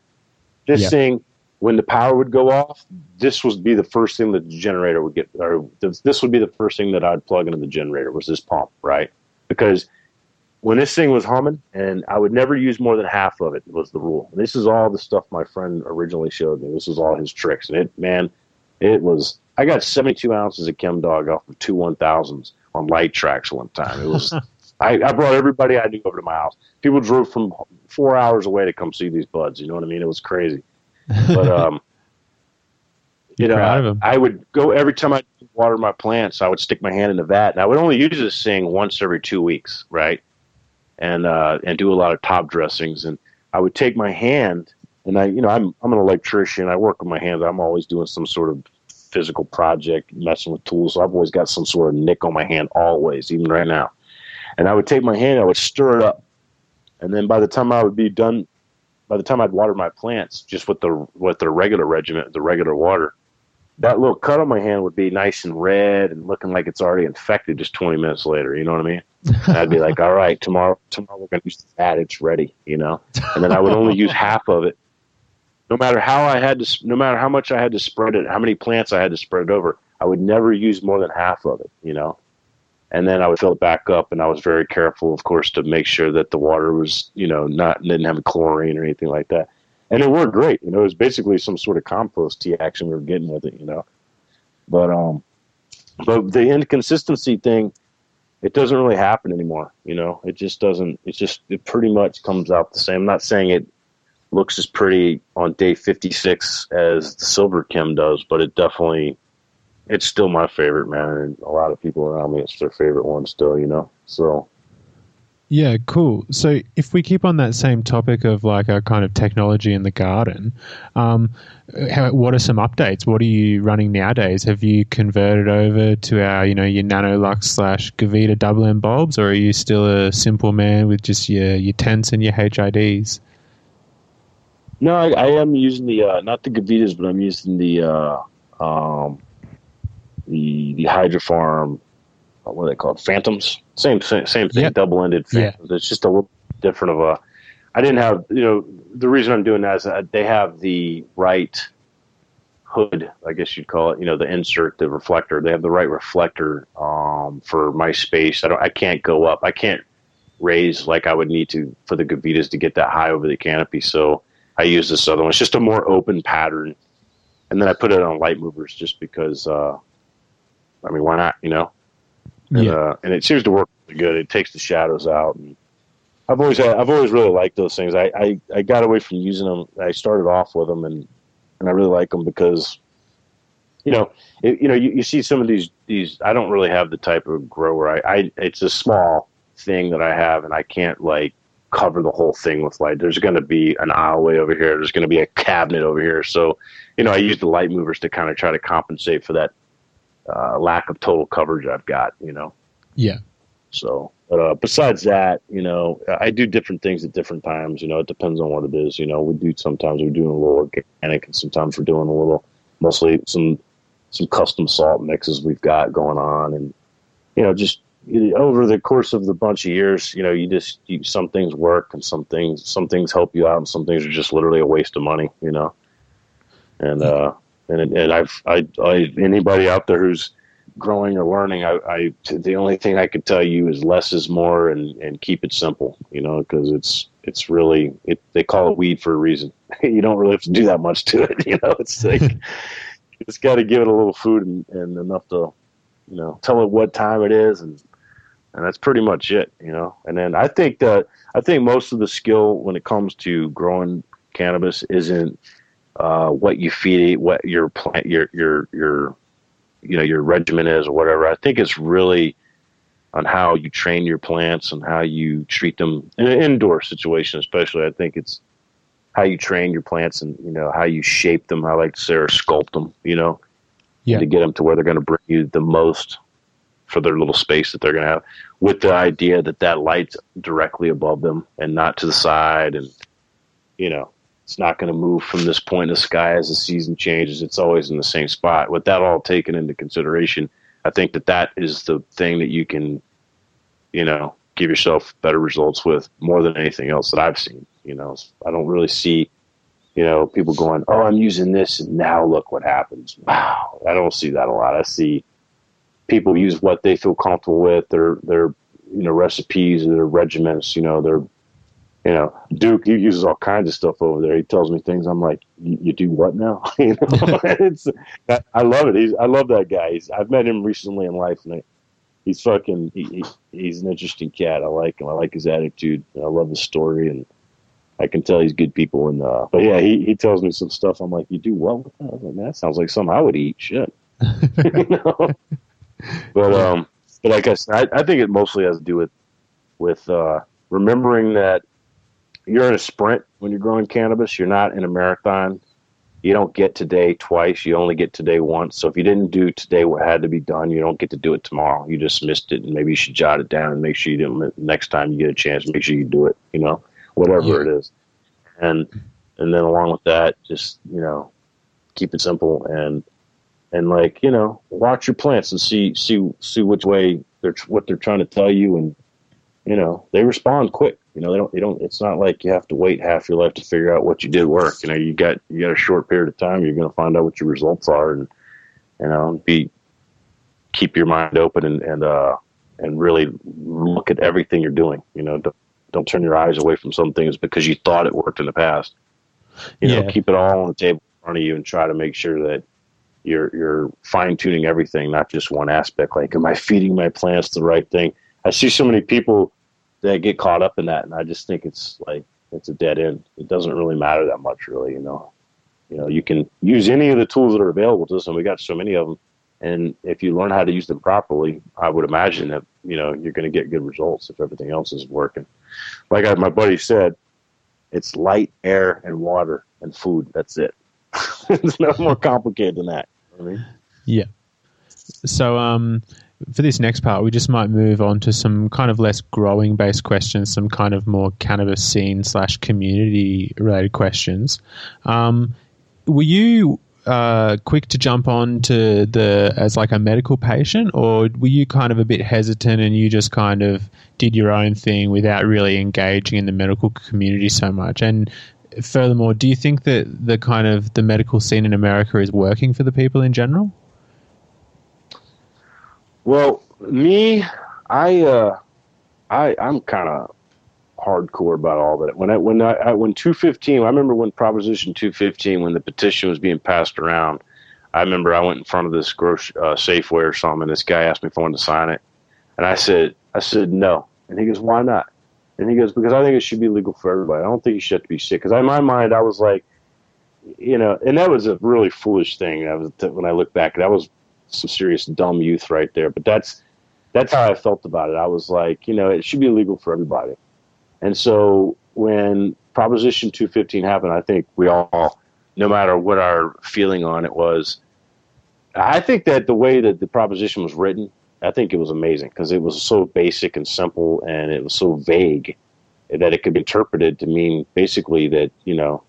This
Yeah.
thing. When the power would go off, this would be the first thing that the generator would get, or this this would be the first thing that I'd plug into the generator was this pump, right? Because when this thing was humming, and I would never use more than half of it was the rule. And this is all the stuff my friend originally showed me. This is all his tricks, and it, man, it was. I got 72 ounces of Chem Dog off of two 1000s on light tracks one time. It was. I, I brought everybody I knew over to my house. People drove from four hours away to come see these buds. You know what I mean? It was crazy. But um, you know, I. I would go every time I water my plants. I would stick my hand in the vat, and I would only use this thing once every two weeks, right? And uh, and do a lot of top dressings. And I would take my hand, and I, you know, I'm I'm an electrician. I work with my hands. I'm always doing some sort of physical project, messing with tools. So I've always got some sort of nick on my hand, always, even right now. And I would take my hand, I would stir it up, and then by the time I would be done, by the time I'd water my plants, just with the with the regular regimen, the regular water, that little cut on my hand would be nice and red and looking like it's already infected just 20 minutes later. You know what I mean? And I'd be like, all right, tomorrow, tomorrow we're going to use that. It's ready, you know? And then I would only use half of it. No matter how I had to, no matter how much I had to spread it, how many plants I had to spread it over, I would never use more than half of it, you know? And then I would fill it back up, and I was very careful, of course, to make sure that the water was, you know, not didn't have chlorine or anything like that and it worked great. You know, it was basically some sort of compost tea action we were getting with it. You know, but um, but the inconsistency thing, it doesn't really happen anymore. You know, it just doesn't. It just it pretty much comes out the same. I'm not saying it looks as pretty on day 56 as the silver chem does, but it definitely it's still my favorite man. And a lot of people around me, it's their favorite one still. You know, so
yeah, cool. So if we keep on that same topic of like a kind of technology in the garden, um, how, what are some updates? What are you running nowadays? Have you converted over to our, you know, your Nanolux slash Gavita double M bulbs, or are you still a simple man with just your your tents and your HIDs?
No, I, I am using the uh, not the Gavitas, but I'm using the uh, um, the the Hydrofarm what are they called? Phantoms. Same same, same thing. Yep. Double ended phantoms. Yeah. It's just a little different of a. I didn't have you know the reason I'm doing that is that they have the right hood, I guess you'd call it. You know the insert, the reflector. They have the right reflector um, for my space. I don't. I can't go up. I can't raise like I would need to for the Gavitas to get that high over the canopy. So I use this other one. It's just a more open pattern, and then I put it on light movers just because. Uh, I mean, why not? You know, and, yeah. uh, and it seems to work really good. It takes the shadows out. And I've always had, I've always really liked those things. I, I, I got away from using them. I started off with them, and and I really like them because, you know, it, you know, you, you see some of these these. I don't really have the type of grower. I, I it's a small thing that I have, and I can't like cover the whole thing with light. There's going to be an aisleway over here. There's going to be a cabinet over here. So, you know, I use the light movers to kind of try to compensate for that uh, lack of total coverage I've got, you know.
Yeah.
So, but uh, besides that, you know, I do different things at different times. You know, it depends on what it is. You know, we do sometimes we're doing a little organic, and sometimes we're doing a little, mostly some some custom salt mixes we've got going on, and you know, just over the course of the bunch of years, you know, you just you, some things work, and some things some things help you out, and some things are just literally a waste of money. You know, and uh, and and I've I, I anybody out there who's growing or learning, I, I the only thing I could tell you is less is more, and and keep it simple. You know, because it's it's really it, they call it weed for a reason. you don't really have to do that much to it. You know, it's like you just got to give it a little food and, and enough to you know tell it what time it is and and that's pretty much it. You know, and then I think that I think most of the skill when it comes to growing cannabis isn't uh, what you feed, what your plant, your your your you know your regimen is or whatever. I think it's really on how you train your plants and how you treat them in an indoor situation, especially. I think it's how you train your plants and you know how you shape them. I like to say or sculpt them. You know, yeah. to get them to where they're going to bring you the most for their little space that they're going to have, with the idea that that light's directly above them and not to the side, and you know it's not going to move from this point in the sky as the season changes. It's always in the same spot. With that all taken into consideration, I think that that is the thing that you can, you know, give yourself better results with more than anything else that I've seen. You know, I don't really see, you know, people going, "Oh, I'm using this, and now look what happens." Wow, I don't see that a lot. I see people use what they feel comfortable with. Their their you know recipes, their regiments. You know, their you know, Duke, he uses all kinds of stuff over there. He tells me things. I'm like, you, do what now? you know, it's, I love it. He's, I love that guy. He's, I've met him recently in life, and I, he's fucking, he, he, he's an interesting cat. I like him. I like his attitude. I love his story, and I can tell he's good people. And uh, but yeah, he, he tells me some stuff. I'm like, you do what with that? I was like, man, that sounds like something I would eat. Shit. you know? But um, but like I said, I, I think it mostly has to do with with uh, remembering that you're in a sprint when you're growing cannabis. You're not in a marathon. You don't get today twice. You only get today once. So if you didn't do today what had to be done, you don't get to do it tomorrow. You just missed it, and maybe you should jot it down and make sure you do it next time you get a chance. Make sure you do it. You know, whatever yeah. it is, and and then along with that, just you know, keep it simple and and like you know watch your plants and see see see which way they're what they're trying to tell you and you know they respond quick you know they don't they don't it's not like you have to wait half your life to figure out what you did work you know you got you got a short period of time you're going to find out what your results are and you know be keep your mind open and and uh and really look at everything you're doing you know don't, don't turn your eyes away from some things because you thought it worked in the past you know keep it all on the table in front of you and try to make sure that you're you're fine tuning everything, not just one aspect. Like, am I feeding my plants the right thing? I see so many people that get caught up in that, and I just think it's like it's a dead end. It doesn't really matter that much, really. You know, you know, you can use any of the tools that are available to us, and we got so many of them. And if you learn how to use them properly, I would imagine that you know you're going to get good results if everything else is working. Like I, my buddy said, it's light, air, and water and food. That's it. it's no more complicated than that. I mean?
Yeah. So, um, for this next part, we just might move on to some kind of less growing based questions, some kind of more cannabis scene slash community related questions. Um, were you uh, quick to jump on to the as like a medical patient, or were you kind of a bit hesitant and you just kind of did your own thing without really engaging in the medical community so much? And furthermore, do you think that the kind of the medical scene in America is working for the people in general?
Well, me, I, uh, I, I'm kind of hardcore about all that. When I, when I, I when 215, I remember when Proposition 215, when the petition was being passed around. I remember I went in front of this grocery uh, Safeway or something, and this guy asked me if I wanted to sign it, and I said, I said no, and he goes, why not? And he goes, because I think it should be legal for everybody. I don't think you should have to be sick. Because in my mind, I was like, you know, and that was a really foolish thing. That was when I look back, that was some serious dumb youth right there. But that's that's how I felt about it. I was like, you know, it should be legal for everybody. And so when Proposition 215 happened, I think we all, no matter what our feeling on it was, I think that the way that the proposition was written I think it was amazing because it was so basic and simple, and it was so vague that it could be interpreted to mean basically that you know,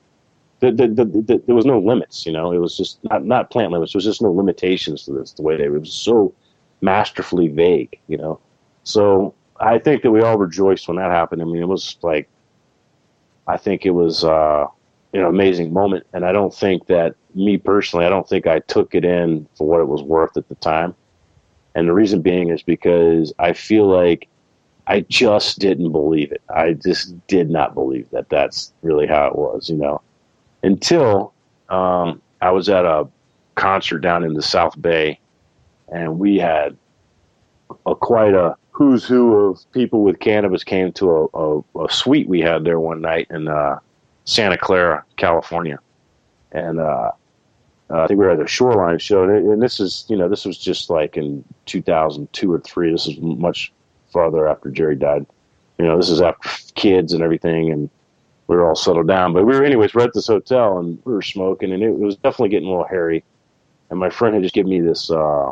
the, the, the, there was no limits. You know, it was just not not plant limits. There was just no limitations to this. The way they it was so masterfully vague. You know, so I think that we all rejoiced when that happened. I mean, it was like, I think it was uh, you know amazing moment, and I don't think that me personally, I don't think I took it in for what it was worth at the time. And the reason being is because I feel like I just didn't believe it. I just did not believe that that's really how it was, you know, until um, I was at a concert down in the South Bay and we had a quite a who's who of people with cannabis came to a, a, a suite we had there one night in uh, Santa Clara, California. And uh, uh, I think we were at the Shoreline show, and, and, this is you know this was just like in 2002 or three. This is much farther after Jerry died. You know, this is after kids and everything, and we were all settled down. But we were, anyways, we're at this hotel and we were smoking, and it, it was definitely getting a little hairy. And my friend had just given me this uh,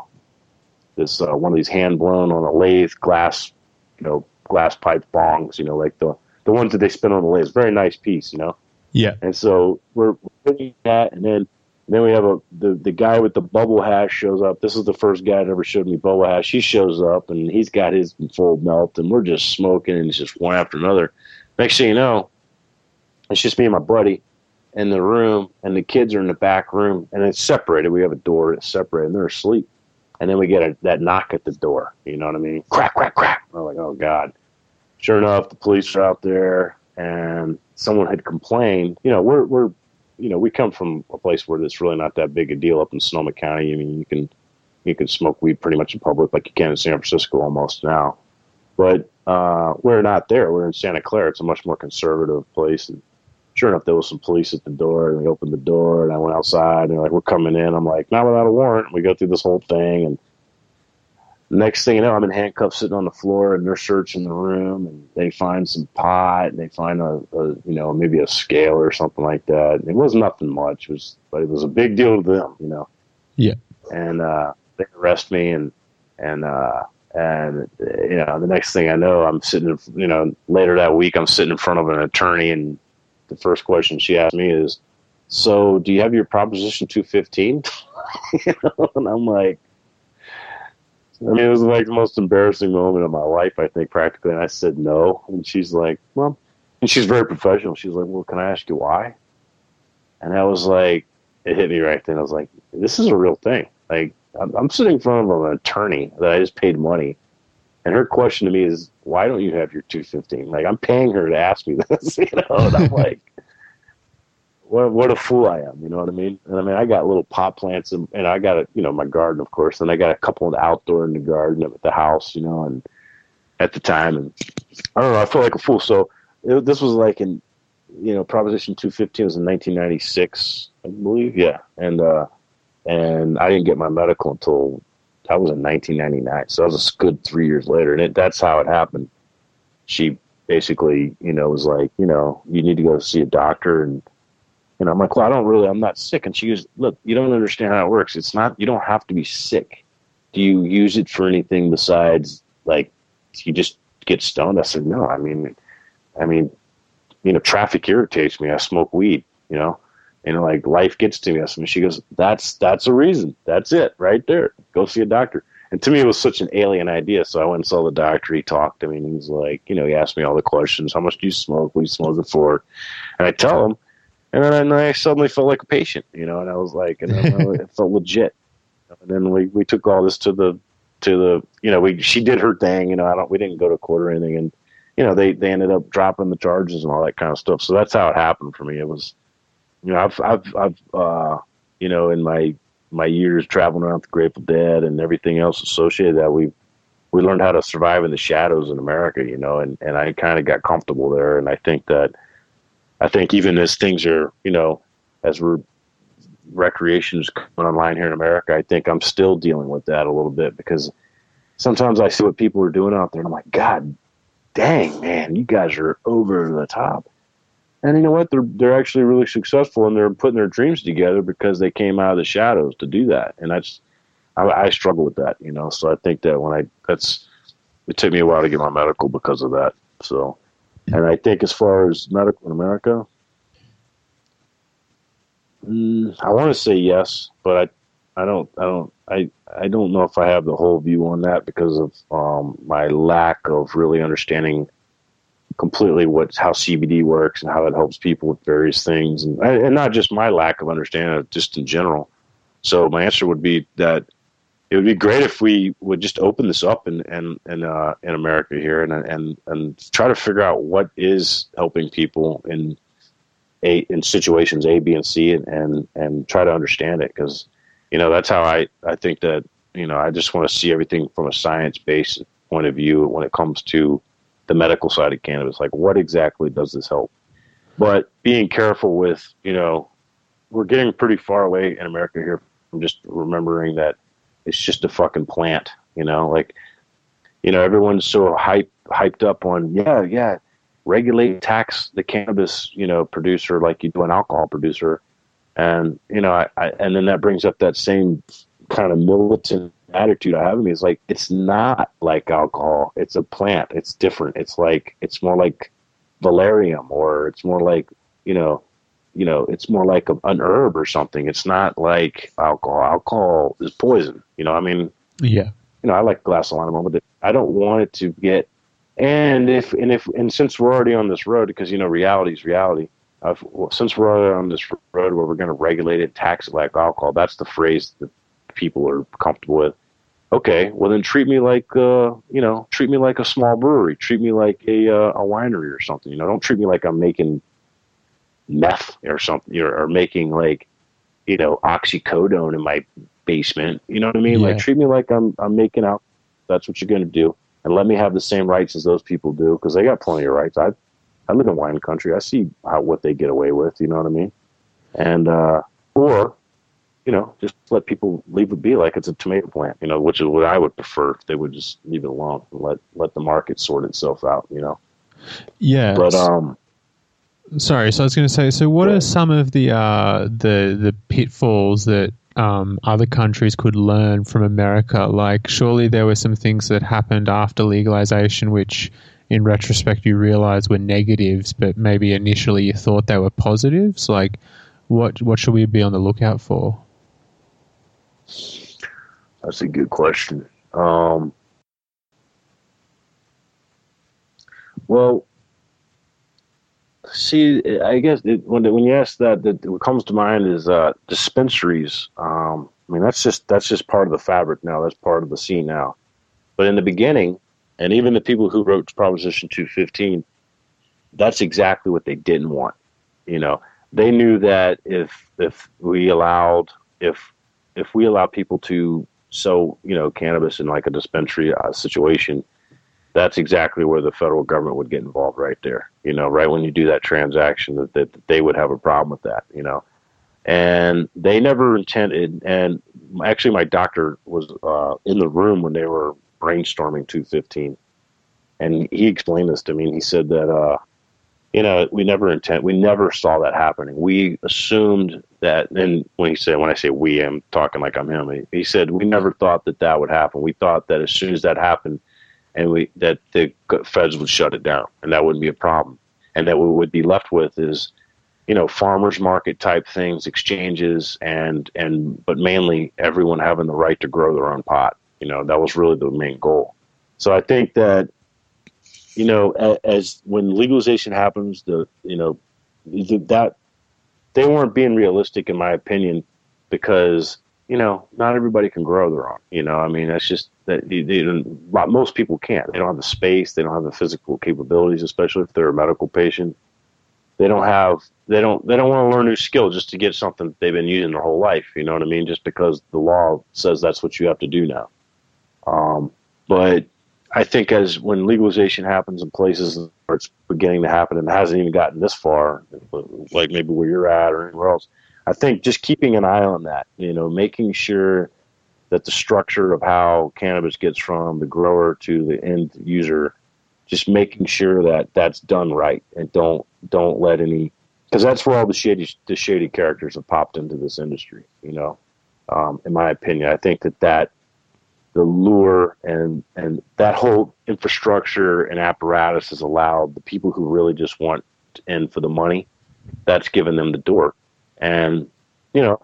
this uh, one of these hand blown on a lathe glass, you know, glass pipe bongs. You know, like the the ones that they spin on the lathe. Very nice piece, you know.
Yeah.
And so we're looking at, and then then we have a the the guy with the bubble hash shows up. This is the first guy that ever showed me bubble hash. He shows up and he's got his full melt, and we're just smoking, and it's just one after another. Next thing you know, it's just me and my buddy in the room, and the kids are in the back room, and it's separated. We have a door that's separated, and they're asleep. And then we get a, that knock at the door. You know what I mean? Crack, crack, crack. We're like, oh god. Sure enough, the police are out there, and someone had complained. You know, we're we're you know, we come from a place where it's really not that big a deal up in Sonoma County. I mean, you can you can smoke weed pretty much in public like you can in San Francisco almost now. But uh, we're not there. We're in Santa Clara. It's a much more conservative place. And sure enough, there was some police at the door, and they opened the door, and I went outside, and they're like, "We're coming in." I'm like, "Not without a warrant." We go through this whole thing, and next thing you know, I'm in handcuffs sitting on the floor, and they're searching the room, and they find some pot, and they find a, a you know maybe a scale or something like that. It was nothing much, it was but it was a big deal to them, you know.
Yeah.
And uh, they arrest me, and and uh, and you know the next thing I know, I'm sitting, you know, later that week, I'm sitting in front of an attorney, and the first question she asked me is, so do you have your Proposition 215? you know, and I'm like, I mean, it was like the most embarrassing moment of my life, I think, practically. And I said no. And she's like, well, and she's very professional. She's like, well, can I ask you why? And I was like, it hit me right then. I was like, this is a real thing. Like, I'm, I'm sitting in front of an attorney that I just paid money. And her question to me is, why don't you have your 215? Like, I'm paying her to ask me this, you know? And I'm like, what what a fool I am, you know what I mean? And I mean, I got little pot plants, and, and I got a you know my garden, of course, and I got a couple of outdoor in the garden at the house, you know, and at the time, and I don't know, I felt like a fool. So it, this was like in you know Proposition 215 was in 1996, I believe, yeah, and uh, and I didn't get my medical until that was in 1999, so that was a good three years later, and it, that's how it happened. She basically, you know, was like, you know, you need to go see a doctor and and I'm like, well, I don't really, I'm not sick. And she goes, look, you don't understand how it works. It's not, you don't have to be sick. Do you use it for anything besides like you just get stoned? I said, no, I mean, I mean, you know, traffic irritates me. I smoke weed, you know, and like life gets to me. And she goes, that's, that's a reason. That's it right there. Go see a doctor. And to me, it was such an alien idea. So I went and saw the doctor. He talked to me and he's like, you know, he asked me all the questions. How much do you smoke? What do you smoke it for? And I tell him, and then I suddenly felt like a patient, you know, and I was like, and it felt legit. And then we, we took all this to the, to the, you know, we, she did her thing, you know, I don't, we didn't go to court or anything. And, you know, they, they ended up dropping the charges and all that kind of stuff. So that's how it happened for me. It was, you know, I've, I've, I've, uh, you know, in my, my years traveling around the Grateful Dead and everything else associated that we, we learned how to survive in the shadows in America, you know, and, and I kind of got comfortable there. And I think that, I think even as things are, you know, as we're recreation's coming online here in America, I think I'm still dealing with that a little bit because sometimes I see what people are doing out there and I'm like, God dang, man, you guys are over the top. And you know what? They're they're actually really successful and they're putting their dreams together because they came out of the shadows to do that. And that's I, I struggle with that, you know. So I think that when I that's it took me a while to get my medical because of that. So and I think as far as medical in America, mm, I want to say yes, but I, I don't, I don't, I, I don't know if I have the whole view on that because of um, my lack of really understanding completely what how CBD works and how it helps people with various things, and and not just my lack of understanding, just in general. So my answer would be that it would be great if we would just open this up in in in, uh, in America here and and and try to figure out what is helping people in a in situations A, B, and C, and and, and try to understand it because you know that's how I I think that you know I just want to see everything from a science based point of view when it comes to the medical side of cannabis. Like, what exactly does this help? But being careful with you know we're getting pretty far away in America here from just remembering that it's just a fucking plant, you know, like, you know, everyone's so hype, hyped up on, yeah, yeah, regulate, tax the cannabis, you know, producer like you do an alcohol producer. And, you know, I, I and then that brings up that same kind of militant attitude I have in me is like, it's not like alcohol. It's a plant. It's different. It's like, it's more like valerian or it's more like, you know, you know, it's more like a, an herb or something. It's not like alcohol. Alcohol is poison. You know, I mean,
yeah.
You know, I like glass of wine, but I don't want it to get. And if and if and since we're already on this road, because you know, reality is reality. I've, well, since we're already on this road where we're going to regulate it, tax it like alcohol, that's the phrase that people are comfortable with. Okay, well then treat me like uh, you know, treat me like a small brewery, treat me like a uh, a winery or something. You know, don't treat me like I'm making meth or something or, or making like you know oxycodone in my basement you know what i mean yeah. like treat me like i'm i'm making out that's what you're going to do and let me have the same rights as those people do because they got plenty of rights i i live in wine country i see how what they get away with you know what i mean and uh or you know just let people leave it be like it's a tomato plant you know which is what i would prefer they would just leave it alone and let let the market sort itself out you know
yeah
but um
Sorry, so I was going to say, so what are some of the uh, the the pitfalls that um, other countries could learn from America? Like, surely there were some things that happened after legalization, which, in retrospect, you realize were negatives, but maybe initially you thought they were positives. Like, what what should we be on the lookout for?
That's a good question. Um, well, see, I guess it, when when you ask that, that what comes to mind is uh, dispensaries. Um, I mean, that's just that's just part of the fabric now. That's part of the scene now. But in the beginning, and even the people who wrote Proposition 215, that's exactly what they didn't want. You know, they knew that if if we allowed if if we allow people to sell you know cannabis in like a dispensary uh, situation, that's exactly where the federal government would get involved right there. You know, right when you do that transaction, that, that, that they would have a problem with that. You know, and they never intended. And actually, my doctor was uh, in the room when they were brainstorming 215, and he explained this to me. And he said that. Uh, you know, we never intend, we never saw that happening. We assumed that, and when he said, when I say we, I'm talking like I'm him. He, he said we never thought that that would happen. We thought that as soon as that happened, and we that the feds would shut it down, and that wouldn't be a problem, and that we would be left with is, you know, farmers market type things, exchanges, and and but mainly everyone having the right to grow their own pot. You know, that was really the main goal. So I think that you know, as, as when legalization happens, the you know that they weren't being realistic, in my opinion, because you know not everybody can grow their own. You know, I mean, that's just that they, they, most people can't. They don't have the space. They don't have the physical capabilities, especially if they're a medical patient. They don't have. They don't. They don't want to learn new skill just to get something they've been using their whole life. You know what I mean? Just because the law says that's what you have to do now. Um, but I think as when legalization happens in places where it's beginning to happen and hasn't even gotten this far, like maybe where you're at or anywhere else, I think just keeping an eye on that, you know, making sure that the structure of how cannabis gets from the grower to the end user, just making sure that that's done right and don't don't let any because that's where all the shady the shady characters have popped into this industry. You know, um, in my opinion, I think that that the lure and and that whole infrastructure and apparatus has allowed. The people who really just want in for the money that's given them the door. And you know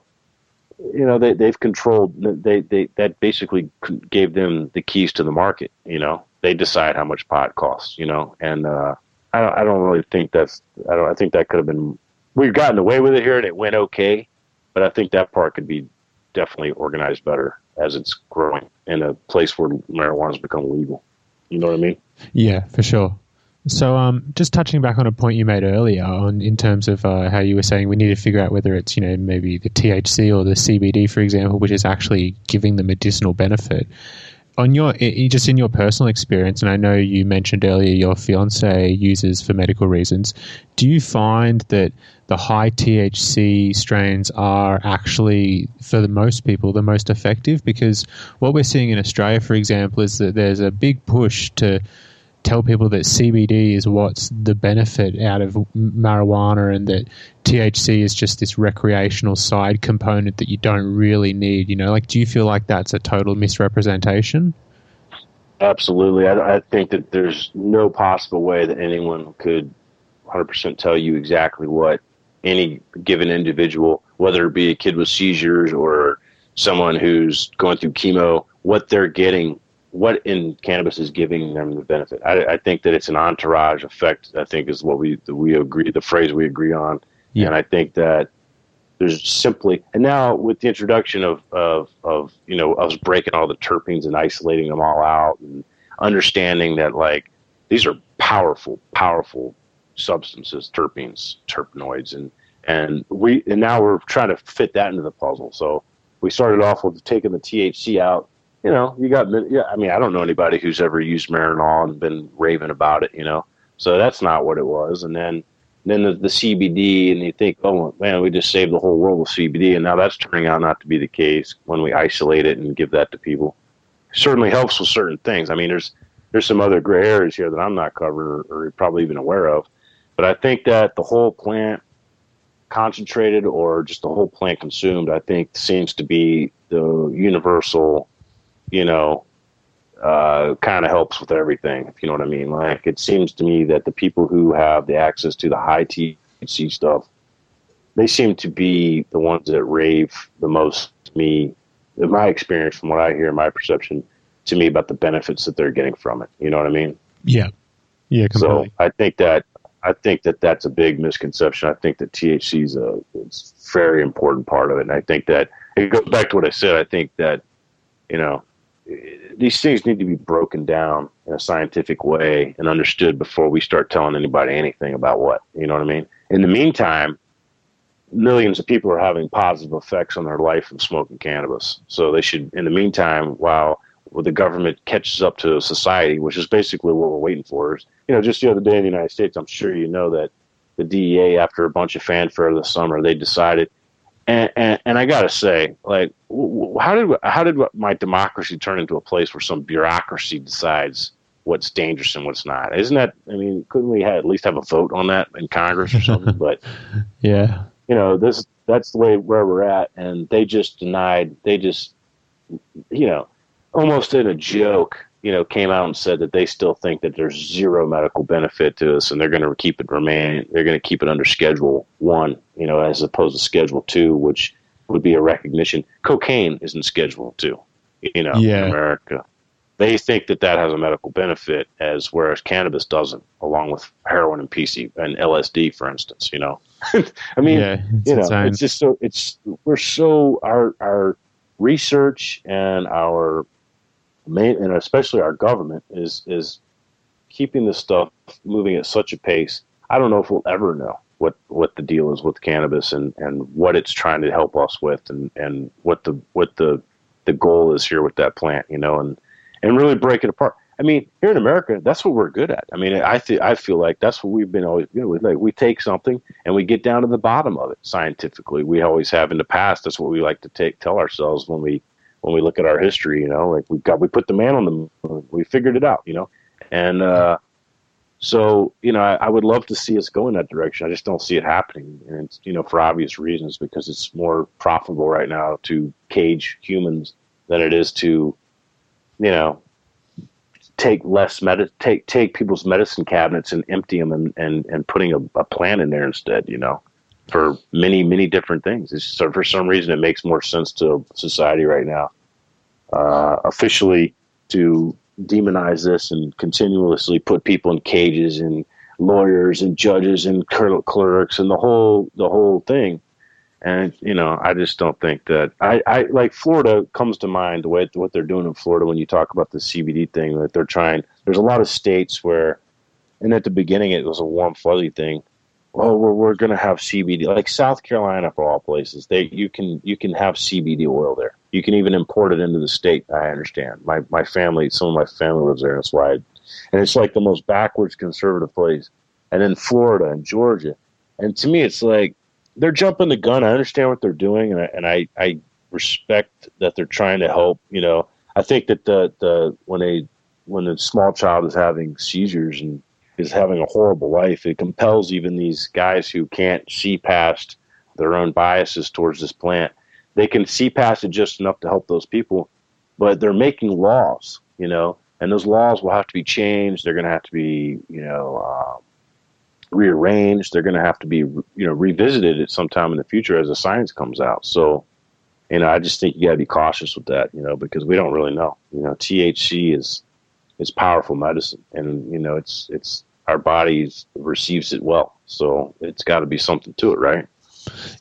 you know they they've controlled they they that basically gave them the keys to the market you know. They decide how much pot costs you know. And uh i don't i don't really think that's i don't i think that could have been we've gotten away with it here and it went okay but i think that part could be definitely organized better as it's growing in a place where marijuana has become legal. You know what I mean?
Yeah, for sure. So, um, just touching back on a point you made earlier, on in terms of uh, how you were saying we need to figure out whether it's you know maybe the THC or the CBD, for example, which is actually giving the medicinal benefit on your just in your personal experience, and I know you mentioned earlier your fiance uses for medical reasons. Do you find that the high THC strains are actually, for the most people, the most effective? Because what we're seeing in Australia, for example, is that there's a big push to tell people that CBD is what's the benefit out of marijuana and that THC is just this recreational side component that you don't really need. You know, like, do you feel like that's a total misrepresentation?
Absolutely. I, I think that there's no possible way that anyone could 100% tell you exactly what any given individual, whether it be a kid with seizures or someone who's going through chemo, what they're getting what in cannabis is giving them the benefit. I, I, think that it's an entourage effect. I think is what we we agree the phrase we agree on, yeah. and I think that there's simply and now with the introduction of of of you know us breaking all the terpenes and isolating them all out and understanding that like these are powerful powerful substances terpenes terpenoids and and we and now we're trying to fit that into the puzzle so we started off with taking the THC out you know, you got, yeah, I mean, I don't know anybody who's ever used Marinol and been raving about it, you know, so that's not what it was. And then, then the, the CBD, and you think, oh man, we just saved the whole world with CBD, and now that's turning out not to be the case when we isolate it and give that to people. It certainly helps with certain things. I mean, there's there's some other gray areas here that I'm not covering or, or probably even aware of, but I think that the whole plant concentrated or just the whole plant consumed, I think seems to be the universal you know, uh, kind of helps with everything, if you know what I mean. Like, it seems to me that the people who have the access to the high THC stuff they seem to be the ones that rave the most to me, in my experience, from what I hear, my perception to me about the benefits that they're getting from it. You know what I mean?
Yeah. Yeah. Completely.
So I think that I think that that's a big misconception. I think that THC is a, very important part of it, and I think that it goes back to what I said. I think that you know these things need to be broken down in a scientific way and understood before we start telling anybody anything about what you know what I mean. In the meantime, millions of people are having positive effects on their life from smoking cannabis. So they should, in the meantime, while the government catches up to society, which is basically what we're waiting for, is you know, just the other day in the United States, I'm sure you know that the DEA, after a bunch of fanfare this summer, they decided. And, and, and I got to say, like, how did how did my democracy turn into a place where some bureaucracy decides what's dangerous and what's not? Isn't that? I mean, couldn't we have, at least have a vote on that in Congress or something? but
yeah,
you know, this that's the way where we're at, and they just denied. They just, you know, almost in a joke you know, came out and said that they still think that there's zero medical benefit to us, and they're going to keep it remain. They're going to keep it under Schedule One, you know, as opposed to Schedule Two, which would be a recognition. Cocaine is in Schedule Two, you know, yeah. in America. They think that that has a medical benefit, as whereas cannabis doesn't, along with heroin and PC and LSD, for instance. You know, I mean, yeah, you know, insane. it's just so it's we're so our our research and our main, and especially our government is is keeping this stuff moving at such a pace. I don't know if we'll ever know what what the deal is with cannabis and and what it's trying to help us with, and and what the what the the goal is here with that plant, you know, and and really break it apart. I mean, here in America, that's what we're good at. I mean, I th- I feel like that's what we've been always. You know, like we take something and we get down to the bottom of it scientifically. We always have in the past. That's what we like to take tell ourselves when we when we look at our history, you know, like we got we put the man on the moon, we figured it out, you know, and uh, so you know I, I, would love to see us go in that direction. I just don't see it happening, and you know for obvious reasons because it's more profitable right now to cage humans than it is to, you know, take less med take take people's medicine cabinets and empty them and and and putting a, a plant in there instead, you know for many, many different things. It's so for some reason it makes more sense to society right now. Uh, officially to demonize this and continuously put people in cages and lawyers and judges and clerks and the whole the whole thing. And you know, I just don't think that I, I like Florida comes to mind the way what they're doing in Florida when you talk about the CBD thing that they're trying. There's a lot of states where, and at the beginning it was a warm fuzzy thing oh, we're, we're going to have CBD, like South Carolina for all places. They you can you can have CBD oil there. You can even import it into the state. I understand. My my family, some of my family lives there. That's why, I, and it's like the most backwards conservative place. And then Florida and Georgia, and to me, it's like they're jumping the gun. I understand what they're doing, and I, and I I respect that they're trying to help. You know, I think that the the when a when a small child is having seizures and is having a horrible life. It compels even these guys who can't see past their own biases towards this plant. They can see past it just enough to help those people, but they're making laws, you know, and those laws will have to be changed. They're going to have to be, you know, uh, rearranged. They're going to have to be, you know, revisited at some time in the future as the science comes out. So, you know, I just think you got to be cautious with that, you know, because we don't really know. You know, THC is is powerful medicine, and you know, it's it's our bodies receives it well. So it's got to be something to it, right?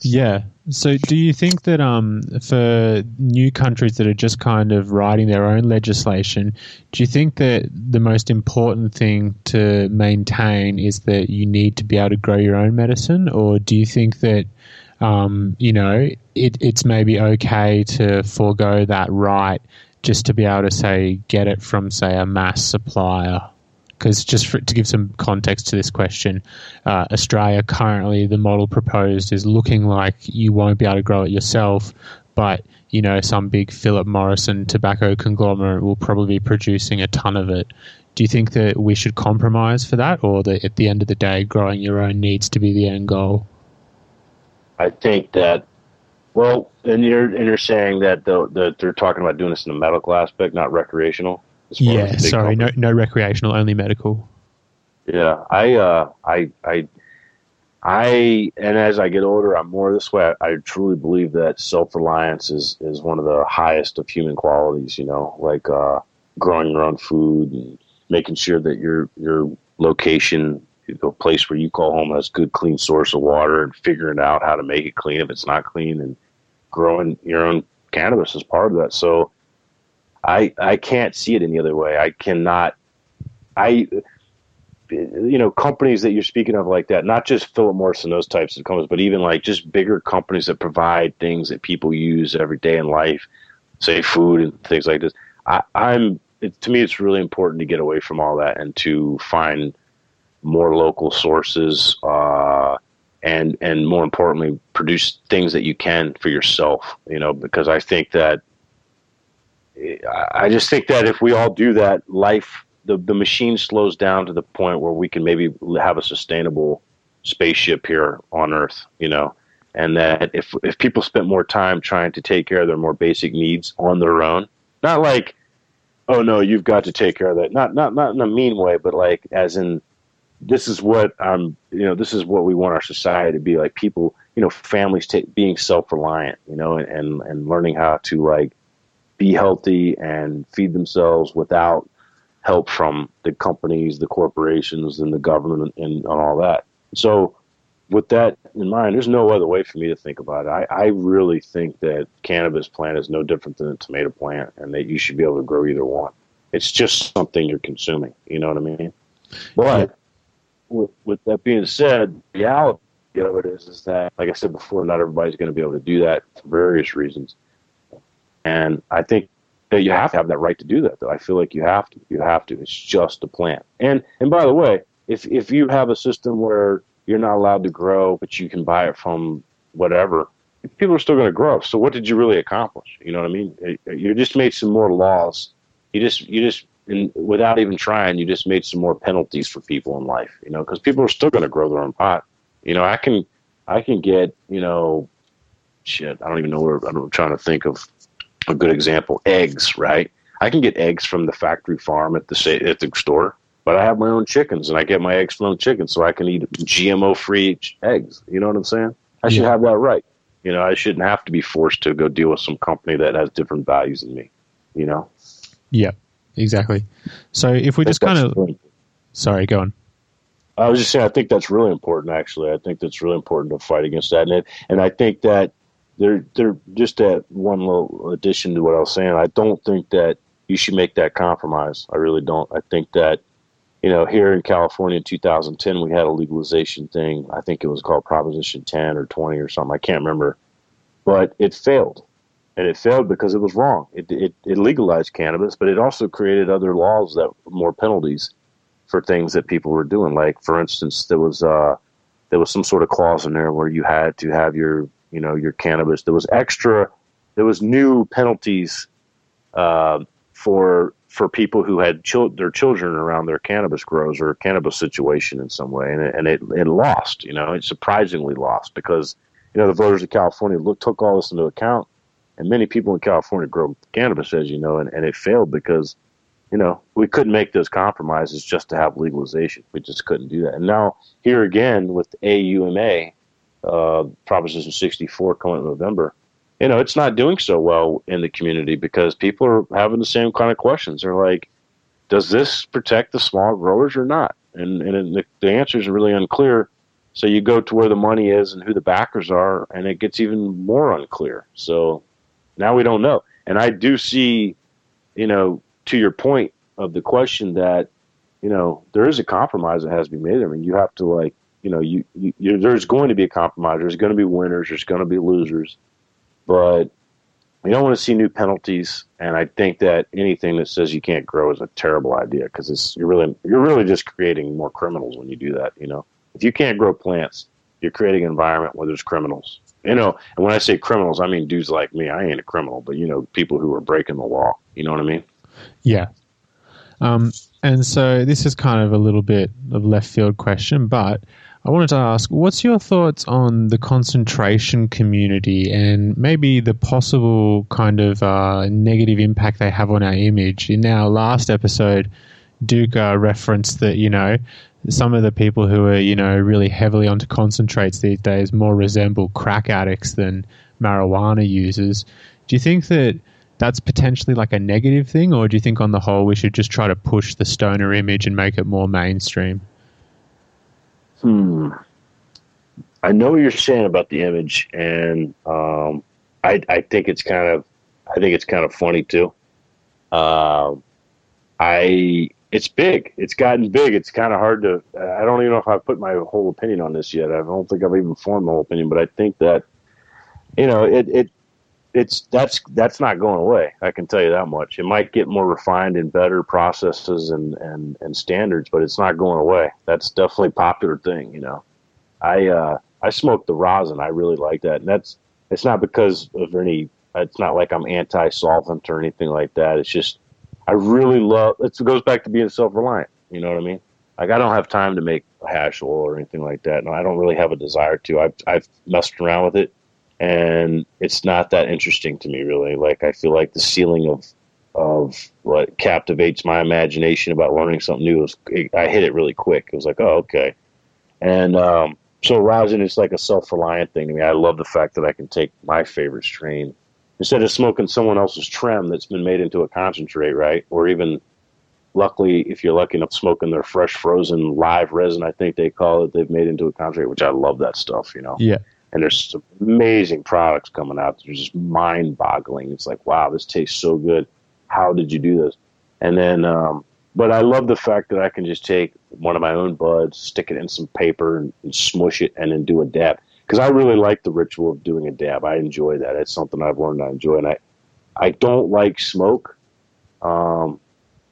Yeah. So, do you think that um, for new countries that are just kind of writing their own legislation, do you think that the most important thing to maintain is that you need to be able to grow your own medicine, or do you think that um, you know it, it's maybe okay to forego that right just to be able to say get it from say a mass supplier? Because just for, to give some context to this question, uh, Australia currently the model proposed is looking like you won't be able to grow it yourself, but you know some big Philip Morris and tobacco conglomerate will probably be producing a ton of it. Do you think that we should compromise for that, or that at the end of the day, growing your own needs to be the end goal?
I think that well, and you're and you're saying that the, the, they're talking about doing this in the medical aspect, not recreational.
Yeah, sorry, no, no recreational, only medical.
Yeah, I, uh, I, I, I and as I get older, I'm more this way. I, I truly believe that self reliance is is one of the highest of human qualities. You know, like uh, growing your own food and making sure that your your location, the place where you call home, has good clean source of water, and figuring out how to make it clean if it's not clean, and growing your own cannabis is part of that. So, I I can't see it any other way. I cannot. I you know companies that you're speaking of like that not just philip morris and those types of companies but even like just bigger companies that provide things that people use every day in life say food and things like this I, i'm it, to me it's really important to get away from all that and to find more local sources uh, and and more importantly produce things that you can for yourself you know because i think that i just think that if we all do that life the the machine slows down to the point where we can maybe have a sustainable spaceship here on Earth, you know, and that if if people spent more time trying to take care of their more basic needs on their own, not like, oh no, you've got to take care of that, not not not in a mean way, but like as in, this is what I'm, you know, this is what we want our society to be like. People, you know, families take, being self reliant, you know, and and learning how to like be healthy and feed themselves without help from the companies, the corporations, and the government, and, and all that. So, with that in mind, there's no other way for me to think about it. I, I really think that cannabis plant is no different than a tomato plant, and that you should be able to grow either one. It's just something you're consuming. You know what I mean? But with, with that being said, the reality of it is, is that, like I said before, not everybody's going to be able to do that for various reasons. And I think that you have to have that right to do that though. I feel like you have to. You have to. It's just a plant and and by the way if if you have a system where you're not allowed to grow but you can buy it from whatever people are still going to grow. So what did you really accomplish? You know what i mean? Eh, eh, you just made some more laws. You just you just and without even trying you just made some more penalties for people in life you know because people are still going to grow their own pot. You know i can i can get you know shit i don't even know where i'm trying to think of a good example. Eggs, right? I can get eggs from the factory farm at the at the store, but I have my own chickens, and I get my eggs from the chickens, so I can eat GMO free eggs. You know what I'm saying? I should have that right. You know, I shouldn't have to be forced to go deal with some company that has different values than me. You know?
Yeah, exactly. So if we just kind of, sorry, go on.
I was just saying, I think that's really important. Actually, I think that's really important to fight against that, and it, and I think that they're they're just that one little addition to what I was saying. I don't think that you should make that compromise. I really don't. I think that you know here in California in 2010 we had a legalization thing. I think it was called Proposition 10 or 20 or something. I can't remember, but it failed, and it failed because it was wrong. It it, it legalized cannabis, but it also created other laws that more penalties for things that people were doing. Like for instance, there was uh there was some sort of clause in there where you had to have your you know your cannabis. There was extra, there was new penalties uh, for for people who had chil- their children around their cannabis grows or cannabis situation in some way, and it, and it, it lost. You know, it surprisingly lost because you know the voters of California look, took all this into account, and many people in California grow cannabis, as you know, and, and it failed because you know we couldn't make those compromises just to have legalization. We just couldn't do that. And now here again with AUMA, uh, Proposition 64 coming in November, you know, it's not doing so well in the community because people are having the same kind of questions. They're like, does this protect the small growers or not? And, and the, the answer is really unclear. So you go to where the money is and who the backers are, and it gets even more unclear. So now we don't know. And I do see, you know, to your point of the question that, you know, there is a compromise that has to be made. I mean, you have to like you know, you, you there's going to be a compromise. There's going to be winners. There's going to be losers, but you don't want to see new penalties. And I think that anything that says you can't grow is a terrible idea because it's you're really you're really just creating more criminals when you do that. You know, if you can't grow plants, you're creating an environment where there's criminals. You know, and when I say criminals, I mean dudes like me. I ain't a criminal, but you know, people who are breaking the law. You know what I mean?
Yeah. Um, and so this is kind of a little bit of left field question, but I wanted to ask, what's your thoughts on the concentration community and maybe the possible kind of uh, negative impact they have on our image? In our last episode, Duke uh, referenced that, you know, some of the people who are you know really heavily onto concentrates these days more resemble crack addicts than marijuana users. Do you think that that's potentially like a negative thing, or do you think on the whole we should just try to push the stoner image and make it more mainstream?
Hmm. I know what you're saying about the image, and um, I, I think it's kind of, I think it's kind of funny too. Uh, I, it's big. It's gotten big. It's kind of hard to. I don't even know if I've put my whole opinion on this yet. I don't think I've even formed my whole opinion, but I think that, you know, it, it it's that's that's not going away. I can tell you that much. It might get more refined and better processes and and and standards, but it's not going away. That's definitely a popular thing. You know, I uh, I smoke the rosin. I really like that, and that's it's not because of any. It's not like I'm anti-solvent or anything like that. It's just I really love. It goes back to being self-reliant. You know what I mean? Like I don't have time to make hash oil or anything like that. No, I don't really have a desire to. I've I've messed around with it and it's not that interesting to me really. Like I feel like the ceiling of of what captivates my imagination about learning something new was I hit it really quick. It was like, oh okay, and um, so rosin is like a self reliant thing to me. I love the fact that I can take my favorite strain instead of smoking someone else's trim that's been made into a concentrate, right? Or even luckily, if you're lucky enough, smoking their fresh frozen live resin, I think they call it, they've made into a concentrate, which I love that stuff, you know.
Yeah
and there's some amazing products coming out. They're just mind boggling. It's like, wow, this tastes so good. How did you do this? And then, um, but I love the fact that I can just take one of my own buds, stick it in some paper, and, and smush it, and then do a dab. Because I really like the ritual of doing a dab. I enjoy that. It's something I've learned I enjoy, and I, I don't like smoke. Um,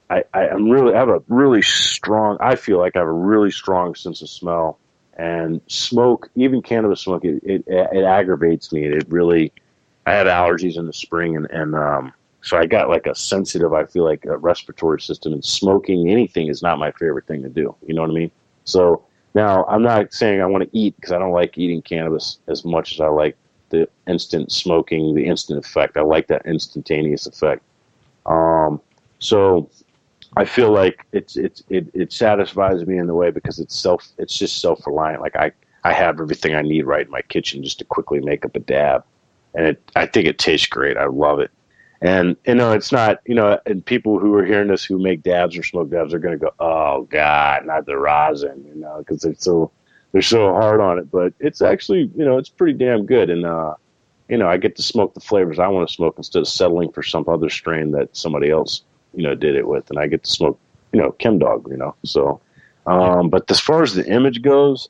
I, I am really I have a really strong. I feel like I have a really strong sense of smell and smoke, even cannabis smoke, it, it, it aggravates me. It really, I have allergies in the spring, and and um, so I got like a sensitive, I feel like a respiratory system, and smoking anything is not my favorite thing to do. You know what I mean? So now I'm not saying I want to eat because I don't like eating cannabis as much as I like the instant smoking, the instant effect. I like that instantaneous effect. Um, so I feel like it's it's it, it satisfies me in the way because it's self it's just self reliant. Like I I have everything I need right in my kitchen just to quickly make up a dab, and it I think it tastes great. I love it, and you know it's not you know and people who are hearing this who make dabs or smoke dabs are going to go oh god not the rosin you know because they're so they're so hard on it, but it's actually you know it's pretty damn good and. uh you know, I get to smoke the flavors I want to smoke instead of settling for some other strain that somebody else you know did it with, and I get to smoke you know Chem Dog, you know. So, um, but as far as the image goes,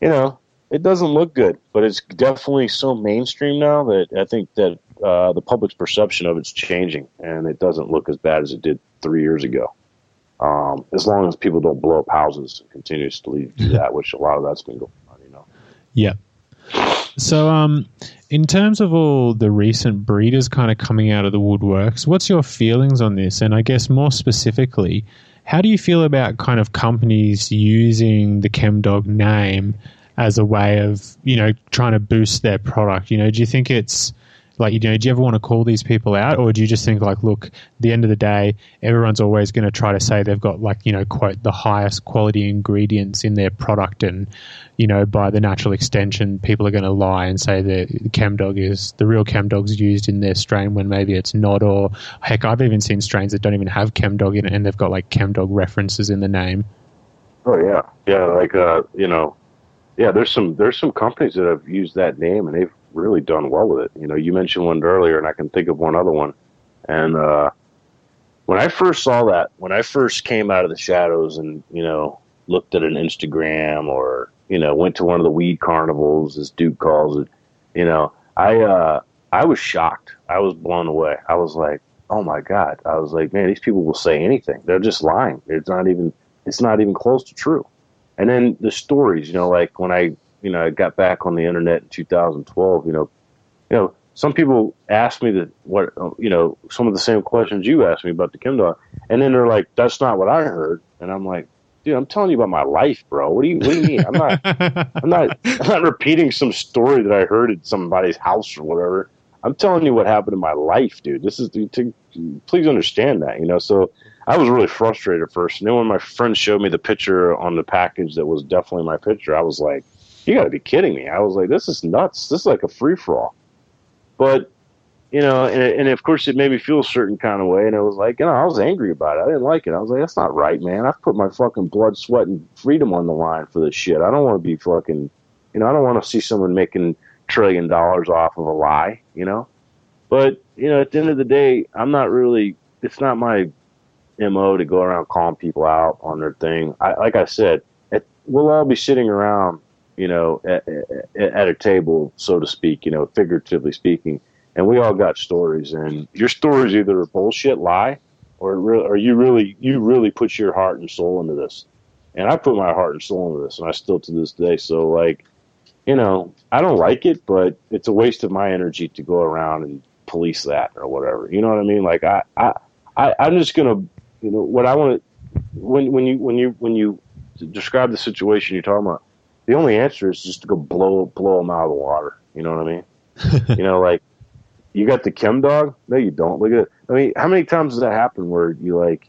you know, it doesn't look good, but it's definitely so mainstream now that I think that uh, the public's perception of it's changing, and it doesn't look as bad as it did three years ago. Um, as long as people don't blow up houses and continuously do that, which a lot of that's been going on, you know.
Yeah. So, um, in terms of all the recent breeders kind of coming out of the woodworks, what's your feelings on this? And I guess more specifically, how do you feel about kind of companies using the ChemDog name as a way of, you know, trying to boost their product? You know, do you think it's like, you know, do you ever want to call these people out, or do you just think like, look, the end of the day, everyone's always going to try to say they've got like, you know, quote the highest quality ingredients in their product, and you know, by the natural extension, people are going to lie and say the ChemDog is the real ChemDog's used in their strain when maybe it's not, or heck, I've even seen strains that don't even have ChemDog in it, and they've got like ChemDog references in the name.
Oh yeah, yeah, like uh, you know, yeah. There's some there's some companies that have used that name and they've really done well with it. You know, you mentioned one earlier, and I can think of one other one. And uh, when I first saw that, when I first came out of the shadows, and you know, looked at an Instagram or you know, went to one of the weed carnivals, as Duke calls it, you know, I uh, I was shocked. I was blown away. I was like, oh my god. I was like, man, these people will say anything. They're just lying. It's not even. It's not even close to true. And then the stories, you know, like when I you know, I got back on the internet in 2012, you know, you know, some people ask me that what, you know, some of the same questions you asked me about the Dog, and then they're like, "That's not what I heard," and I'm like, "Dude, I'm telling you about my life, bro. What do you, what do you mean? I'm not, I'm not, I'm not repeating some story that I heard at somebody's house or whatever. I'm telling you what happened in my life, dude. This is to please understand that, you know. So I was really frustrated at first. And then when my friend showed me the picture on the package that was definitely my picture, I was like, "You got to be kidding me!" I was like, "This is nuts. This is like a free for all." But you know, and, and of course it made me feel a certain kind of way, and it was like, you know, I was angry about it. I didn't like it. I was like, that's not right, man. I've put my fucking blood, sweat, and freedom on the line for this shit. I don't want to be fucking, you know, I don't want to see someone making trillion dollars off of a lie, you know. But you know, at the end of the day, I'm not really. It's not my mo to go around calling people out on their thing. I, like I said, at, we'll all be sitting around, you know, at, at, a table, so to speak, you know, figuratively speaking and we all got stories. And your stories either a bullshit lie, or or you really you really put your heart and soul into this. And I put my heart and soul into this, and I still to this day. So like, you know, I don't like it, but it's a waste of my energy to go around and police that or whatever. You know what I mean? Like I I, I I'm just gonna you know what I want to when when you when you when you describe the situation you're talking about. The only answer is just to go blow blow them out of the water. You know what I mean? you know, like you got the chem dog? No, you don't. Look at it. I mean, how many times does that happen where you like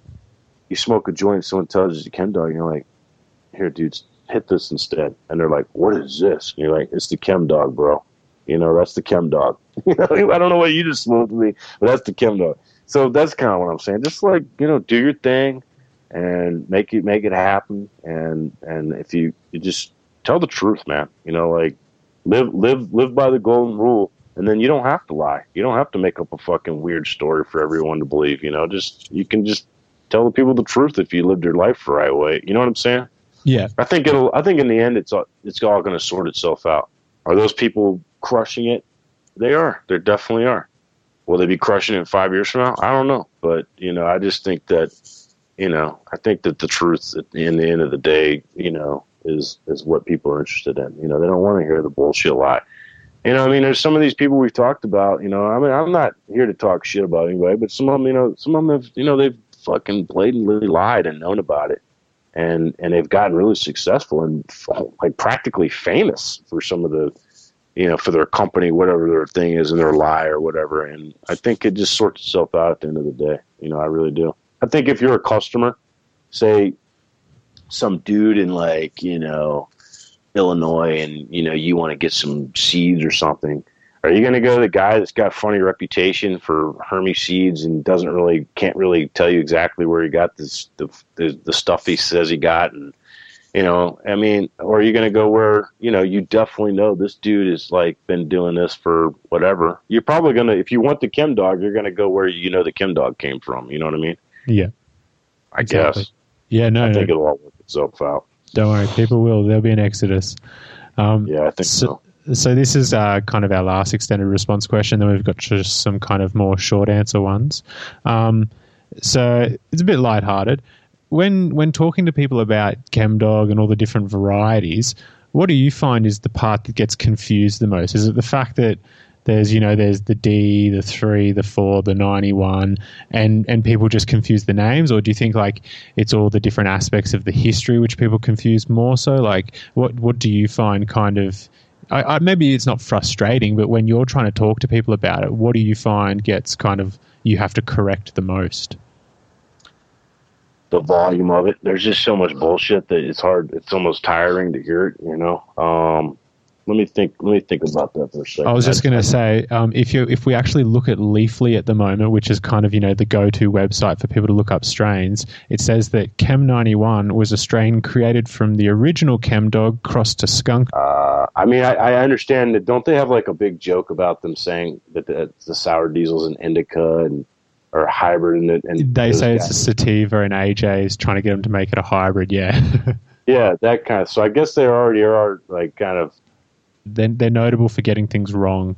you smoke a joint, someone tells you the chem dog, and you're like, here, dudes, hit this instead. And they're like, what is this? And you're like, it's the chem dog, bro. You know, that's the chem dog. you know, I don't know what you just smoked me, but that's the chem dog. So that's kind of what I'm saying. Just like you know, do your thing and make it make it happen. And and if you you just tell the truth, man. You know, like live live live by the golden rule and then you don't have to lie. You don't have to make up a fucking weird story for everyone to believe. You know, just you can just tell the people the truth if you lived your life the right way. You know what I'm saying?
Yeah.
I think it'll. I think in the end, it's all, it's all going to sort itself out. Are those people crushing it? They are. They definitely are. Will they be crushing it five years from now? I don't know. But you know, I just think that you know, I think that the truth at the, in the end of the day, you know, is is what people are interested in. You know, they don't want to hear the bullshit lie. You know, I mean, there's some of these people we've talked about. You know, I mean, I'm not here to talk shit about anybody, but some of them, you know, some of them have, you know, they've fucking blatantly lied and known about it, and and they've gotten really successful and like practically famous for some of the, you know, for their company, whatever their thing is, and their lie or whatever. And I think it just sorts itself out at the end of the day. You know, I really do. I think if you're a customer, say some dude in like you know Illinois and you know you want to get some seeds or something, are you going to go to the guy that's got a funny reputation for hermies seeds and doesn't really can't really tell you exactly where he got this the the, the stuff he says he got and you know I mean or are you going to go where you know you definitely know this dude has like been doing this for whatever. You're probably going to if you want the chem dog you're going to go where you know the chem dog came from you know what I mean?
Yeah.
I exactly. guess
yeah no
I think it'll all work itself out
don't worry, people will. There'll be an exodus.
Um, yeah, I think so.
so. so this is uh, kind of our last extended response question. Then we've got just some kind of more short answer ones. Um, so it's a bit lighthearted. When when talking to people about ChemDog and all the different varieties, what do you find is the part that gets confused the most? Is it the fact that there's you know there's the D, the three, the four, the ninety one, and and people just confuse the names, or do you think like it's all the different aspects of the history which people confuse more so? Like what what do you find kind of I, I, maybe it's not frustrating, but when you're trying to talk to people about it, what do you find gets kind of you have to correct the most?
The volume of it. There's just so much bullshit that it's hard. It's almost tiring to hear it. You know. Um, let me think. Let me think about that for a second.
I was just going to say, um, if you if we actually look at Leafly at the moment, which is kind of you know the go-to website for people to look up strains, it says that Chem ninety one was a strain created from the original Chem Dog crossed to skunk.
Uh, I mean, I, I, understand that. Don't they have like a big joke about them saying that the, the sour diesel's an indica and or hybrid? And, and
they say guys. it's a sativa, and AJ is trying to get them to make it a hybrid. Yeah.
yeah, that kind of. So I guess they already are like kind of
they're, they're notable for getting things wrong.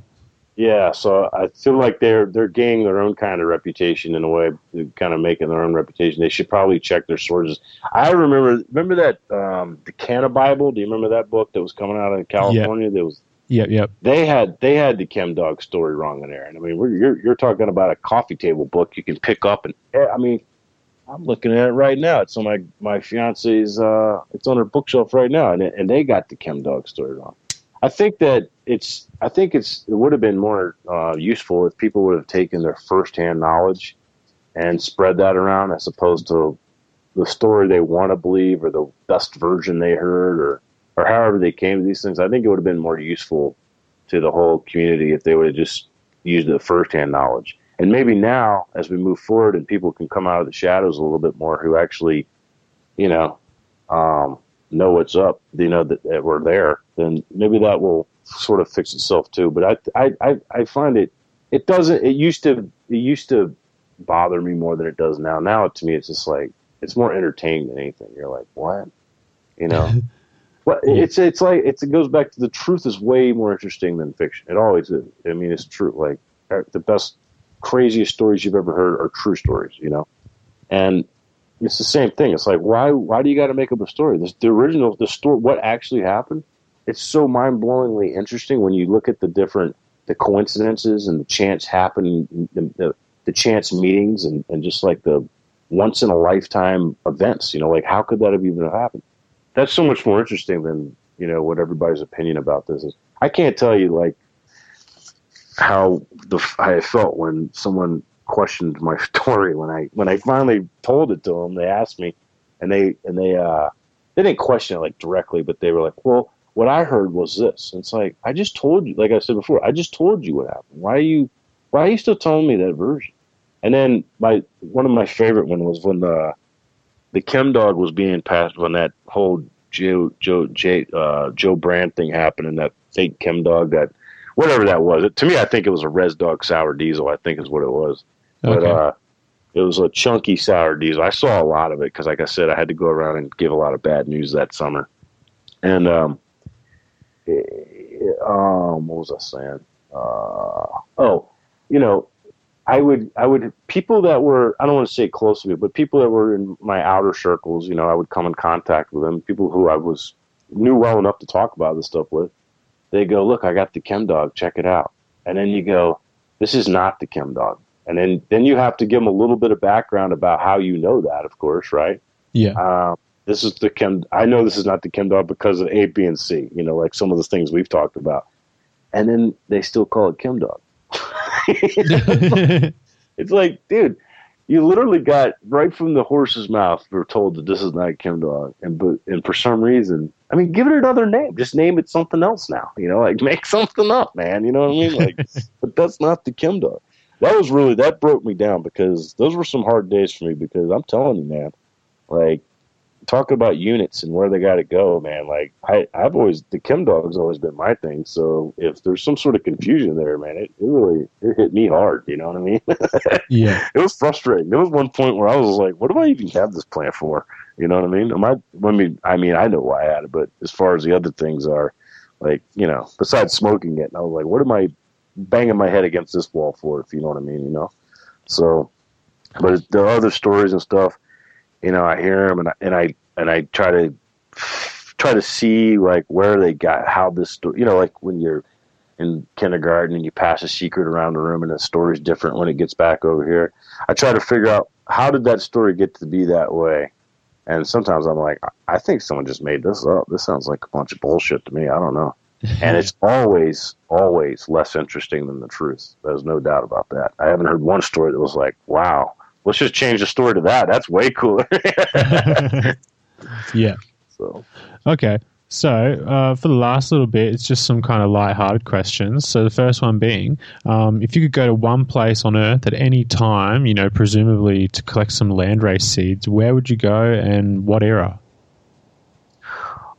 Yeah, so I feel like they're they're gaining their own kind of reputation in a way, kind of making their own reputation. They should probably check their sources. I remember remember that um, the Cannabible. Do you remember that book that was coming out of California? Yep. That was
Yep, yep.
They had they had the Chem Dog story wrong in there, and I mean, you're you're talking about a coffee table book you can pick up, and eh, I mean, I'm looking at it right now. It's on my my fiance's. Uh, it's on her bookshelf right now, and and they got the Chem Dog story wrong. I think that it's. I think it's. It would have been more uh, useful if people would have taken their firsthand knowledge and spread that around as opposed to the story they want to believe or the best version they heard or or however they came to these things. I think it would have been more useful to the whole community if they would have just used the firsthand knowledge. And maybe now, as we move forward and people can come out of the shadows a little bit more, who actually, you know, um, know what's up, you know, that, that, we're there, then maybe that will sort of fix itself too. But I, I, I find it, it doesn't, it used to, it used to bother me more than it does now. Now to me, it's just like, it's more entertaining than anything. You're like, what? You know? well, it's it's like it's, it goes back to the truth is way more interesting than fiction. It always is. I mean, it's true. Like uh, the best, craziest stories you've ever heard are true stories. You know, and it's the same thing. It's like why why do you got to make up a story? This, the original, the story, what actually happened. It's so mind blowingly interesting when you look at the different the coincidences and the chance happening, the, the, the chance meetings, and, and just like the once in a lifetime events. You know, like how could that have even happened? That's so much more interesting than you know what everybody's opinion about this is. I can't tell you like how the I felt when someone questioned my story when I when I finally told it to them. They asked me, and they and they uh they didn't question it like directly, but they were like, "Well, what I heard was this." And it's like I just told you, like I said before, I just told you what happened. Why are you why are you still telling me that version? And then my one of my favorite one was when the the chem dog was being passed when that whole Joe Joe Jay, uh, Joe Brand thing happened and that fake chem dog that whatever that was. It, to me, I think it was a Rez Dog sour diesel. I think is what it was. Okay. But uh, it was a chunky sour diesel. I saw a lot of it because, like I said, I had to go around and give a lot of bad news that summer. And um, it, um, what was I saying? Uh, oh, you know, I would, I would, people that were, I don't want to say close to me, but people that were in my outer circles, you know, I would come in contact with them, people who I was, knew well enough to talk about this stuff with. They go, look, I got the chem dog, check it out. And then you go, this is not the chem dog. And then, then you have to give them a little bit of background about how you know that, of course, right?
Yeah.
Um, this is the chem, I know this is not the chem dog because of A, B, and C, you know, like some of the things we've talked about. And then they still call it chem dog. it's like, dude, you literally got right from the horse's mouth. We're told that this is not Chem Dog, and but and for some reason, I mean, give it another name. Just name it something else now. You know, like make something up, man. You know what I mean? Like, but that's not the Chem Dog. That was really that broke me down because those were some hard days for me. Because I'm telling you, man, like talk about units and where they got to go, man. Like I, I've always the chem dog's always been my thing. So if there's some sort of confusion there, man, it, it really it hit me hard. You know what I mean?
yeah,
it was frustrating. There was one point where I was like, "What do I even have this plant for?" You know what I mean? Am I? I mean, I mean, I know why I had it, but as far as the other things are, like you know, besides smoking it, I was like, "What am I banging my head against this wall for?" If you know what I mean, you know. So, but the other stories and stuff you know, I hear them and I, and I and I try to try to see like where they got how this story. You know, like when you're in kindergarten and you pass a secret around the room and the story's different when it gets back over here. I try to figure out how did that story get to be that way. And sometimes I'm like, I think someone just made this up. This sounds like a bunch of bullshit to me. I don't know. And it's always, always less interesting than the truth. There's no doubt about that. I haven't heard one story that was like, wow, let's just change the story to that. That's way cooler.
yeah.
So.
Okay. So, uh, for the last little bit, it's just some kind of light-hearted questions. So, the first one being, um, if you could go to one place on Earth at any time, you know, presumably to collect some landrace seeds, where would you go and what era?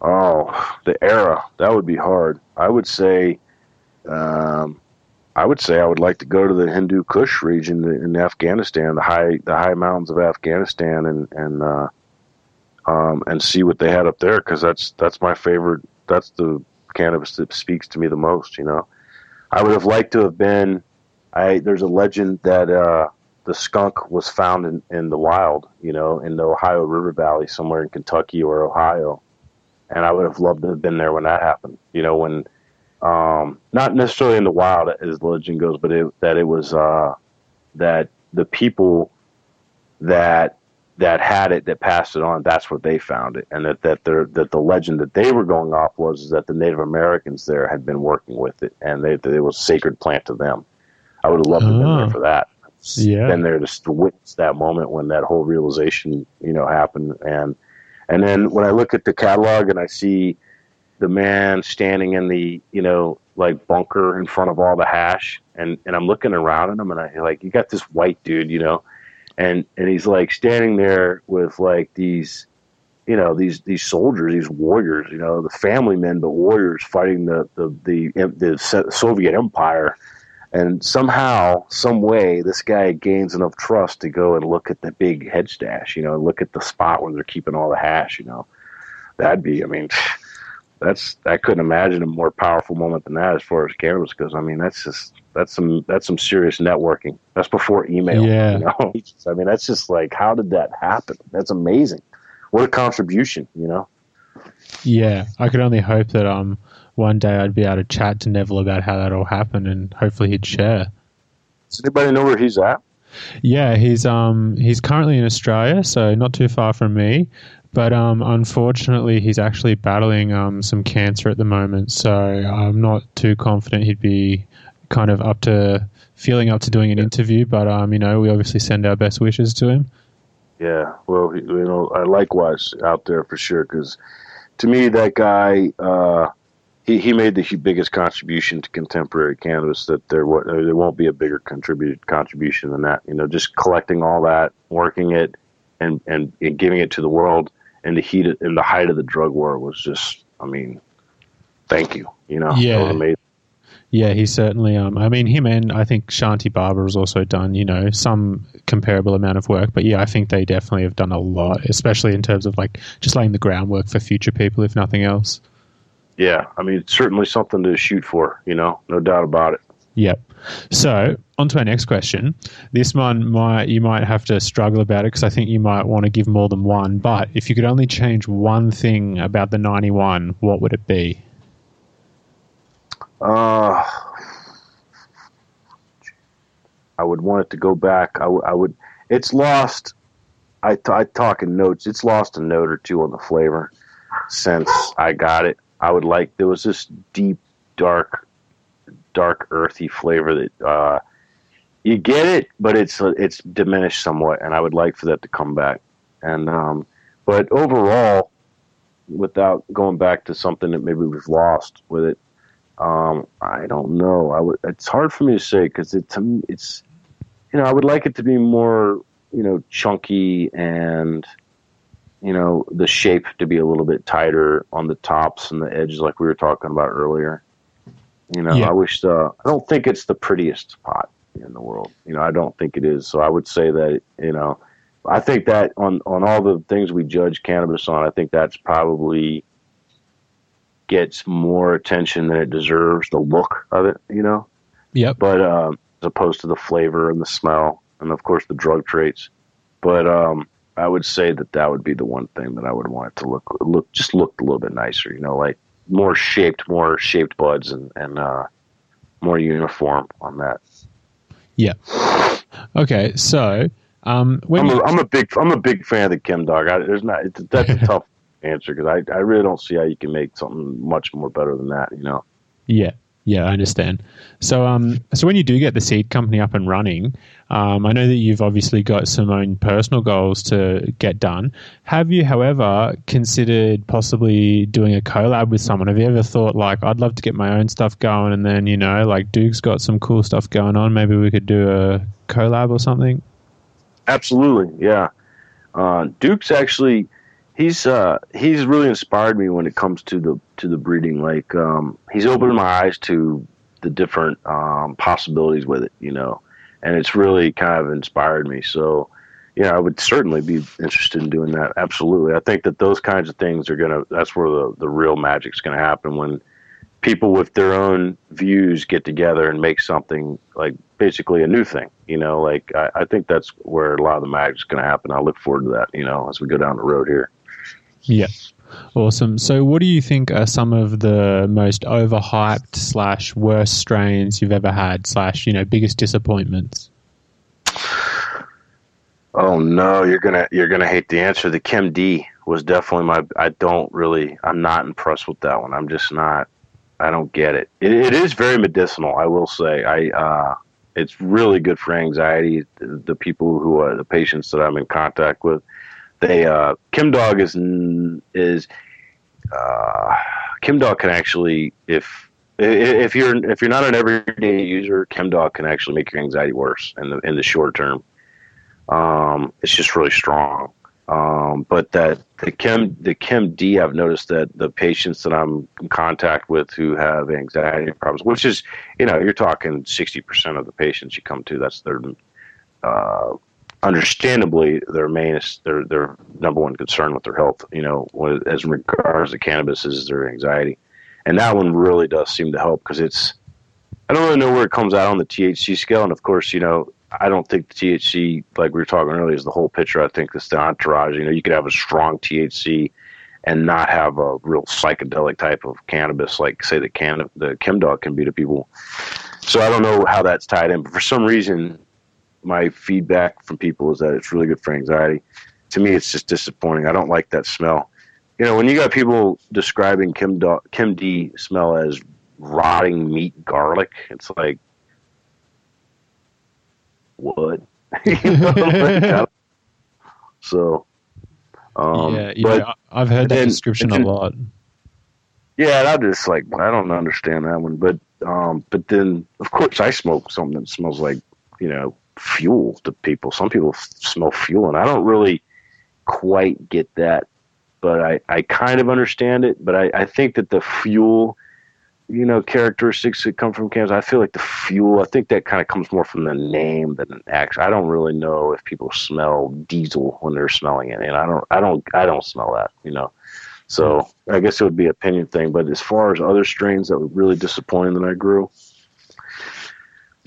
Oh, the era. That would be hard. I would say um, I would say I would like to go to the Hindu Kush region in Afghanistan, the high the high mountains of Afghanistan, and and uh, um, and see what they had up there because that's that's my favorite. That's the cannabis that speaks to me the most. You know, I would have liked to have been. I there's a legend that uh, the skunk was found in, in the wild. You know, in the Ohio River Valley, somewhere in Kentucky or Ohio, and I would have loved to have been there when that happened. You know, when um, not necessarily in the wild as the legend goes, but it, that it was uh, that the people that that had it that passed it on that's what they found it and that that that the legend that they were going off was is that the native americans there had been working with it and they, that it was a sacred plant to them i would have loved to have been there ah. for that
yeah.
been there to, to witness that moment when that whole realization, you know, happened. And and then when I look at the catalog and I see the man standing in the, you know, like bunker in front of all the hash, and and I'm looking around at him, and I like you got this white dude, you know, and and he's like standing there with like these you know these these soldiers, these warriors, you know, the family men, but warriors fighting the the the, the Soviet Empire, and somehow, some way, this guy gains enough trust to go and look at the big head stash, you know, look at the spot where they're keeping all the hash, you know, that'd be, I mean. That's I couldn't imagine a more powerful moment than that as far as cannabis goes. I mean, that's just that's some that's some serious networking. That's before email.
Yeah.
You know? I mean, that's just like how did that happen? That's amazing. What a contribution, you know.
Yeah, I could only hope that um one day I'd be able to chat to Neville about how that all happened, and hopefully he'd share.
Does anybody know where he's at?
Yeah, he's um he's currently in Australia, so not too far from me. But um, unfortunately, he's actually battling um, some cancer at the moment, so I'm not too confident he'd be kind of up to feeling up to doing an interview. But um, you know, we obviously send our best wishes to him.
Yeah, well, you know, I likewise out there for sure because to me, that guy, uh, he he made the biggest contribution to contemporary cannabis that there there won't be a bigger contributed contribution than that. You know, just collecting all that, working it, and and, and giving it to the world in the heat in the height of the drug war was just, I mean, thank you. You know,
yeah, amazing. Yeah, he certainly. Um, I mean, him and I think Shantibaba has also done, you know, some comparable amount of work. But yeah, I think they definitely have done a lot, especially in terms of like just laying the groundwork for future people, if nothing else.
Yeah, I mean, it's certainly something to shoot for. You know, no doubt about it.
Yep. So on to our next question. This one might you might have to struggle about it because I think you might want to give more than one. But if you could only change one thing about the ninety one, what would it be?
Uh, I would want it to go back. I, w- I would. It's lost. I, t- I talk in notes. It's lost a note or two on the flavor since I got it. I would like there was this deep, dark, dark, earthy flavor that uh, you get it, but it's it's diminished somewhat, and I would like for that to come back. And um, but overall, without going back to something that maybe we've lost with it, um, I don't know. I would. It's hard for me to say because it it's you know I would like it to be more you know chunky and you know the shape to be a little bit tighter on the tops and the edges like we were talking about earlier. You know, yeah. I wish. Uh, I don't think it's the prettiest pot in the world. You know, I don't think it is. So I would say that you know, I think that on on all the things we judge cannabis on, I think that's probably gets more attention than it deserves. The look of it, you know.
Yep.
But um, as opposed to the flavor and the smell, and of course the drug traits. But um, I would say that that would be the one thing that I would want it to look look just look a little bit nicer. You know, like more shaped, more shaped buds, and and uh, more uniform on that.
Yeah. Okay, so um,
when I'm a, I'm a big I'm a big fan of the Chem Dog. I, there's not it's, that's a tough answer because I, I really don't see how you can make something much more better than that. You know.
Yeah. Yeah, I understand. So, um, so when you do get the seed company up and running, um, I know that you've obviously got some own personal goals to get done. Have you, however, considered possibly doing a collab with someone? Have you ever thought like, I'd love to get my own stuff going, and then you know, like Duke's got some cool stuff going on. Maybe we could do a collab or something.
Absolutely, yeah. Uh, Duke's actually he's uh, he's really inspired me when it comes to the to the breeding. Like um, he's opened my eyes to the different um, possibilities with it, you know, and it's really kind of inspired me. So, yeah, I would certainly be interested in doing that. Absolutely, I think that those kinds of things are gonna. That's where the the real magic's gonna happen when people with their own views get together and make something like basically a new thing. You know, like I, I think that's where a lot of the magic's going to happen. I look forward to that. You know, as we go down the road here.
Yeah. Awesome. So, what do you think are some of the most overhyped slash worst strains you've ever had slash you know biggest disappointments?
Oh no, you're gonna you're gonna hate the answer. The Chem D was definitely my. I don't really. I'm not impressed with that one. I'm just not. I don't get it. It, it is very medicinal. I will say. I uh, It's really good for anxiety. The, the people who are the patients that I'm in contact with, they uh, Chem Dog is is uh, Chem Dog can actually if if you're if you're not an everyday user, Chem Dog can actually make your anxiety worse in the in the short term. Um, it's just really strong. Um, but that the Chem the Chem D, I've noticed that the patients that I'm in contact with who have anxiety problems, which is you know you're talking sixty percent of the patients you come to, that's their uh, understandably their main their their number one concern with their health. You know, as regards to cannabis is their anxiety, and that one really does seem to help because it's I don't really know where it comes out on the THC scale, and of course, you know, I don't think the THC, like we were talking earlier, is the whole picture. I think it's the entourage. You know, you could have a strong THC and not have a real psychedelic type of cannabis, like say the can the Chem Dog can be to people. So I don't know how that's tied in, but for some reason, my feedback from people is that it's really good for anxiety. To me, it's just disappointing. I don't like that smell. You know, when you got people describing Chem, Do- Chem D smell as rotting meat garlic, it's like what? so, um,
yeah, yeah, but, I've heard that then, description then, a lot.
Yeah, I just like I don't understand that one, but um, but then of course I smoke something that smells like you know fuel to people. Some people f- smell fuel, and I don't really quite get that, but I I kind of understand it. But I I think that the fuel you know, characteristics that come from cannabis. I feel like the fuel, I think that kind of comes more from the name than an action. I don't really know if people smell diesel when they're smelling it, and I don't, I don't, I don't smell that, you know. So I guess it would be opinion thing. But as far as other strains that were really disappointing that I grew,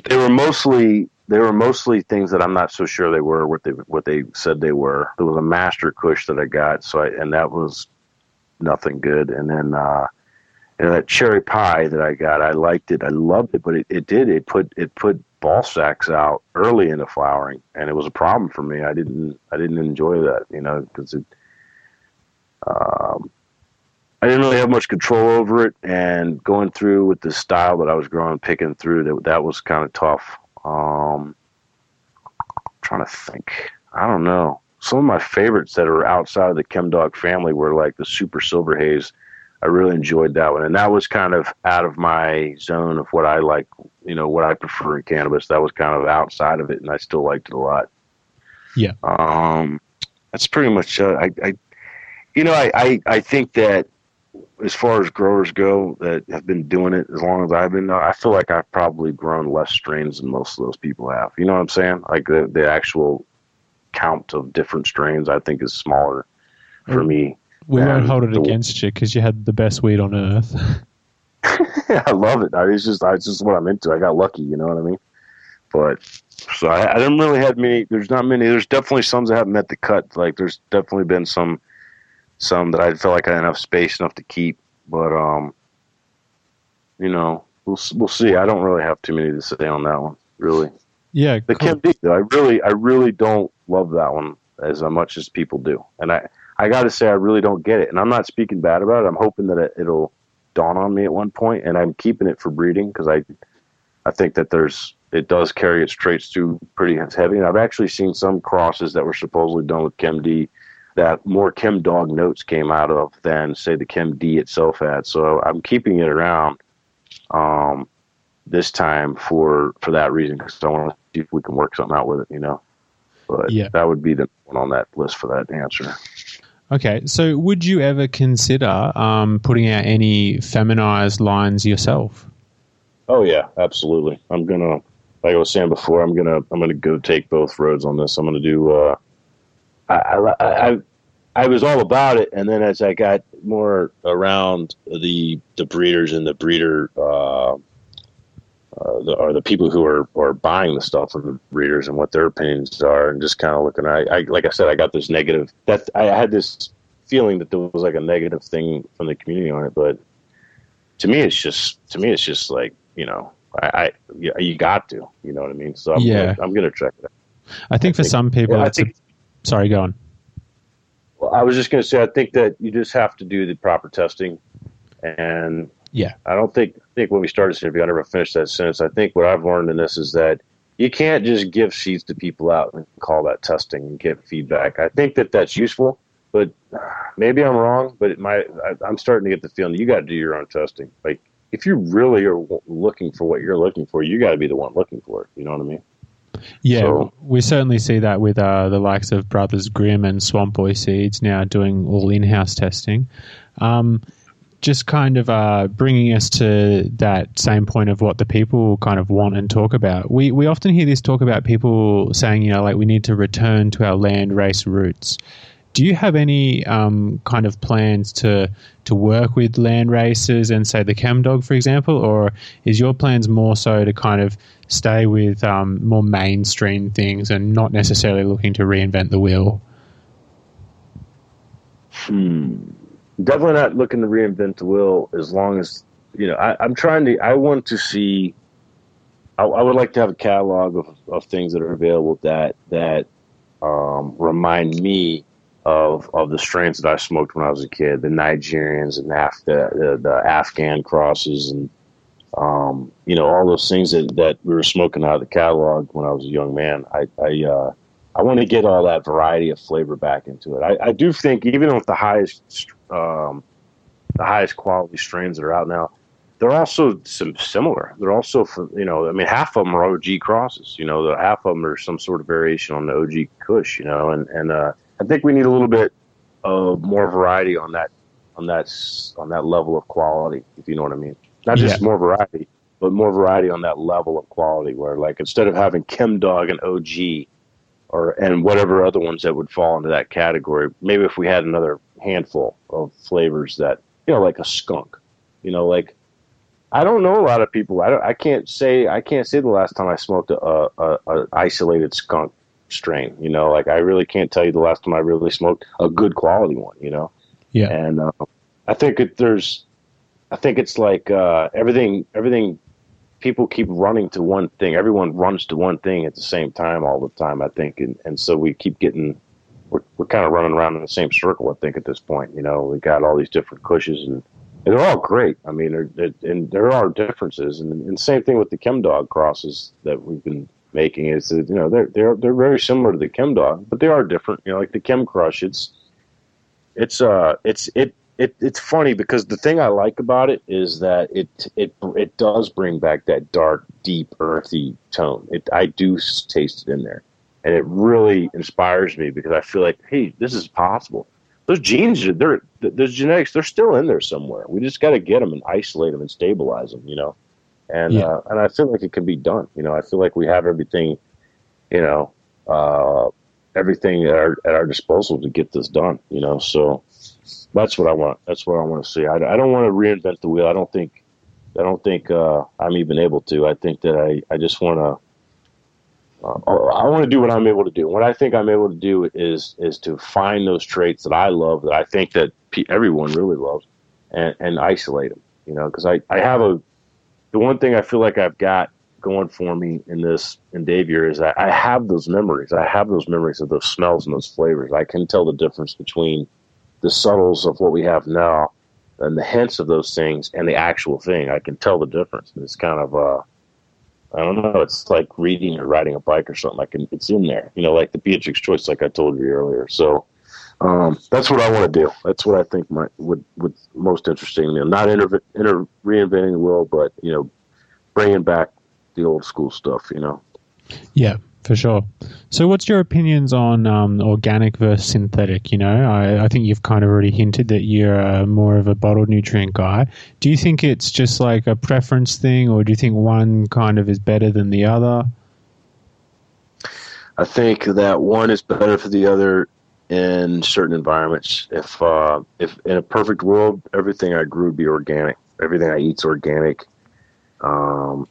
they were mostly they were mostly things that I'm not so sure they were what they what they said they were. There was a master kush that I got, so I and that was nothing good. And then uh, know, that cherry pie that I got, I liked it, I loved it, but it, it did it put it put ball sacks out early in the flowering, and it was a problem for me. I didn't I didn't enjoy that, you know, because it. Um, I didn't really have much control over it, and going through with the style that I was growing, picking through that that was kind of tough. Um, trying to think, I don't know. Some of my favorites that are outside of the Chem Dog family were like the Super Silver Haze I really enjoyed that one, and that was kind of out of my zone of what I like. You know, what I prefer in cannabis. That was kind of outside of it, and I still liked it a lot.
Yeah.
Um, that's pretty much. Uh, I, I, you know, I, I, I think that as far as growers go that have been doing it as long as I've been, I feel like I've probably grown less strains than most of those people have. You know what I'm saying? Like the the actual count of different strains, I think is smaller for me
we won't hold it the, against you because you had the best weed on earth.
I love it. I it's just, it's just what I'm into. I got lucky, you know what I mean? But so I, I didn't really have many. There's not many. There's definitely some that haven't met the cut. Like there's definitely been some, some that I felt like I had enough space enough to keep. But um, you know, we'll we'll see. I don't really have too many to say on that one, really.
Yeah,
the cool. Chem I really, I really don't love that one as much as people do, and I I got to say, I really don't get it. And I'm not speaking bad about it. I'm hoping that it, it'll dawn on me at one point, and I'm keeping it for breeding because I, I think that there's it does carry its traits too pretty heavy. And I've actually seen some crosses that were supposedly done with Chem D that more Chem Dog notes came out of than say the Chem D itself had. So I'm keeping it around um, this time for for that reason because I want to see if we can work something out with it. You know, but yeah. that would be the one on that list for that answer.
Okay, so would you ever consider um, putting out any feminized lines yourself?
Oh yeah, absolutely. I'm gonna, like I was saying before, I'm gonna I'm gonna go take both roads on this. I'm gonna do. Uh, I, I, I I was all about it, and then as I got more around the the breeders and the breeder uh, uh, the, or the people who are, are buying the stuff from the breeders and what their opinions are, and just kind of looking. I, I like I said, I got this negative that I had this feeling that there was like a negative thing from the community on it, but to me, it's just to me, it's just like you know, I, I you got to, you know what I mean. So I'm yeah, gonna, I'm gonna check it. out.
I think I for think, some people, yeah, I think. Sorry, go on.
Well, I was just going to say, I think that you just have to do the proper testing, and
yeah.
I don't think I think when we started this interview, I never finished that sentence. I think what I've learned in this is that you can't just give seeds to people out and call that testing and get feedback. I think that that's useful, but maybe I'm wrong. But it might, I, I'm starting to get the feeling you got to do your own testing. Like if you really are looking for what you're looking for, you got to be the one looking for it. You know what I mean?
Yeah, so, we certainly see that with uh, the likes of Brothers Grimm and Swamp Boy Seeds now doing all in-house testing. Um, just kind of uh, bringing us to that same point of what the people kind of want and talk about. We we often hear this talk about people saying, you know, like we need to return to our land race roots. Do you have any um, kind of plans to to work with land races and say the chem dog, for example, or is your plans more so to kind of stay with um, more mainstream things and not necessarily looking to reinvent the wheel?
Hmm definitely not looking to reinvent the wheel as long as you know I, am trying to i want to see I, I, would like to have a catalog of, of things that are available that that um, remind me of of the strains that I smoked when I was a kid, the Nigerians and Af- the, the, the Afghan crosses and um, you know all those things that, that we were smoking out of the catalog when I was a young man. I I, uh, I want to get all that variety of flavor back into it. I, I do think even with the highest um, the highest quality strains that are out now, they're also some similar. They're also, you know, I mean, half of them are OG crosses. You know, the half of them are some sort of variation on the OG Kush. You know, and and uh, I think we need a little bit of more variety on that on that on that level of quality. If you know what I mean, not just yeah. more variety, but more variety on that level of quality. Where like instead of having Chem Dog and OG, or and whatever other ones that would fall into that category, maybe if we had another handful of flavors that you know, like a skunk. You know, like I don't know a lot of people. I don't, I can't say I can't say the last time I smoked a, a, a isolated skunk strain. You know, like I really can't tell you the last time I really smoked a good quality one. You know,
yeah.
And uh, I think it, there's, I think it's like uh, everything everything. People keep running to one thing. Everyone runs to one thing at the same time all the time. I think, and, and so we keep getting we're, we're kind of running around in the same circle. I think at this point, you know, we got all these different kushes and, and they're all great. I mean, they're, they're, and there are differences, and, and same thing with the Chem Dog crosses that we've been making. Is that you know they're they're they're very similar to the Chem Dog, but they are different. You know, like the Chem Crush, it's it's uh it's it it, it's funny because the thing I like about it is that it it it does bring back that dark, deep, earthy tone. It I do taste it in there and it really inspires me because I feel like, hey, this is possible. Those genes, they're those genetics, they're still in there somewhere. We just got to get them and isolate them and stabilize them, you know. And yeah. uh, and I feel like it can be done. You know, I feel like we have everything, you know, uh, everything at our at our disposal to get this done. You know, so that's what I want. That's what I want to see. I, I don't want to reinvent the wheel. I don't think I don't think uh, I'm even able to. I think that I I just want to uh, I want to do what I'm able to do. What I think I'm able to do is is to find those traits that I love, that I think that everyone really loves, and, and isolate them. You know, because I, I have a the one thing I feel like I've got going for me in this endeavor is that I have those memories. I have those memories of those smells and those flavors. I can tell the difference between the subtles of what we have now and the hints of those things and the actual thing. I can tell the difference. It's kind of uh I don't know. It's like reading or riding a bike or something. Like it's in there, you know, like the Beatrix choice, like I told you earlier. So um, that's what I want to do. That's what I think might would would most interesting. You know, not inter, inter reinventing the wheel, but you know, bringing back the old school stuff. You know.
Yeah, for sure. So, what's your opinions on um, organic versus synthetic? You know, I, I, think you've kind of already hinted that you're uh, more of a bottled nutrient guy. Do you think it's just like a preference thing, or do you think one kind of is better than the other?
I think that one is better for the other in certain environments. If uh, if in a perfect world, everything I grew would be organic. Everything I eat's organic. Um,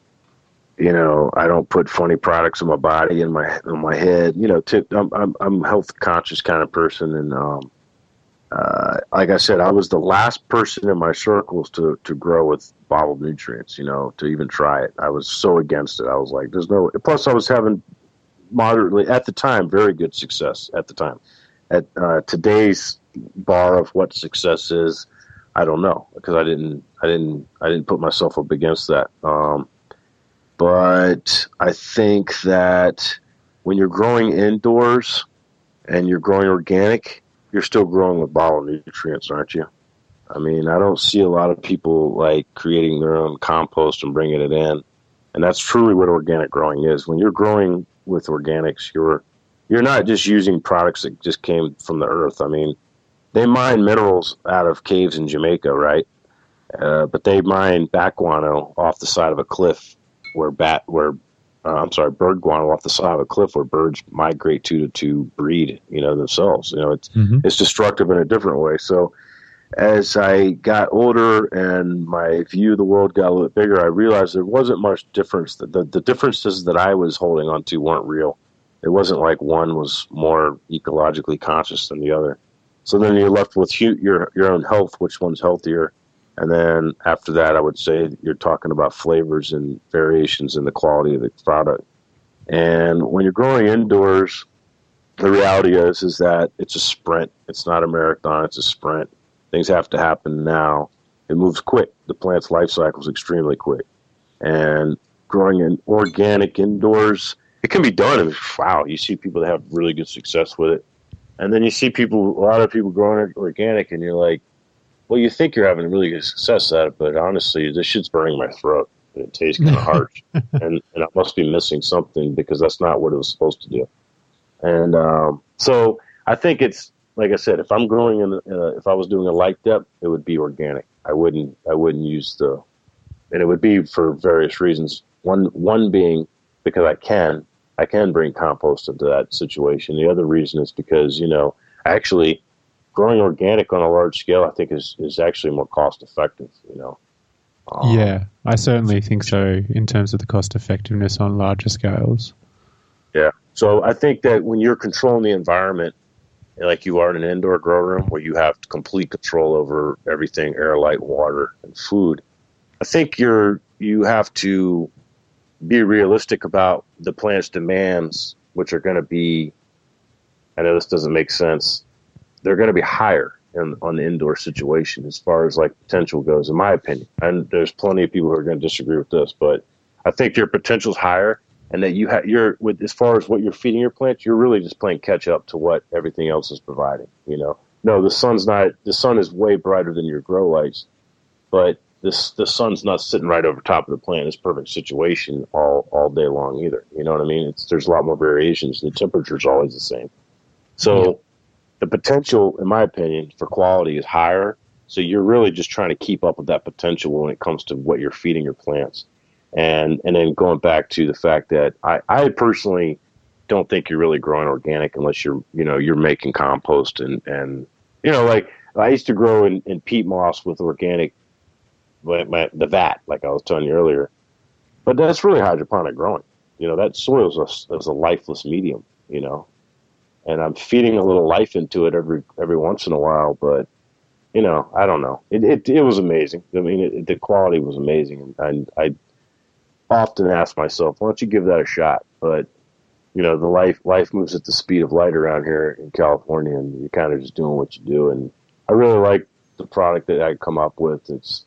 you know, I don't put funny products in my body and my in my head. You know, I'm I'm I'm health conscious kind of person, and um, uh, like I said, I was the last person in my circles to to grow with bottled nutrients. You know, to even try it. I was so against it. I was like, "There's no." Plus, I was having moderately at the time very good success at the time. At uh, today's bar of what success is, I don't know because I didn't I didn't I didn't put myself up against that. Um, but I think that when you're growing indoors and you're growing organic, you're still growing with bottled nutrients, aren't you? I mean, I don't see a lot of people like creating their own compost and bringing it in. And that's truly what organic growing is. When you're growing with organics, you're you're not just using products that just came from the earth. I mean, they mine minerals out of caves in Jamaica, right? Uh, but they mine bat guano off the side of a cliff where bat where uh, I'm sorry, bird guano off the side of a cliff where birds migrate to to breed, you know, themselves. You know, it's mm-hmm. it's destructive in a different way. So as I got older and my view of the world got a little bit bigger, I realized there wasn't much difference. The, the, the differences that I was holding on to weren't real. It wasn't like one was more ecologically conscious than the other. So then you're left with your your own health, which one's healthier, and then after that, I would say you're talking about flavors and variations in the quality of the product. And when you're growing indoors, the reality is is that it's a sprint. It's not a marathon. It's a sprint. Things have to happen now. It moves quick. The plant's life cycle is extremely quick. And growing in organic indoors, it can be done. And wow, you see people that have really good success with it. And then you see people, a lot of people growing it organic, and you're like, well, you think you're having really good success at it, but honestly, this shit's burning my throat. And it tastes kind of harsh. and, and I must be missing something because that's not what it was supposed to do. And um, so I think it's like I said, if I'm growing in, uh, if I was doing a light depth, it would be organic. I wouldn't, I wouldn't use the, and it would be for various reasons. One, one being because I can, I can bring compost into that situation. The other reason is because you know, actually, growing organic on a large scale, I think is is actually more cost effective. You know.
Um, yeah, I certainly think so in terms of the cost effectiveness on larger scales.
Yeah. So I think that when you're controlling the environment like you are in an indoor grow room where you have complete control over everything air light water and food i think you're you have to be realistic about the plant's demands which are going to be i know this doesn't make sense they're going to be higher in, on the indoor situation as far as like potential goes in my opinion and there's plenty of people who are going to disagree with this but i think your potential's higher and that you have you're with as far as what you're feeding your plants, you're really just playing catch up to what everything else is providing. You know, no, the sun's not the sun is way brighter than your grow lights, but this the sun's not sitting right over top of the plant. It's perfect situation all all day long either. You know what I mean? It's, there's a lot more variations. The temperature's always the same. So yeah. the potential, in my opinion, for quality is higher. So you're really just trying to keep up with that potential when it comes to what you're feeding your plants and and then going back to the fact that I, I personally don't think you're really growing organic unless you're you know you're making compost and and you know like I used to grow in, in peat moss with organic my, the vat like I was telling you earlier, but that's really hydroponic growing. You know that soil is a, is a lifeless medium. You know, and I'm feeding a little life into it every every once in a while, but you know, I don't know. It it, it was amazing. I mean, it, the quality was amazing, and I often ask myself, why don't you give that a shot? But you know, the life life moves at the speed of light around here in California, and you're kind of just doing what you do. And I really like the product that I come up with. It's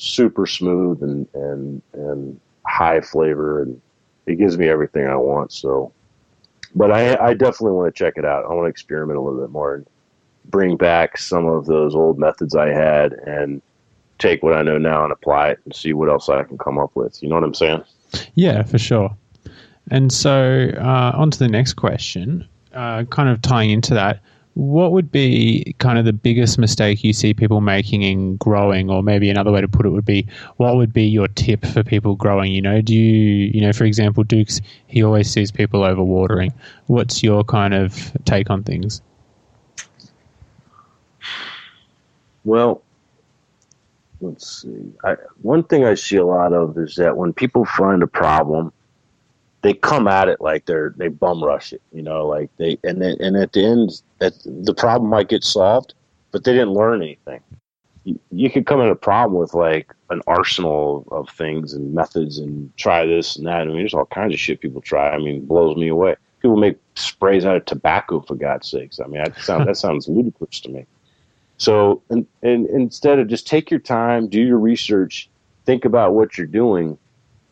super smooth and and and high flavor, and it gives me everything I want. So, but I I definitely want to check it out. I want to experiment a little bit more and bring back some of those old methods I had and take what I know now and apply it and see what else I can come up with. You know what I'm saying?
Yeah, for sure. And so, uh, on to the next question, uh, kind of tying into that. What would be kind of the biggest mistake you see people making in growing, or maybe another way to put it would be, what would be your tip for people growing? You know, do you, you know, for example, Dukes, he always sees people overwatering. What's your kind of take on things?
Well, let's see. I, one thing I see a lot of is that when people find a problem, they come at it like they're they bum rush it, you know, like they and then, and at the end, that the problem might get solved, but they didn't learn anything. You, you could come at a problem with like an arsenal of things and methods and try this and that. I mean, there's all kinds of shit people try. I mean, it blows me away. People make sprays out of tobacco for God's sakes. I mean, that sounds that sounds ludicrous to me. So, and, and instead of just take your time, do your research, think about what you're doing,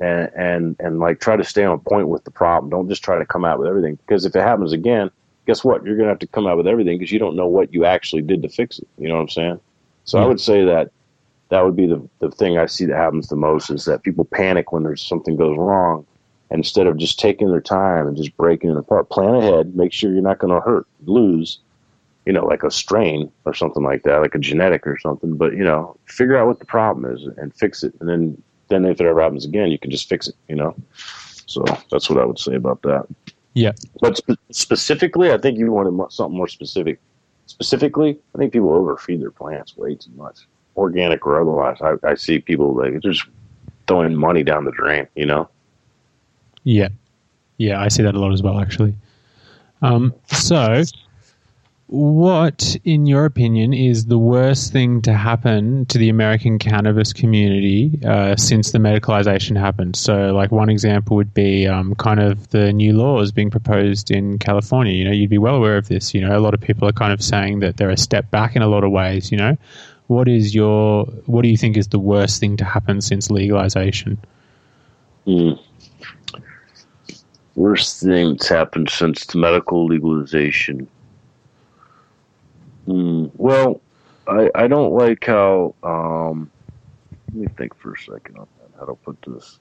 and and and like try to stay on point with the problem. Don't just try to come out with everything because if it happens again, guess what? You're gonna have to come out with everything because you don't know what you actually did to fix it. You know what I'm saying? So yeah. I would say that that would be the the thing I see that happens the most is that people panic when there's something goes wrong. And instead of just taking their time and just breaking it apart, plan ahead, make sure you're not going to hurt, lose, you know, like a strain or something like that, like a genetic or something. But you know, figure out what the problem is and fix it, and then then if it ever happens again, you can just fix it. You know, so that's what I would say about that.
Yeah,
but spe- specifically, I think you wanted something more specific. Specifically, I think people overfeed their plants way too much, organic or otherwise. I, I see people like just throwing money down the drain. You know.
Yeah, yeah, I see that a lot as well, actually. Um, so what, in your opinion, is the worst thing to happen to the American cannabis community uh, since the medicalization happened? So, like one example would be um, kind of the new laws being proposed in California. You know, you'd be well aware of this. You know, a lot of people are kind of saying that they're a step back in a lot of ways. You know, what is your what do you think is the worst thing to happen since legalization?
Mm. Worst thing that's happened since the medical legalization Mm, well, I I don't like how. Um, let me think for a second on that. How to put this?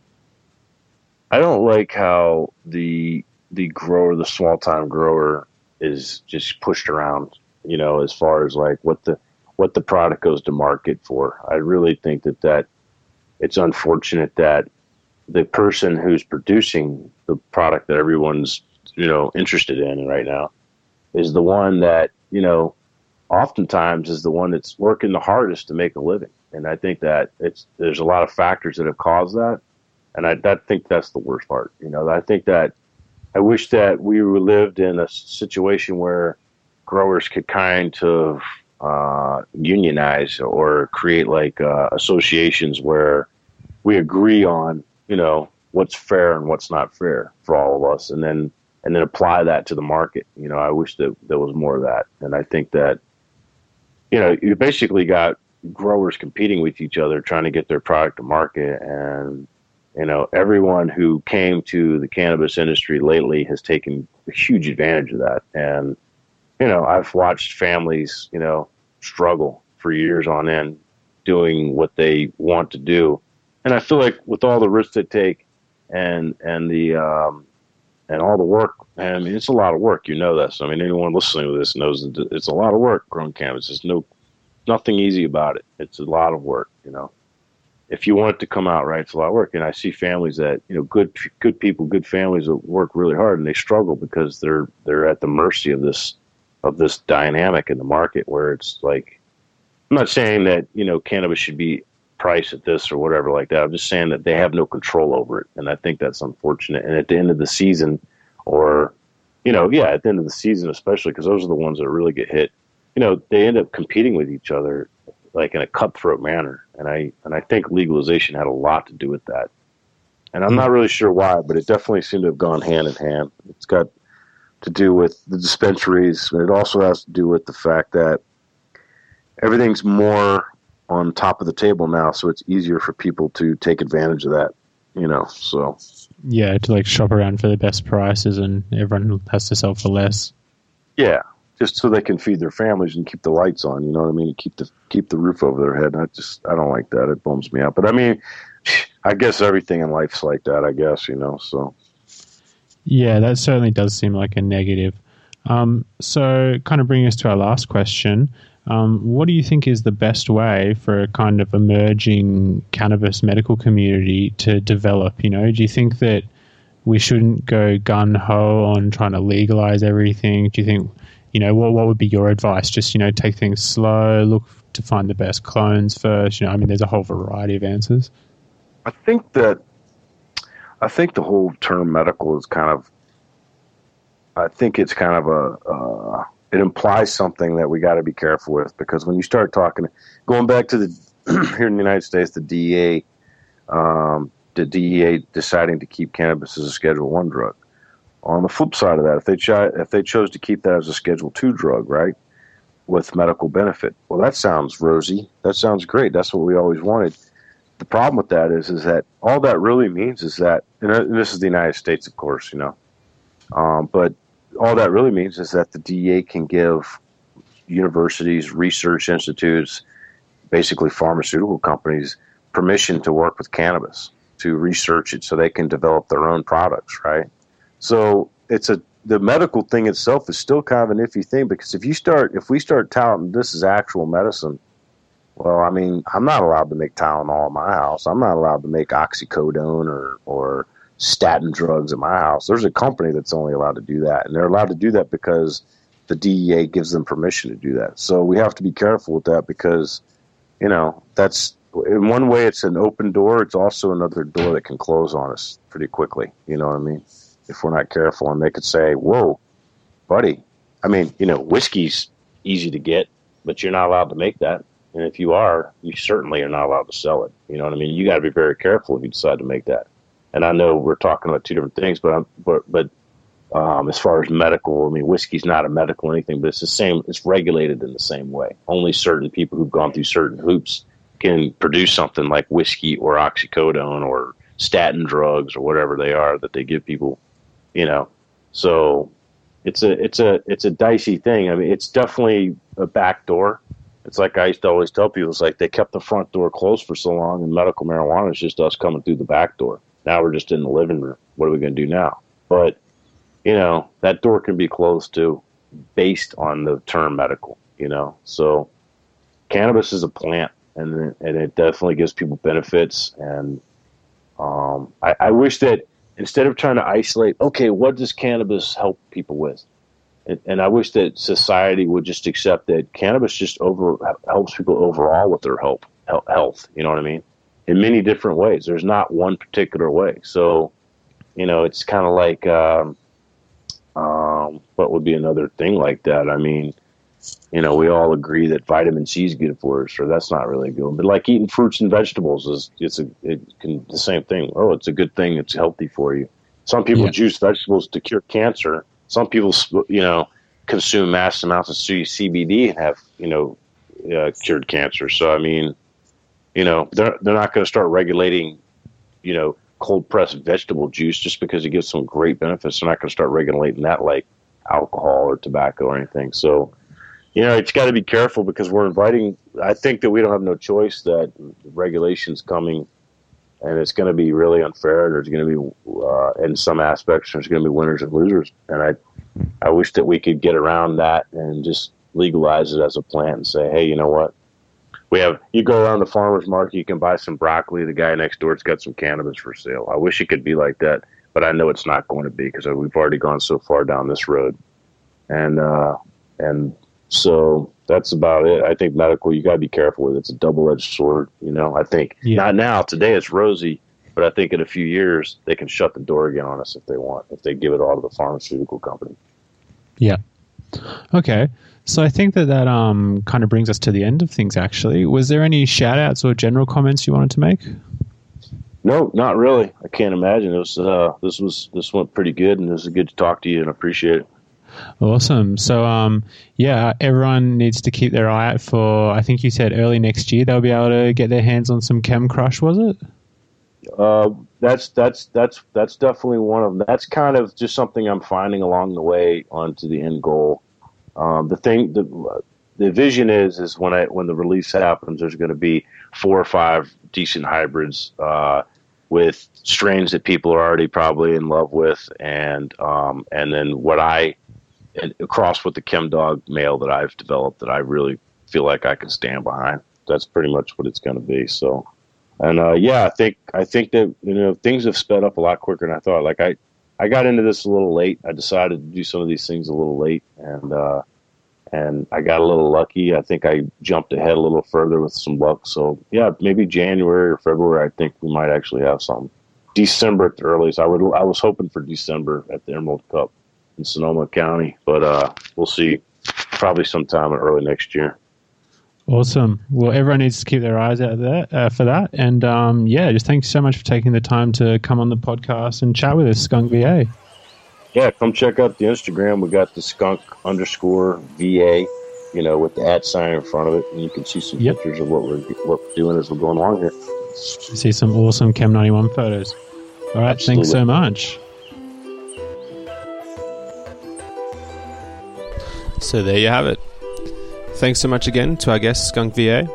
I don't like how the the grower, the small time grower, is just pushed around. You know, as far as like what the what the product goes to market for. I really think that that it's unfortunate that the person who's producing the product that everyone's you know interested in right now is the one that you know oftentimes is the one that's working the hardest to make a living. And I think that it's there's a lot of factors that have caused that, and I that think that's the worst part. You know, I think that I wish that we lived in a situation where growers could kind of uh, unionize or create like uh, associations where we agree on you know what's fair and what's not fair for all of us, and then and then apply that to the market. You know, I wish that there was more of that, and I think that you know, you basically got growers competing with each other, trying to get their product to market. And, you know, everyone who came to the cannabis industry lately has taken huge advantage of that. And, you know, I've watched families, you know, struggle for years on end doing what they want to do. And I feel like with all the risks they take and, and the, um, and all the work. I mean, it's a lot of work. You know this. I mean, anyone listening to this knows that it's a lot of work growing cannabis. There's no nothing easy about it. It's a lot of work. You know, if you want it to come out right, it's a lot of work. And I see families that you know, good good people, good families that work really hard, and they struggle because they're they're at the mercy of this of this dynamic in the market where it's like. I'm not saying that you know cannabis should be price at this or whatever like that. I'm just saying that they have no control over it, and I think that's unfortunate. And at the end of the season, or you know, yeah, at the end of the season, especially because those are the ones that really get hit. You know, they end up competing with each other like in a cutthroat manner, and I and I think legalization had a lot to do with that. And I'm hmm. not really sure why, but it definitely seemed to have gone hand in hand. It's got to do with the dispensaries, but it also has to do with the fact that everything's more on top of the table now, so it's easier for people to take advantage of that. You know, so
yeah, to like shop around for the best prices, and everyone has to sell for less.
Yeah, just so they can feed their families and keep the lights on. You know what I mean? Keep the keep the roof over their head. I just I don't like that. It bums me out. But I mean, I guess everything in life's like that. I guess you know. So
yeah, that certainly does seem like a negative. Um, so, kind of bringing us to our last question. Um, what do you think is the best way for a kind of emerging cannabis medical community to develop? You know, do you think that we shouldn't go gun ho on trying to legalize everything? Do you think, you know, what what would be your advice? Just you know, take things slow, look to find the best clones first. You know, I mean, there's a whole variety of answers.
I think that I think the whole term medical is kind of. I think it's kind of a. Uh, it implies something that we got to be careful with because when you start talking, going back to the here in the United States, the DEA, um, the DEA deciding to keep cannabis as a Schedule One drug. On the flip side of that, if they if they chose to keep that as a Schedule Two drug, right, with medical benefit, well, that sounds rosy. That sounds great. That's what we always wanted. the problem with that is is that all that really means is that, and this is the United States, of course, you know, um, but all that really means is that the DEA can give universities, research institutes, basically pharmaceutical companies, permission to work with cannabis to research it so they can develop their own products, right? So it's a the medical thing itself is still kind of an iffy thing because if you start if we start touting this is actual medicine, well, I mean, I'm not allowed to make Tylenol in my house. I'm not allowed to make oxycodone or or statin drugs in my house. There's a company that's only allowed to do that, and they're allowed to do that because the DEA gives them permission to do that. So we have to be careful with that because, you know, that's in one way it's an open door. It's also another door that can close on us pretty quickly. You know what I mean? If we're not careful, and they could say, "Whoa, buddy." I mean, you know, whiskey's easy to get, but you're not allowed to make that. And if you are, you certainly are not allowed to sell it. You know what I mean? You got to be very careful if you decide to make that. And I know we're talking about two different things, but I'm, but but um, as far as medical, I mean, whiskey's not a medical anything, but it's the same. It's regulated in the same way. Only certain people who've gone through certain hoops can produce something like whiskey or oxycodone or statin drugs or whatever they are that they give people. You know, so it's a it's a it's a dicey thing. I mean, it's definitely a back door. It's like I used to always tell people. It's like they kept the front door closed for so long, and medical marijuana is just us coming through the back door. Now we're just in the living room. What are we going to do now? But you know, that door can be closed too, based on the term medical, you know. So cannabis is a plant and and it definitely gives people benefits and um, I, I wish that instead of trying to isolate, okay, what does cannabis help people with? And, and I wish that society would just accept that cannabis just over helps people overall with their health. Health, you know what I mean? In many different ways. There's not one particular way. So, you know, it's kind of like um, um, what would be another thing like that? I mean, you know, we all agree that vitamin C is good for us, or that's not really good. But like eating fruits and vegetables is it's a it can the same thing. Oh, it's a good thing. It's healthy for you. Some people yeah. juice vegetables to cure cancer. Some people, you know, consume mass amounts of CBD and have you know uh, cured cancer. So I mean, you know, they're they're not going to start regulating, you know, cold pressed vegetable juice just because it gives some great benefits. They're not going to start regulating that like alcohol or tobacco or anything. So, you know, it's got to be careful because we're inviting. I think that we don't have no choice. That regulations coming, and it's going to be really unfair. There's going to be, uh, in some aspects, there's going to be winners and losers. And I, I wish that we could get around that and just legalize it as a plant and say, hey, you know what? We have you go around the farmers market, you can buy some broccoli. The guy next door's got some cannabis for sale. I wish it could be like that, but I know it's not going to be because we've already gone so far down this road, and uh, and so that's about it. I think medical, you got to be careful with. It. It's a double edged sword. You know, I think yeah. not now. Today it's rosy, but I think in a few years they can shut the door again on us if they want. If they give it all to the pharmaceutical company.
Yeah. Okay. So I think that that um, kind of brings us to the end of things. Actually, was there any shout outs or general comments you wanted to make?
No, not really. I can't imagine. It was uh, this was this went pretty good, and it was good to talk to you, and I appreciate it.
Awesome. So, um, yeah, everyone needs to keep their eye out for. I think you said early next year they'll be able to get their hands on some Chem Crush. Was it?
Uh, that's that's that's that's definitely one of them. That's kind of just something I'm finding along the way onto the end goal. Um, the thing, the the vision is is when I when the release happens, there's going to be four or five decent hybrids uh, with strains that people are already probably in love with, and um, and then what I across with the Chem Dog male that I've developed that I really feel like I can stand behind. That's pretty much what it's going to be. So, and uh, yeah, I think I think that you know things have sped up a lot quicker than I thought. Like I I got into this a little late. I decided to do some of these things a little late, and uh, and I got a little lucky. I think I jumped ahead a little further with some luck. So yeah, maybe January or February. I think we might actually have some. December at the earliest. I would. I was hoping for December at the Emerald Cup in Sonoma County, but uh, we'll see. Probably sometime in early next year.
Awesome. Well, everyone needs to keep their eyes out there uh, for that. And um, yeah, just thanks so much for taking the time to come on the podcast and chat with us, Skunk VA.
Yeah, come check out the Instagram. We got the skunk underscore VA, you know, with the at sign in front of it, and you can see some yep. pictures of what we're what we're doing as we're going along here.
See some awesome Chem 91 photos. All right,
Absolutely.
thanks so much.
So there you have it. Thanks so much again to our guest, Skunk VA.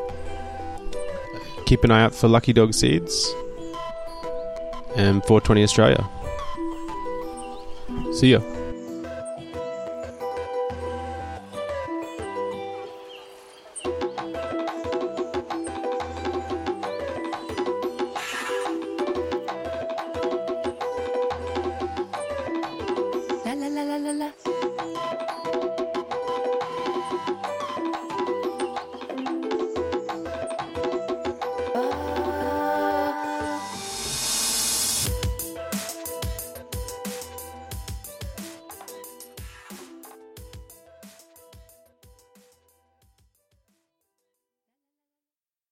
Keep an eye out for Lucky Dog Seeds and 420 Australia. See ya.